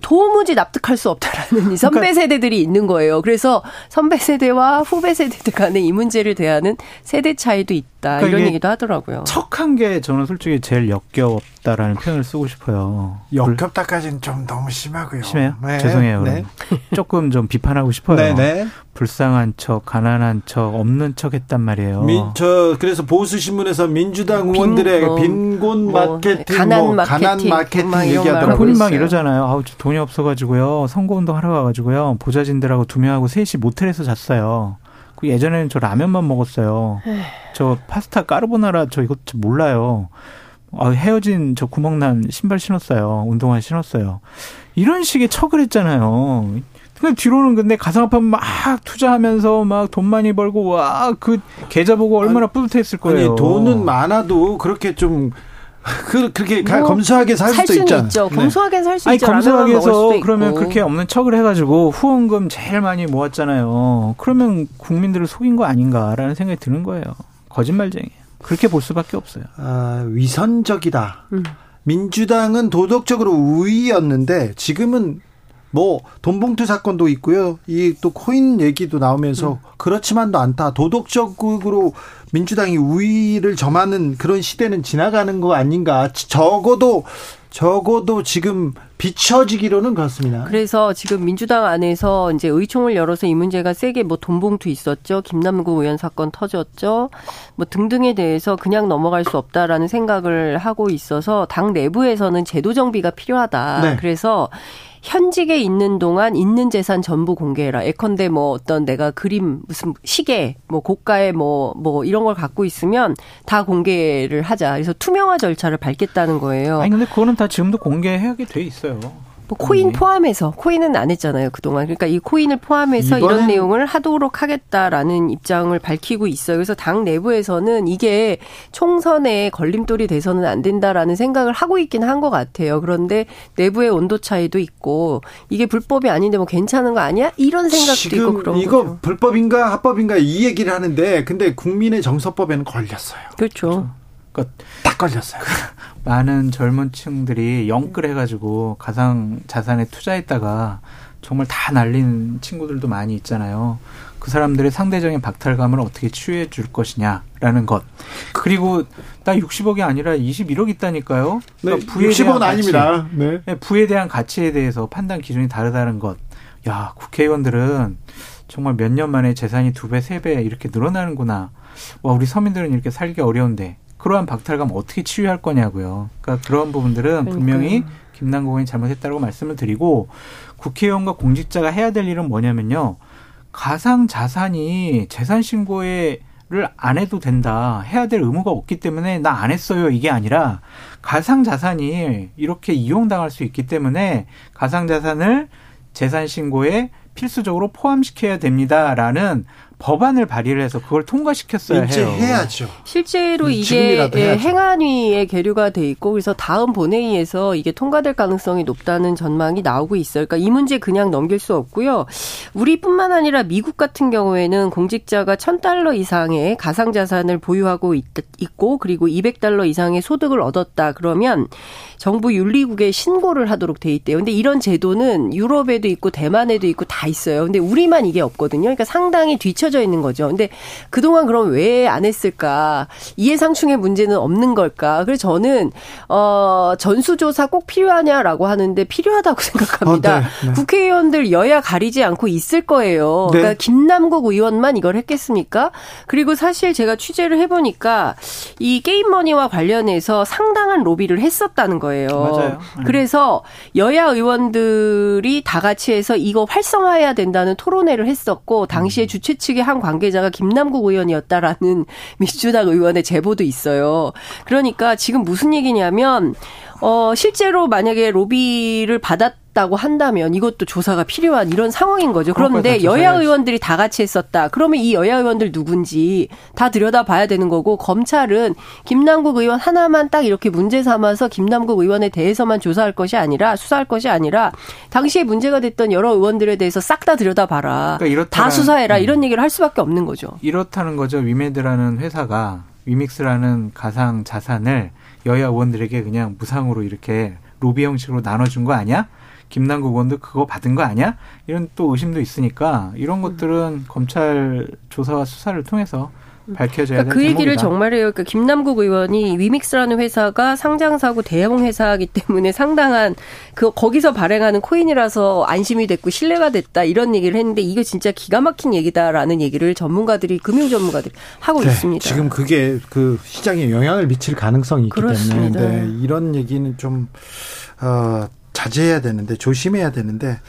도무지 납득할 수 없다라는 이 선배 그러니까 세대들이 있는 거예요. 그래서 선배 세대와 후배 세대들 간에 이 문제를 대하는 세대 차이도 있다. 그러니까 이런 얘기도 하더라고요. 척한 게 저는 솔직히 제일 역 겹다라는 표현을 쓰고 싶어요. 역겹다까지는 좀 너무 심하고요. 심해요? 네. 죄송해요. 네. <laughs> 조금 좀 비판하고 싶어요. 네, 네. 불쌍한 척, 가난한 척, 없는 척 했단 말이에요. 민, 저 그래서 보수 신문에서 민주당 의원들의 빈, 뭐, 빈곤 뭐, 마케팅, 가난 뭐, 마케팅, 가난 마케팅 얘기하더라고요. 본인 막 이러잖아요. 아우 돈이 없어가지고요. 선거운동 하러 가가지고요. 보좌진들하고 두 명하고 셋이 모텔에서 잤어요. 그 예전에는 저 라면만 먹었어요. 저 파스타 까르보나라 저 이거 몰라요. 아, 헤어진 저 구멍난 신발 신었어요. 운동화 신었어요. 이런 식의 척을 했잖아요. 근데 뒤로는 근데 가상화폐 막 투자하면서 막 돈 많이 벌고 와 그 계좌 보고 얼마나 뿌듯했을 거예요. 아니 돈은 많아도 그렇게 좀 그, 그렇게 뭐, 검소하게 살 수도 있잖아요. 있죠. 네. 검소하게 살수 있죠. 검소하게 해서 그러면 그렇게 없는 척을 해가지고 후원금 제일 많이 모았잖아요. 그러면 국민들을 속인 거 아닌가라는 생각이 드는 거예요. 거짓말쟁이. 그렇게 볼 수밖에 없어요. 아, 위선적이다. 음. 민주당은 도덕적으로 우위였는데 지금은 뭐 돈봉투 사건도 있고요. 이 또 코인 얘기도 나오면서 음. 그렇지만도 않다. 도덕적으로 민주당이 우위를 점하는 그런 시대는 지나가는 거 아닌가. 적어도 적어도 지금 비춰지기로는 그렇습니다. 그래서 지금 민주당 안에서 이제 의총을 열어서 이 문제가 세게 뭐 돈봉투 있었죠. 김남국 의원 사건 터졌죠. 뭐 등등에 대해서 그냥 넘어갈 수 없다라는 생각을 하고 있어서 당 내부에서는 제도 정비가 필요하다. 네. 그래서 현직에 있는 동안 있는 재산 전부 공개해라. 예컨대 뭐 어떤 내가 그림 무슨 시계 뭐 고가의 뭐뭐 뭐 이런 걸 갖고 있으면 다 공개를 하자. 그래서 투명화 절차를 밟겠다는 거예요. 아니 근데 그거는 다 지금도 공개하게 돼 있어요. 뭐 코인 포함해서 코인은 안 했잖아요 그동안 그러니까 이 코인을 포함해서 이런 내용을 하도록 하겠다라는 입장을 밝히고 있어요. 그래서 당 내부에서는 이게 총선에 걸림돌이 돼서는 안 된다라는 생각을 하고 있긴 한 것 같아요. 그런데 내부의 온도 차이도 있고 이게 불법이 아닌데 뭐 괜찮은 거 아니야? 이런 생각도 있고 그런 이거 거죠. 불법인가 합법인가 이 얘기를 하는데 근데 국민의 정서법에는 걸렸어요. 그렇죠. 딱 걸렸어요. 많은 젊은 층들이 영끌해가지고 가상 자산에 투자했다가 정말 다 날린 친구들도 많이 있잖아요. 그 사람들의 상대적인 박탈감을 어떻게 치유해 줄 것이냐라는 것. 그리고 나 60억이 아니라 21억 있다니까요. 그러니까 네, 부에 60억은 아닙니다. 네. 네. 부에 대한 가치에 대해서 판단 기준이 다르다는 것. 야, 국회의원들은 정말 몇 년 만에 재산이 두 배, 세 배 이렇게 늘어나는구나. 와, 우리 서민들은 이렇게 살기가 어려운데 그러한 박탈감 어떻게 치유할 거냐고요. 그러니까 그런 부분들은 그러니까요. 분명히 김남국 의원이 잘못했다고 말씀을 드리고 국회의원과 공직자가 해야 될 일은 뭐냐면요. 가상 자산이 재산 신고에 를안 해도 된다. 해야 될 의무가 없기 때문에 나 안 했어요. 이게 아니라 가상 자산이 이렇게 이용당할 수 있기 때문에 가상 자산을 재산 신고에 필수적으로 포함시켜야 됩니다라는 법안을 발의를 해서 그걸 통과시켰어야 이제 해요. 해야죠. 실제로 이게 예, 행안위에 계류가 돼 있고 그래서 다음 본회의에서 이게 통과될 가능성이 높다는 전망이 나오고 있어요. 그러니까 이 문제 그냥 넘길 수 없고요. 우리뿐만 아니라 미국 같은 경우에는 공직자가 1000달러 이상의 가상 자산을 보유하고 있, 고 그리고 200달러 이상의 소득을 얻었다 그러면 정부 윤리국에 신고를 하도록 돼 있대요. 근데 이런 제도는 유럽에도 있고 대만에도 있고 다 있어요. 근데 우리만 이게 없거든요. 그러니까 상당히 뒤처 져 있는 거죠. 근데 그동안 그럼 왜 안 했을까? 이해상충의 문제는 없는 걸까? 그래서 저는 어 전수조사 꼭 필요하냐라고 하는데 필요하다고 <laughs> 생각합니다. 어, 네, 네. 국회의원들 여야 가리지 않고 있을 거예요. 네. 그러니까 김남국 의원만 이걸 했겠습니까? 그리고 사실 제가 취재를 해보니까 이 게임머니와 관련해서 상당한 로비를 했었다는 거예요. 맞아요. 네. 그래서 여야 의원들이 다 같이 해서 이거 활성화해야 된다는 토론회를 했었고 당시에 음. 주최 측의 한 관계자가 김남국 의원이었다라는 <laughs> 민주당 의원의 제보도 있어요. 그러니까 지금 무슨 얘기냐면 어 실제로 만약에 로비를 받았 했다고 한다면 이것도 조사가 필요한 이런 상황인 거죠. 그런데 여야 의원들이 다 같이 했었다. 그러면 이 여야 의원들 누군지 다 들여다봐야 되는 거고 검찰은 김남국 의원 하나만 딱 이렇게 문제 삼아서 김남국 의원에 대해서만 조사할 것이 아니라 수사할 것이 아니라 당시에 문제가 됐던 여러 의원들에 대해서 싹 다 들여다봐라. 그러니까 다 수사해라. 음. 이런 얘기를 할 수밖에 없는 거죠. 이렇다는 거죠. 위메드라는 회사가 위믹스라는 가상 자산을 여야 의원들에게 그냥 무상으로 이렇게 로비 형식으로 나눠준 거 아니야? 김남국 의원도 그거 받은 거 아니야? 이런 또 의심도 있으니까 이런 것들은 검찰 조사와 수사를 통해서 밝혀져야 그러니까 그 얘기를 정말 해요. 그러니까 김남국 의원이 위믹스라는 회사가 상장사고 대형 회사이기 때문에 상당한 그 거기서 발행하는 코인이라서 안심이 됐고 신뢰가 됐다 이런 얘기를 했는데 이거 진짜 기가 막힌 얘기다라는 얘기를 전문가들이 금융 전문가들이 하고 네, 있습니다. 지금 그게 그 시장에 영향을 미칠 가능성이 있기 그렇습니다. 때문에 네, 이런 얘기는 좀 어, 자제해야 되는데 조심해야 되는데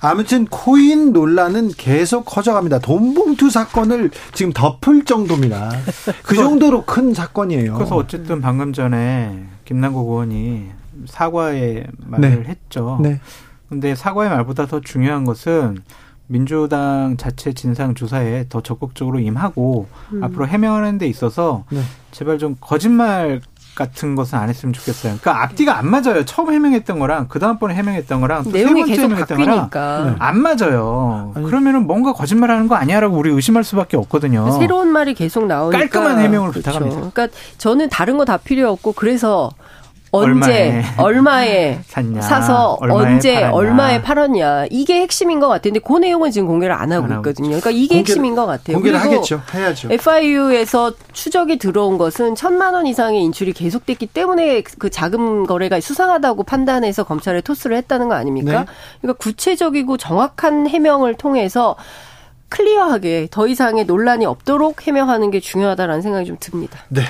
아무튼 코인 논란은 계속 커져갑니다. 돈봉투 사건을 지금 덮을 정도입니다. <laughs> 그 정도로 큰 사건이에요. 그래서 어쨌든 방금 전에 김남국 의원이 사과의 말을 네. 했죠. 네. 근데 사과의 말보다 더 중요한 것은 민주당 자체 진상 조사에 더 적극적으로 임하고 음. 앞으로 해명하는 데 있어서 네. 제발 좀 거짓말 같은 것은 안 했으면 좋겠어요. 그러니까 앞뒤가 안 맞아요. 처음 해명했던 거랑 그 다음번에 해명했던 거랑 내용이 계속 바뀌니까 네. 안 맞아요. 아니, 그러면은 뭔가 거짓말하는 거 아니야라고 우리 의심할 수밖에 없거든요. 새로운 말이 계속 나오니까 깔끔한 해명을 그렇죠. 부탁합니다. 그러니까 저는 다른 거 다 필요 없고 그래서 언제 <laughs> 얼마에, 샀냐, 사서 얼마에 언제 팔았냐. 얼마에 팔았냐 이게 핵심인 것 같은데 그 내용은 지금 공개를 안 하고 안 있거든요. 그러니까 이게 공개를, 핵심인 것 같아요. 공개를 하겠죠. 해야죠. FIU에서 추적이 들어온 것은 천만 원 이상의 인출이 계속됐기 때문에 그 자금 거래가 수상하다고 판단해서 검찰에 토스를 했다는 거 아닙니까? 네. 그러니까 구체적이고 정확한 해명을 통해서 클리어하게 더 이상의 논란이 없도록 해명하는 게 중요하다라는 생각이 좀 듭니다. 네.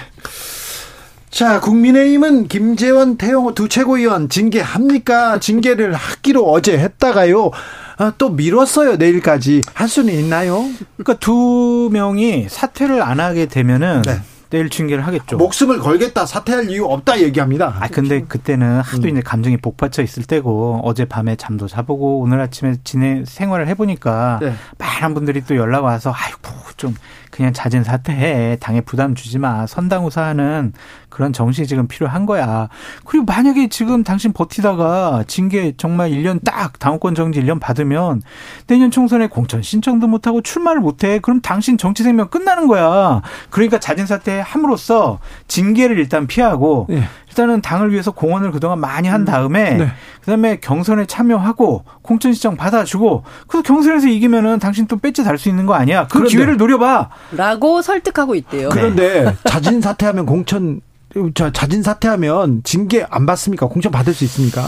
자, 국민의힘은 김재원, 태영호 두 최고위원 징계합니까? 징계를 하기로 어제 했다가요. 아, 또 미뤘어요. 내일까지 할 수는 있나요? 그러니까 두 명이 사퇴를 안 하게 되면은 네. 내일 징계를 하겠죠. 목숨을 걸겠다 사퇴할 이유 없다 얘기합니다. 아 근데 그때는 하도 음. 이제 감정이 복받쳐 있을 때고 어제 밤에 잠도 자보고 오늘 아침에 지내 생활을 해보니까 네. 많은 분들이 또 연락 와서 아이고 좀 그냥 잦은 사퇴해. 당에 부담 주지 마. 선당우사하는 그런 정신이 지금 필요한 거야. 그리고 만약에 지금 당신 버티다가 징계 정말 1년 딱 당원권 정지 1년 받으면 내년 총선에 공천 신청도 못 하고 출마를 못 해. 그럼 당신 정치 생명 끝나는 거야. 그러니까 잦은 사퇴 함으로써 징계를 일단 피하고 네. 일단은 당을 위해서 공헌을 그동안 많이 한 다음에 네. 그다음에 경선에 참여하고 공천 신청 받아주고 그래서 경선에서 이기면은 당신 또 배지 달 수 있는 거 아니야? 그 그런데, 기회를 노려봐. 라고 설득하고 있대요. 그런데 자진 사퇴하면 공천 자, 자진 사퇴하면 징계 안 받습니까? 공천 받을 수 있습니까?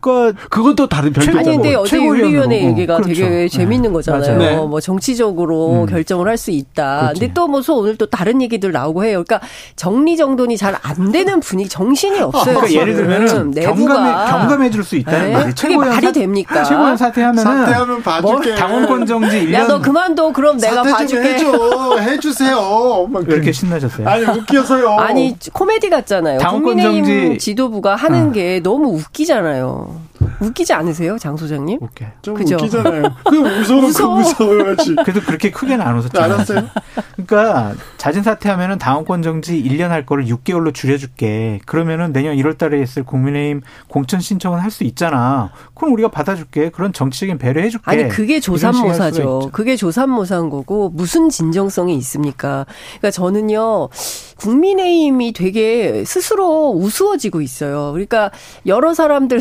그러니까 그건 또 다른 별개죠. 아니 근데 어제 윤리위원회 얘기가 그렇죠. 되게 네. 재밌는 거잖아요. 네. 뭐 정치적으로 음. 결정을 할 수 있다. 그렇지. 근데 또뭐 오늘 또 다른 얘기들 나오고 해요. 그러니까 정리정돈이 잘 안 되는 분위기, 정신이 없어요. 그러니까 예를 들면 경감해, 경감해 줄 수 있다는 네? 그게 말이 사, 됩니까? 최고위원 사퇴하면은 사퇴하면 봐줄게. 당원권 정지 1년. 야너 그만둬. 그럼 내가 봐줄게. 해줘. 해주세요. 왜 이렇게 신나셨어요? 아니 웃겨서요. 아니 코메디 코미디 같잖아요. 국민의힘 정지... 지도부가 하는 어. 게 너무 웃기잖아요. 웃기지 않으세요, 장 소장님? 웃겨. 좀 그죠? 웃기잖아요. 그 무서워, 무서워. 그 무서워야지. 그래도 그렇게 크게는 안 웃었죠. 알았어요. 그러니까 자진 사퇴하면은 당원권 정지 1년 할 거를 6개월로 줄여줄게. 그러면은 내년 1월달에 있을 국민의힘 공천 신청은 할 수 있잖아. 그럼 우리가 받아줄게. 그런 정치적인 배려해줄게. 아니 그게 조삼모사죠. 그게 조삼모사인 거고 무슨 진정성이 있습니까? 그러니까 저는요 국민의힘이 되게 스스로 우스워지고 있어요. 그러니까 여러 사람들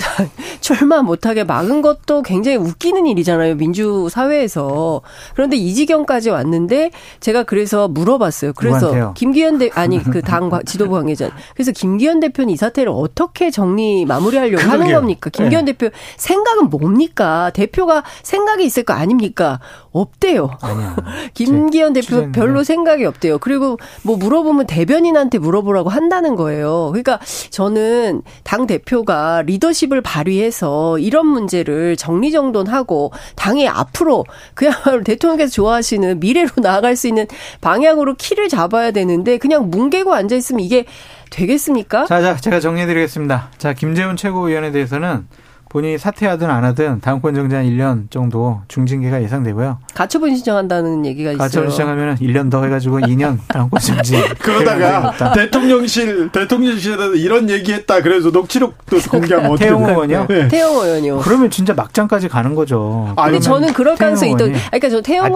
출마 못하게 막은 것도 굉장히 웃기는 일이잖아요. 민주 사회에서. 그런데 이 지경까지 왔는데 제가 그래서 물어봤어요. 그래서 누구한테요? 김기현 대, 아니, <laughs> 그 당 지도부 관계자. 그래서 김기현 대표는 이 사태를 어떻게 정리, 마무리하려고 그러게요. 하는 겁니까? 김기현 네. 대표 생각은 뭡니까? 대표가 생각이 있을 거 아닙니까? 없대요. <laughs> 김기현 대표 주제는, 별로 생각이 없대요. 그리고 뭐 물어보면 대변인한테 물어보라고 한다는 거예요. 그러니까 저는 당 대표가 리더십을 발휘해서 이런 문제를 정리정돈하고 당이 앞으로 그야말로 대통령께서 좋아하시는 미래로 <laughs> 나아갈 수 있는 방향으로 키를 잡아야 되는데 그냥 뭉개고 앉아 있으면 이게 되겠습니까? 자, 자, 제가 정리해드리겠습니다. 자, 김재훈 최고위원에 대해서는 본인이 사퇴하든 안 하든 당권 정지한 1년 정도 중징계가 예상되고요. 가처분 신청한다는 얘기가 있어요. 가처분 신청하면 1년 더 해가지고 2년 당권 정지. <laughs> 그러다가 대통령실 대통령실에서 이런 얘기했다. 그래서 녹취록도 공개하면 어떻게 태용 의원이요? 네. 태용 의원이요. 그러면 진짜 막장까지 가는 거죠. 아, 근데 저는 그럴 가능성이 있다. 그러니까 저 태용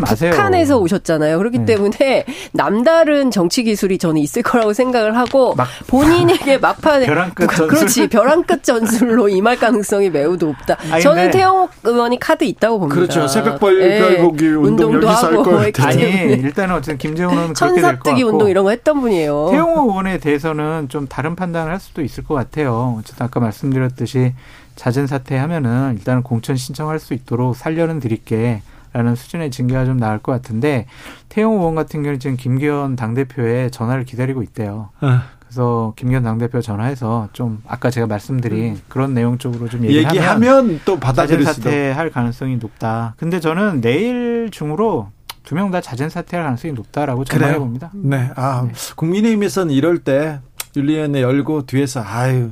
마세요. 북한에서 오셨잖아요. 그렇기 네. 때문에 남다른 정치 기술이 저는 있을 거라고 생각을 하고 막, 본인에게 막판에 벼랑 끝 전술. 그렇지 벼랑 끝 전술로 임할 가능 <laughs> 가능성이 매우 높다. 아니, 저는 태영호 의원이 카드 있다고 봅니다. 그렇죠. 새벽별 네. 보기 운동 운동도 하고 뭐 아니 일단은 어쨌든 될것 같고 운동 이런 거 했던 분이에요. 태영호 의원에 대해서는 좀 다른 판단을 할 수도 있을 것 같아요. 어쨌든 아까 말씀드렸듯이 잦은 사퇴하면은 일단은 공천 신청할 수 있도록 살려는 드릴게. 라는 수준의 징계가 좀 나을 것 같은데 태영 의원 같은 경우는 지금 김기현 당대표의 전화를 기다리고 있대요. 어. 그래서 김기현 당대표 전화해서 좀 아까 제가 말씀드린 음. 그런 내용 쪽으로 좀 얘기하면, 얘기하면 또 받아들일 사퇴할 가능성이 높다. 근데 저는 내일 중으로 두 명 다 자진 사퇴할 가능성이 높다라고 전망해 봅니다. 네. 아, 네. 국민의힘에서는 이럴 때 윤리위원회 열고 뒤에서 아유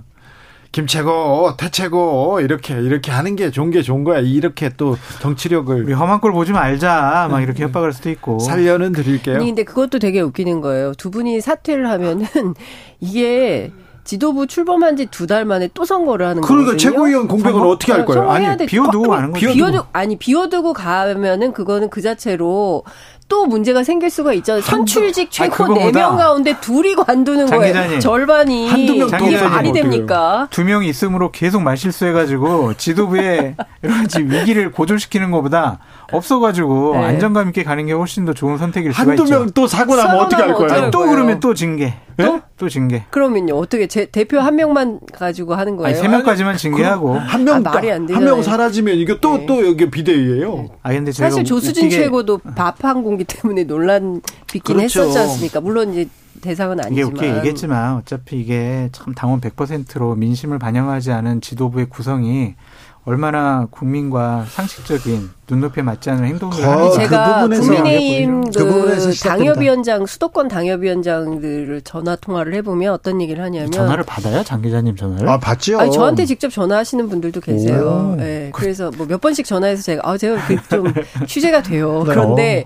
김채고, 태채고 이렇게 이렇게 하는 게 좋은 게 좋은 거야. 이렇게 또 정치력을 우리 험한 꼴 보지 말자. 막 이렇게 협박할 수도 있고. 살려는 드릴게요. 아니 근데 그것도 되게 웃기는 거예요. 두 분이 사퇴를 하면은 <laughs> 이게 지도부 출범한 지 두 달 만에 또 선거를 하는 거예요. 그러니까 최고위원 공백은 어떻게 할 거예요? 아니 비워두고 가는 거죠. 비워두 아니 비워두고 가면은 그거는 그 자체로 또 문제가 생길 수가 있잖아요. 선출직 최고 아, 4명 가운데 둘이 관두는 거예요. 기자님, 절반이. 한두 명 이게 말이 됩니까? 두명 있음으로 계속 말실수해가지고 지도부에 <laughs> 여러 가지 위기를 고조시키는 것보다 없어가지고 네. 안정감 있게 가는 게 훨씬 더 좋은 선택일 수가 있죠. 한두 명 또 사고 나면 어떻게 할 거예요? 또 그러면 또 징계. 또? 네? 또 징계. 그러면요. 어떻게 제 대표 한 명만 가지고 하는 거예요? 아니, 세 명까지만 징계하고 한명 아, 말이 안. 한명 사라지면 이게 또또 네. 또 여기 비대위예요. 아 근데 사실 조수진 최고도 밥한 공기 때문에 논란 빚긴 그렇죠. 했었지 않습니까? 물론 이제 대상은 아니지만 이게 웃게 얘기했지만 어차피 이게 참 당원 100%로 민심을 반영하지 않은 지도부의 구성이 얼마나 국민과 상식적인 눈높이에 맞지 않는 행동을 하는 제가 그 국민의힘 그, 그 당협위원장 수도권 당협위원장들을 전화 통화를 해보면 어떤 얘기를 하냐면 전화를 받아요? 장 기자님 전화를? 아 받죠. 아니, 저한테 직접 전화하시는 분들도 계세요. 네, 그래서 뭐 몇 번씩 전화해서 제가 아 제가 좀 <laughs> 취재가 돼요. 네. 그런데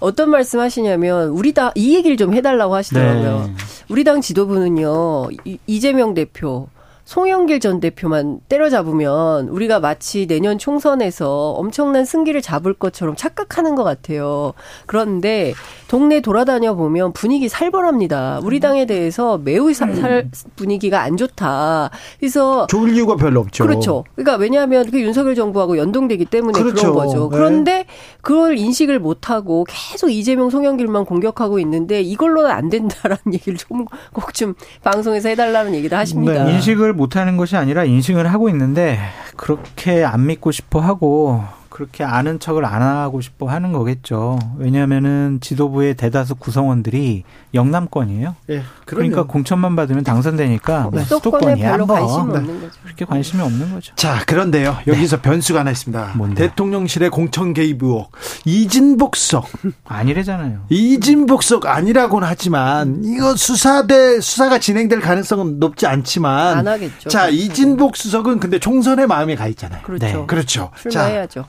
어떤 말씀하시냐면 우리 당 이 얘기를 좀 해달라고 하시더라고요. 네. 우리 당 지도부는요 이재명 대표 송영길 전 대표만 때려잡으면 우리가 마치 내년 총선에서 엄청난 승기를 잡을 것처럼 착각하는 것 같아요. 그런데 동네 돌아다녀 보면 분위기 살벌합니다. 우리 당에 대해서 매우 사, 살 분위기가 안 좋다. 그래서 좋을 이유가 별로 없죠. 그렇죠. 그러니까 왜냐하면 그 윤석열 정부하고 연동되기 때문에 그렇죠. 그런 거죠. 네. 그런데 그걸 인식을 못 하고 계속 이재명 송영길만 공격하고 있는데 이걸로는 안 된다라는 <laughs> 얘기를 좀 꼭 좀 방송에서 해달라는 얘기도 하십니다. 네. 인식을 못 하는 것이 아니라 인식을 하고 있는데 그렇게 안 믿고 싶어 하고 그렇게 아는 척을 안 하고 싶어 하는 거겠죠. 왜냐하면은 지도부의 대다수 구성원들이 영남권이에요. 네, 그러니까 공천만 받으면 당선되니까 네. 수도권에 별로 관심이 네. 없는 거죠. 그렇게 관심이 없는 거죠. 자, 그런데요. 여기서 네. 변수가 하나 있습니다. 뭔데? 대통령실의 공천 개입 의혹. 이진복석. <laughs> 아니래잖아요. 이진복석 아니라고는 하지만 이거 수사대 수사가 진행될 가능성은 높지 않지만 안 하겠죠. 자, 이진복 수석은 근데 총선에 마음이 가 있잖아요. 그렇죠. 네. 그렇죠. 출마해야죠. 자,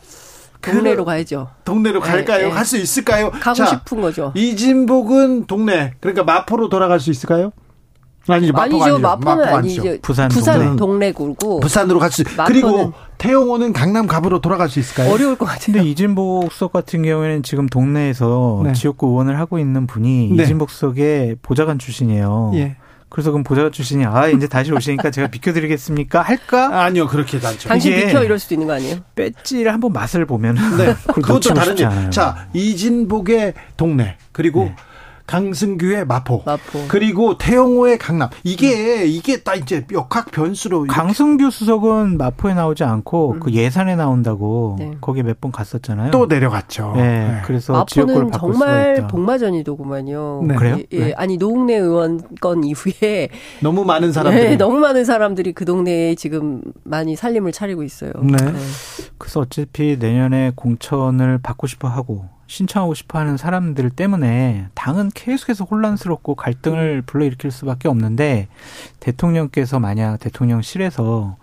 동네로 가야죠. 동네로 네, 갈까요? 네. 갈수 있을까요? 가고 자, 싶은 거죠. 이진복은 동네. 그러니까 마포로 돌아갈 수 있을까요? 아니죠. 아니죠. 마포는 아니죠. 부산, 부산 동네. 굴고 부산으로 갈 수. 그리고 태용호는 강남 갑으로 돌아갈 수 있을까요? 어려울 것 같은데 이진복 수석 같은 경우에는 지금 동네에서 네. 지역구 의원을 하고 있는 분이 네. 이진복 수석의 보좌관 출신이에요. 예. 그래서 그럼 보좌관 출신이 아 이제 다시 오시니까 제가 비켜드리겠습니까 할까? 아니요 그렇게 단죠. 당신 비켜 이럴 수도 있는 거 아니에요? 배지를 한번 맛을 보면 네 <laughs> 그것도 다른 일. 자 이진복의 동네 그리고 네. 강승규의 마포, 마포. 그리고 태영호의 강남. 이게 음. 이게 딱 이제 역학 변수로. 강승규 수석은 마포에 나오지 않고 음. 그 예산에 나온다고 네. 거기 몇 번 갔었잖아요. 또 내려갔죠. 네. 네. 그래서 마포는 정말 복마전이더구만요. 네. 그래요? 예, 네. 아니 노웅래 의원 건 이후에 너무 많은 사람들이 네, <laughs> 너무 많은 사람들이 그 동네에 지금 많이 살림을 차리고 있어요. 네. 네. 그래서 어차피 내년에 공천을 받고 싶어 하고 신청하고 싶어 하는 사람들 때문에 당은 계속해서 혼란스럽고 갈등을 불러일으킬 수밖에 없는데 대통령께서 만약 대통령실에서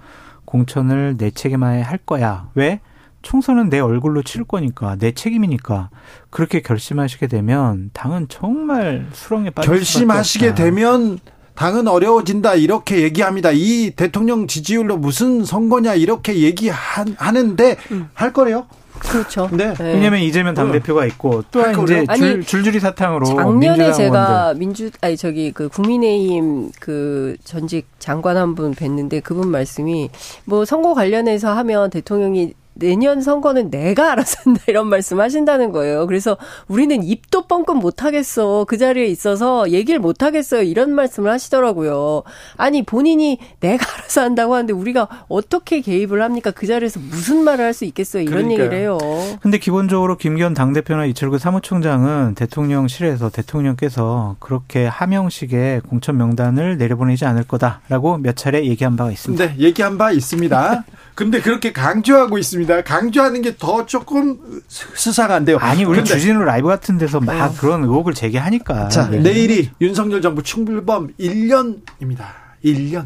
공천을 내 책임하에 할 거야. 왜? 총선은 내 얼굴로 치를 거니까 내 책임이니까 그렇게 결심하시게 되면 당은 정말 수렁에 빠질 결심하시게 되면 당은 어려워진다 이렇게 얘기합니다. 이 대통령 지지율로 무슨 선거냐 이렇게 얘기하는데 음. 할 거래요? 그렇죠. 네. 네. 왜냐하면 이재명 당 대표가 있고 또한 이제 줄, 줄줄이 사탕으로 작년에 제가 민주 아니 저기 그 국민의힘 그 전직 장관 한 분 뵀는데 그분 말씀이 뭐 선거 관련해서 하면 대통령이 내년 선거는 내가 알아서 한다 이런 말씀 하신다는 거예요. 그래서 우리는 입도 뻥끗 못 하겠어. 그 자리에 있어서 얘기를 못 하겠어요. 이런 말씀을 하시더라고요. 아니 본인이 내가 알아서 한다고 하는데 우리가 어떻게 개입을 합니까? 그 자리에서 무슨 말을 할 수 있겠어요. 이런 그러니까요. 얘기를 해요. 근데 기본적으로 김기현 당대표나 이철구 사무총장은 대통령실에서 대통령께서 그렇게 하명식의 공천 명단을 내려보내지 않을 거다라고 몇 차례 얘기한 바가 있습니다. 네, 얘기한 바 있습니다. 근데 그렇게 강조하고 있습니다. 강조하는 게 더 조금 수상한데요. 아니, 우리 주진우 라이브 같은 데서 막 어. 그런 의혹을 제기하니까. 자, 네. 내일이 윤석열 정부 충불범 1년입니다. 1년.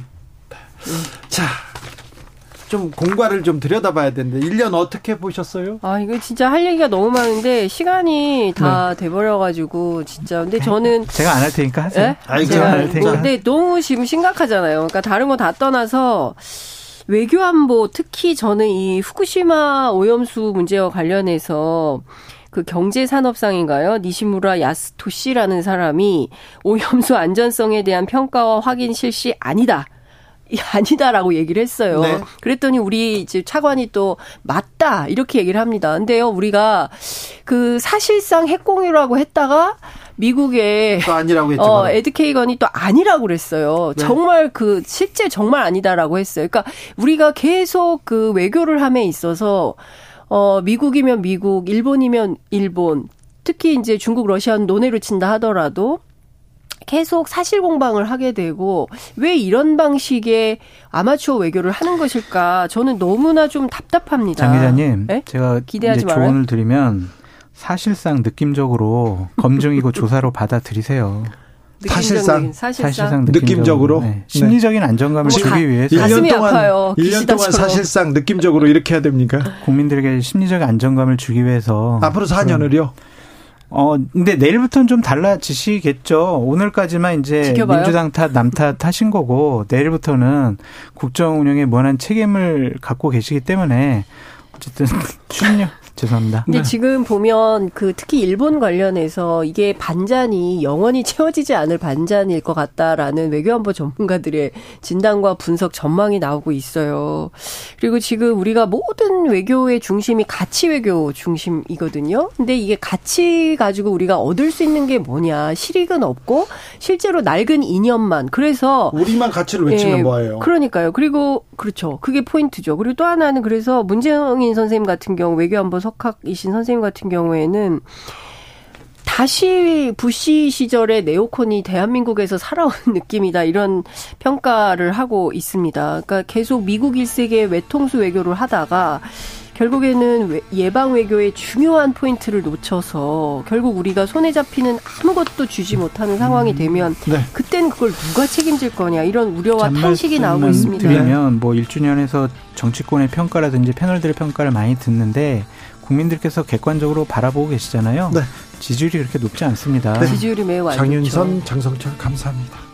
자, 좀 공과를 좀 들여다봐야 되는데 1년 어떻게 보셨어요? 아 이거 진짜 할 얘기가 너무 많은데 시간이 다 네. 돼버려가지고 진짜 근데 저는 제가 안 할 테니까 하세요. 네? 아, 제가 안할 테니까. 근데 너무 지금 심각하잖아요. 그러니까 다른 거 다 떠나서 외교안보 특히 저는 이 후쿠시마 오염수 문제와 관련해서 그 경제산업상인가요? 니시무라 야스토시라는 사람이 오염수 안전성에 대한 평가와 확인 실시 아니다. 아니다라고 얘기를 했어요. 네. 그랬더니 우리 이제 차관이 또 맞다 이렇게 얘기를 합니다. 근데요 우리가 그 사실상 핵공유라고 했다가 미국의 또 아니라고 했죠. 어, 에드케이건이 또 아니라고 그랬어요. 네. 정말 그 실제 정말 아니다라고 했어요. 그러니까 우리가 계속 그 외교를 함에 있어서 어 미국이면 미국, 일본이면 일본, 특히 이제 중국, 러시아는 논외로 친다 하더라도 계속 사실 공방을 하게 되고 왜 이런 방식의 아마추어 외교를 하는 것일까? 저는 너무나 좀 답답합니다. 장 기자님, 네? 제가 기대하지 이제 조언을 드리면 사실상 느낌적으로 검증이고 <laughs> 조사로 받아들이세요. 사실상 사실상, 사실상 느낌적으로, 네. 심리적인 안정감을 뭐 주기 위해서 1년 동안 아파요. 1년 동안 사실상 느낌적으로 이렇게 해야 됩니까? 국민들에게 심리적 안정감을 주기 위해서 앞으로 4년을요? 어, 근데 내일부터는 좀 달라지시겠죠. 오늘까지만 이제 지켜봐요. 민주당 탓, 남탓 하신 거고, 내일부터는 국정 운영에 무한한 책임을 갖고 계시기 때문에, 어쨌든, <laughs> 출력, 죄송합니다. 근데 네. 지금 보면 그 특히 일본 관련해서 이게 반잔이 영원히 채워지지 않을 반잔일 것 같다라는 외교안보 전문가들의 진단과 분석 전망이 나오고 있어요. 그리고 지금 우리가 모든 외교의 중심이 가치 외교 중심이거든요. 근데 이게 가치 가지고 우리가 얻을 수 있는 게 뭐냐? 실익은 없고 실제로 낡은 이념만. 그래서 우리만 가치를 외치면 예, 뭐예요? 그러니까요. 그리고 그렇죠. 그게 포인트죠. 그리고 또 하나는 그래서 문재인 선생님 같은 경우 외교안보 석학이신 선생님 같은 경우에는 다시 부시 시절의 네오콘이 대한민국에서 살아온 <laughs> 느낌이다 이런 평가를 하고 있습니다. 그러니까 계속 미국 일색의 외통수 외교를 하다가 결국에는 예방 외교의 중요한 포인트를 놓쳐서 결국 우리가 손에 잡히는 아무것도 주지 못하는 상황이 음, 되면 네. 그때는 그걸 누가 책임질 거냐 이런 우려와 탄식이 나오고 있습니다. 드리면 뭐 1주년에서 정치권의 평가라든지 패널들의 평가를 많이 듣는데 국민들께서 객관적으로 바라보고 계시잖아요. 네. 지지율이 그렇게 높지 않습니다. 네. 지지율이 매우 안 장윤선, 좋죠. 장성철 감사합니다.